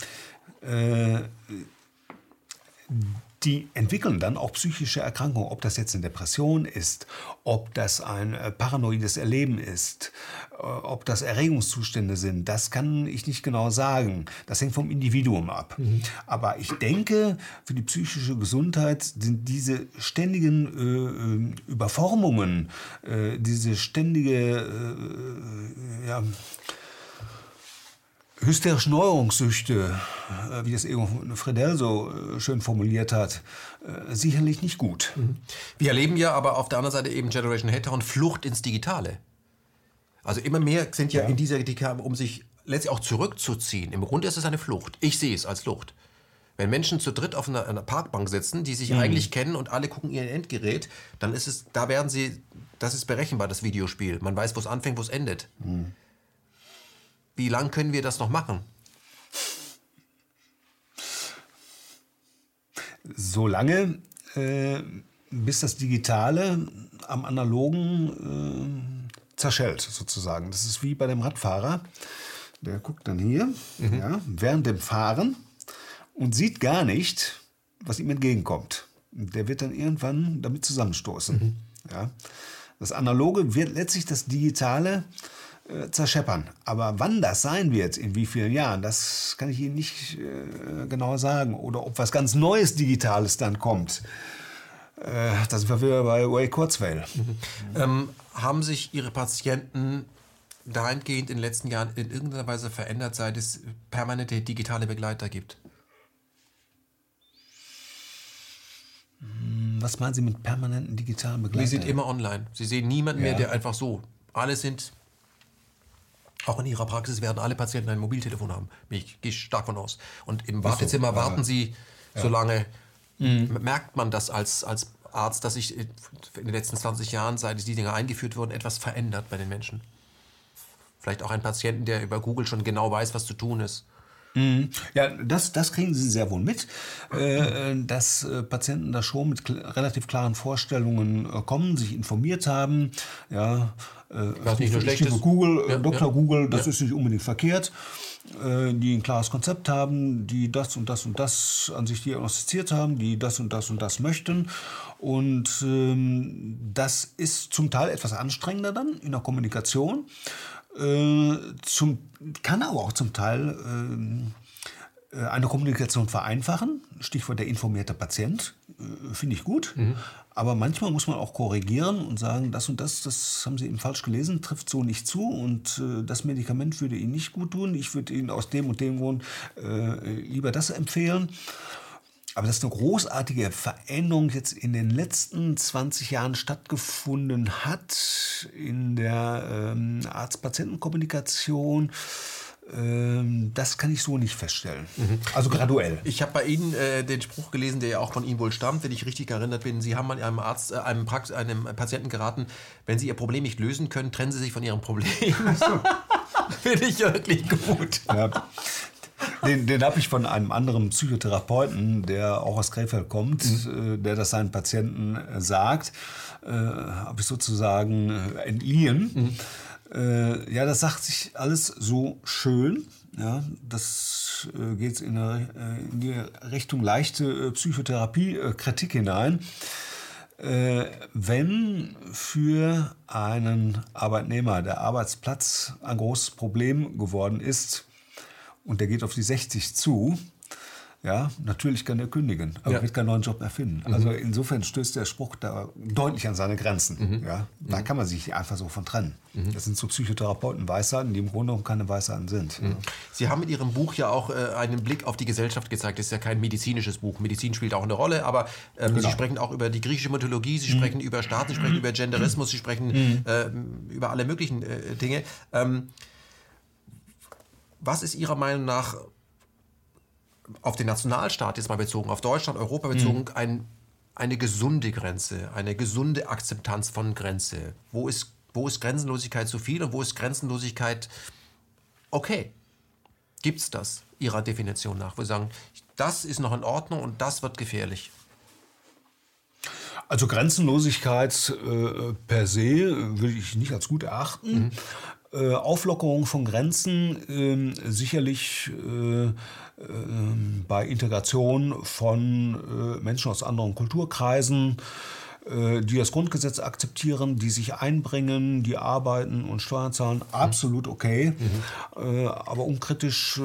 äh, die entwickeln dann auch psychische Erkrankungen, ob das jetzt eine Depression ist, ob das ein äh, paranoides Erleben ist, äh, ob das Erregungszustände sind, das kann ich nicht genau sagen. Das hängt vom Individuum ab. Mhm. Aber ich denke, für die psychische Gesundheit sind diese ständigen äh, äh Überformungen, äh, diese ständige äh, ja, hysterische Neuerungssüchte, äh, wie das Egon Fredel so äh, schön formuliert hat, äh, sicherlich nicht gut. Mhm. Wir erleben ja aber auf der anderen Seite eben Generation Hater und Flucht ins Digitale. Also immer mehr sind ja, ja. in dieser Digitale, um sich letztlich auch zurückzuziehen. Im Grunde ist es eine Flucht. Ich sehe es als Flucht. Wenn Menschen zu dritt auf einer, einer Parkbank sitzen, die sich mhm. eigentlich kennen und alle gucken ihr Endgerät, dann ist es, da werden sie, das ist berechenbar, das Videospiel. Man weiß, wo es anfängt, wo es endet. Mhm. Wie lange können wir das noch machen? So lange, äh, bis das Digitale am Analogen äh, zerschellt, sozusagen. Das ist wie bei dem Radfahrer. Der guckt dann hier mhm. ja, während dem Fahren und sieht gar nicht, was ihm entgegenkommt. Der wird dann irgendwann damit zusammenstoßen. Mhm. Ja. Das Analoge wird letztlich das Digitale äh, zerscheppern. Aber wann das sein wird, in wie vielen Jahren, das kann ich Ihnen nicht äh, genau sagen. Oder ob was ganz Neues Digitales dann kommt. Äh, da sind wir wieder bei Ray Kurzweil. Mhm. Ähm, haben sich Ihre Patienten dahingehend in den letzten Jahren in irgendeiner Weise verändert, seit es permanente digitale Begleiter gibt? Hm, was meinen Sie mit permanenten digitalen Begleitern? Sie sind immer online. Sie sehen niemanden ja. mehr, der einfach so. Alle sind auch in Ihrer Praxis werden alle Patienten ein Mobiltelefon haben. Ich gehe stark von aus. Und im Wartezimmer so, warten Sie ja. so lange. Mhm. Merkt man das als, als Arzt, dass sich in den letzten 20 Jahren, seit die Dinge eingeführt wurden, etwas verändert bei den Menschen? Vielleicht auch ein Patienten, der über Google schon genau weiß, was zu tun ist. Mhm. Ja, das, das kriegen Sie sehr wohl mit, äh, dass äh, Patienten da schon mit relativ klaren Vorstellungen äh, kommen, sich informiert haben. Ja, Was nicht nur schlecht ist. Google, ja, Dr. Ja. Google, das ja. ist nicht unbedingt verkehrt. Die ein klares Konzept haben, die das und das und das an sich diagnostiziert haben, die das und das und das möchten. Und ähm, das ist zum Teil etwas anstrengender dann in der Kommunikation. Äh, zum, kann aber auch zum Teil äh, äh, eine Kommunikation vereinfachen. Stichwort der informierte Patient, äh, finde ich gut. Mhm. Aber manchmal muss man auch korrigieren und sagen, das und das, das haben Sie eben falsch gelesen, trifft so nicht zu und äh, das Medikament würde Ihnen nicht gut tun. Ich würde Ihnen aus dem und dem Grund äh, lieber das empfehlen. Aber dass eine großartige Veränderung jetzt in den letzten 20 Jahren stattgefunden hat in der ähm, Arzt-Patienten-Kommunikation, ähm, das kann ich so nicht feststellen. Mhm. Also graduell. Ich habe bei Ihnen äh, den Spruch gelesen, der ja auch von Ihnen wohl stammt, wenn ich richtig erinnert bin. Sie haben an einem Arzt, äh, einem, Prax einem Patienten geraten, wenn Sie Ihr Problem nicht lösen können, trennen Sie sich von Ihrem Problem. Finde ich wirklich gut. Ja. Den, den habe ich von einem anderen Psychotherapeuten, der auch aus Krefeld kommt, mhm. äh, der das seinen Patienten äh, sagt, äh, habe ich sozusagen äh, entliehen. Mhm. Äh, ja, das sagt sich alles so schön. Ja, das äh, geht in, in, die Richtung leichte Psychotherapie-Kritik hinein. Äh, wenn für einen Arbeitnehmer der Arbeitsplatz ein großes Problem geworden ist und der geht auf die 60 zu, ja, natürlich kann er kündigen, aber ja. wird keinen neuen Job mehr finden. Mhm. Also insofern stößt der Spruch da deutlich an seine Grenzen. Mhm. Ja, da mhm. kann man sich einfach so von trennen. Mhm. Das sind so Psychotherapeuten Weisheiten, die im Grunde genommen keine Weisheiten sind. Mhm. Sie haben mit Ihrem Buch ja auch äh, einen Blick auf die Gesellschaft gezeigt. Das ist ja kein medizinisches Buch. Medizin spielt auch eine Rolle, aber ähm, genau. Sie sprechen auch über die griechische Mythologie, Sie mhm. sprechen über Staaten, Sie sprechen über Genderismus, Sie sprechen äh, über alle möglichen äh, Dinge. Ähm, was ist Ihrer Meinung nach auf den Nationalstaat jetzt mal bezogen, auf Deutschland, Europa bezogen, mhm. ein, eine gesunde Grenze, eine gesunde Akzeptanz von Grenze. Wo ist, wo ist Grenzenlosigkeit zu viel und wo ist Grenzenlosigkeit okay? Gibt es das Ihrer Definition nach, wo Sie sagen, das ist noch in Ordnung und das wird gefährlich? Also Grenzenlosigkeit äh, per se würde ich nicht als gut erachten. Mhm. Äh, Auflockerung von Grenzen äh, sicherlich äh, ähm, bei Integration von äh, Menschen aus anderen Kulturkreisen, äh, die das Grundgesetz akzeptieren, die sich einbringen, die arbeiten und Steuern zahlen, absolut okay. Mhm. aber unkritisch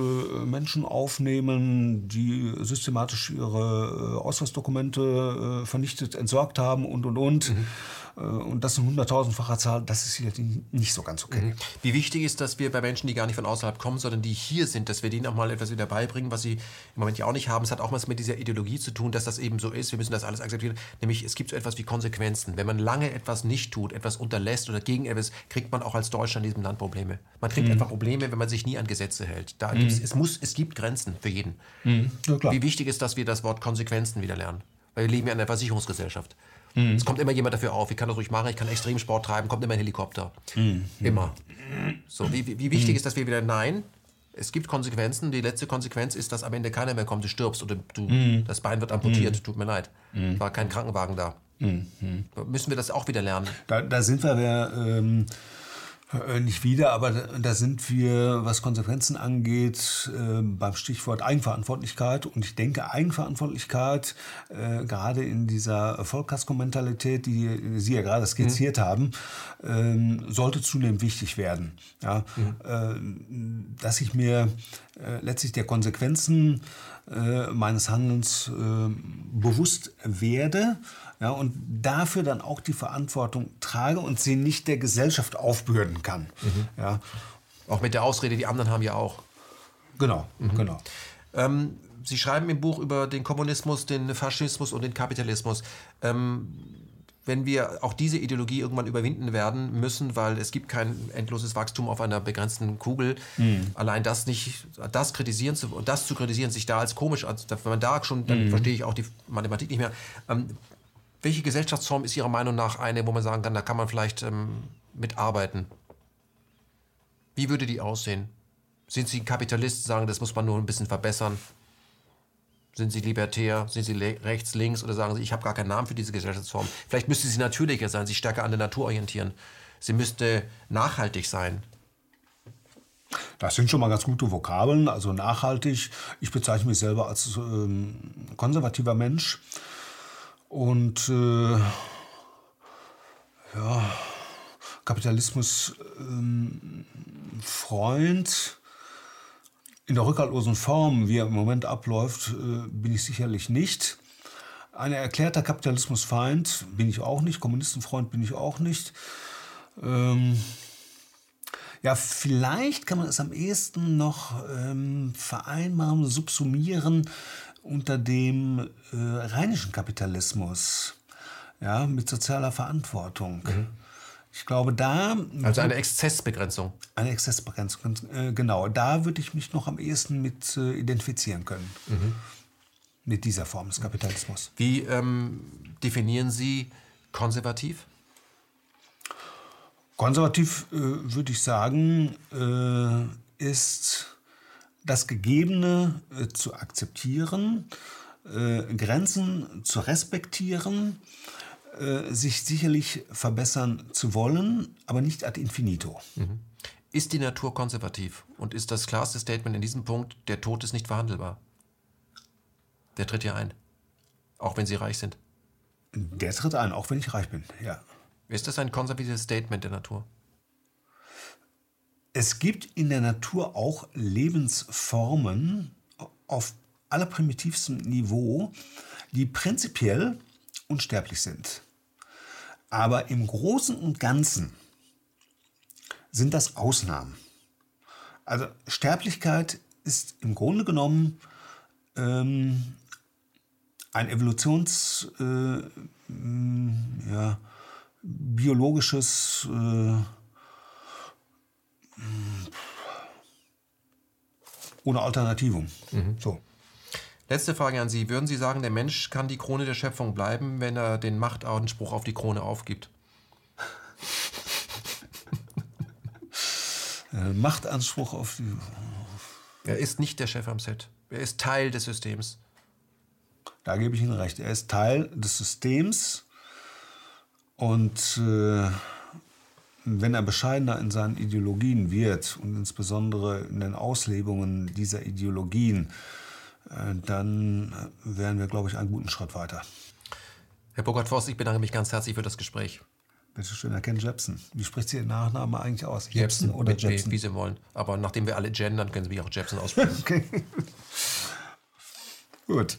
Menschen aufnehmen, die systematisch ihre Ausweisdokumente vernichtet, entsorgt haben und, und, und. Mhm und das in hunderttausendfacher Zahl, das ist hier nicht so ganz okay. Mhm. Wie wichtig ist, dass wir bei Menschen, die gar nicht von außerhalb kommen, sondern die hier sind, dass wir denen auch mal etwas wieder beibringen, was sie im Moment ja auch nicht haben. Es hat auch was mit dieser Ideologie zu tun, dass das eben so ist. Wir müssen das alles akzeptieren. Nämlich, es gibt so etwas wie Konsequenzen. Wenn man lange etwas nicht tut, etwas unterlässt oder gegen etwas, kriegt man auch als Deutscher in diesem Land Probleme. Man kriegt mhm. einfach Probleme, wenn man sich nie an Gesetze hält. Da mhm. es, muss, es gibt Grenzen für jeden. Mhm. Ja, wie wichtig ist, dass wir das Wort Konsequenzen wieder lernen? Weil wir leben ja in einer Versicherungsgesellschaft. Mhm. Es kommt immer jemand dafür auf, ich kann das ruhig machen, ich kann Extremsport treiben, kommt immer ein Helikopter. Mhm. Immer. So, wie, wie wichtig mhm. ist, dass wir wieder, nein, es gibt Konsequenzen. Die letzte Konsequenz ist, dass am Ende keiner mehr kommt, du stirbst oder du, mhm. das Bein wird amputiert, mhm. tut mir leid. War kein Krankenwagen da. Müssen wir das auch wieder lernen? Da, da sind wir, wir ähm äh, nicht wieder, aber da sind wir, was Konsequenzen angeht, äh, beim Stichwort Eigenverantwortlichkeit. Und ich denke, Eigenverantwortlichkeit, äh, gerade in dieser Vollkasko-Mentalität, die Sie ja gerade skizziert mhm. haben, ähm, sollte zunehmend wichtig werden. Ja? Mhm. dass ich mir letztlich der Konsequenzen meines Handelns bewusst werde ja, und dafür dann auch die Verantwortung trage und sie nicht der Gesellschaft aufbürden kann. Mhm. Ja. Auch mit der Ausrede, die anderen haben ja auch. Genau, mhm. genau. Ähm, sie schreiben im Buch über den Kommunismus, den Faschismus und den Kapitalismus. Ähm, wenn wir auch diese Ideologie irgendwann überwinden werden müssen, weil es gibt kein endloses Wachstum auf einer begrenzten Kugel. Mhm. Allein das nicht, das kritisieren zu, das zu kritisieren, sich da als komisch, also wenn man da schon, dann mhm. verstehe ich auch die Mathematik nicht mehr. Ähm, welche Gesellschaftsform ist Ihrer Meinung nach eine, wo man sagen kann, da kann man vielleicht ähm, mitarbeiten? Wie würde die aussehen? Sind Sie ein Kapitalist, sagen, das muss man nur ein bisschen verbessern? Sind Sie libertär? Sind Sie rechts, links? Oder sagen Sie, ich habe gar keinen Namen für diese Gesellschaftsform? Vielleicht müsste sie natürlicher sein, sich stärker an der Natur orientieren. Sie müsste nachhaltig sein. Das sind schon mal ganz gute Vokabeln, also nachhaltig. Ich bezeichne mich selber als ähm, konservativer Mensch. Und äh, ja, Kapitalismus ähm, Freund in der rückhaltlosen Form, wie er im Moment abläuft, äh, bin ich sicherlich nicht. Ein erklärter Kapitalismusfeind bin ich auch nicht, Kommunistenfreund bin ich auch nicht. Ähm, ja, vielleicht kann man es am ehesten noch ähm, vereinbaren, subsumieren unter dem äh, rheinischen Kapitalismus, ja, mit sozialer Verantwortung. Mhm. Ich glaube, da. Also eine Exzessbegrenzung. Eine Exzessbegrenzung, äh, genau. Da würde ich mich noch am ehesten mit äh, identifizieren können. Mhm. Mit dieser Form des Kapitalismus. Wie ähm, definieren Sie konservativ? Konservativ, äh, würde ich sagen, äh, ist das Gegebene äh, zu akzeptieren, äh, Grenzen zu respektieren, äh, sich sicherlich verbessern zu wollen, aber nicht ad infinito. Mhm. Ist die Natur konservativ? Und ist das klarste Statement in diesem Punkt, der Tod ist nicht verhandelbar? Der tritt ja ein. Auch wenn sie reich sind. Der tritt ein, auch wenn ich reich bin, ja. Ist das ein konservatives Statement der Natur? Es gibt in der Natur auch Lebensformen auf allerprimitivstem Niveau, die prinzipiell unsterblich sind. Aber im Großen und Ganzen sind das Ausnahmen. Also Sterblichkeit ist im Grunde genommen ähm, ein evolutions, äh, ja, biologisches äh, ohne Alternativum. Mhm. So. Letzte Frage an Sie. Würden Sie sagen, der Mensch kann die Krone der Schöpfung bleiben, wenn er den Machtanspruch auf die Krone aufgibt? Machtanspruch auf die. Er ist nicht der Chef am Set. Er ist Teil des Systems. Da gebe ich Ihnen recht. Er ist Teil des Systems und äh, wenn er bescheidener in seinen Ideologien wird und insbesondere in den Auslebungen dieser Ideologien, äh, dann wären wir, glaube ich, einen guten Schritt weiter. Herr Burkhard-Voss, ich bedanke mich ganz herzlich für das Gespräch. Bitte schön, Herr Ken Jepsen. Wie spricht Sie Ihren Nachnamen eigentlich aus? Jepsen, Jepsen oder Jepsen? Wie Sie wollen. Aber nachdem wir alle gendern, können Sie mich auch Jepsen aussprechen. okay. Gut.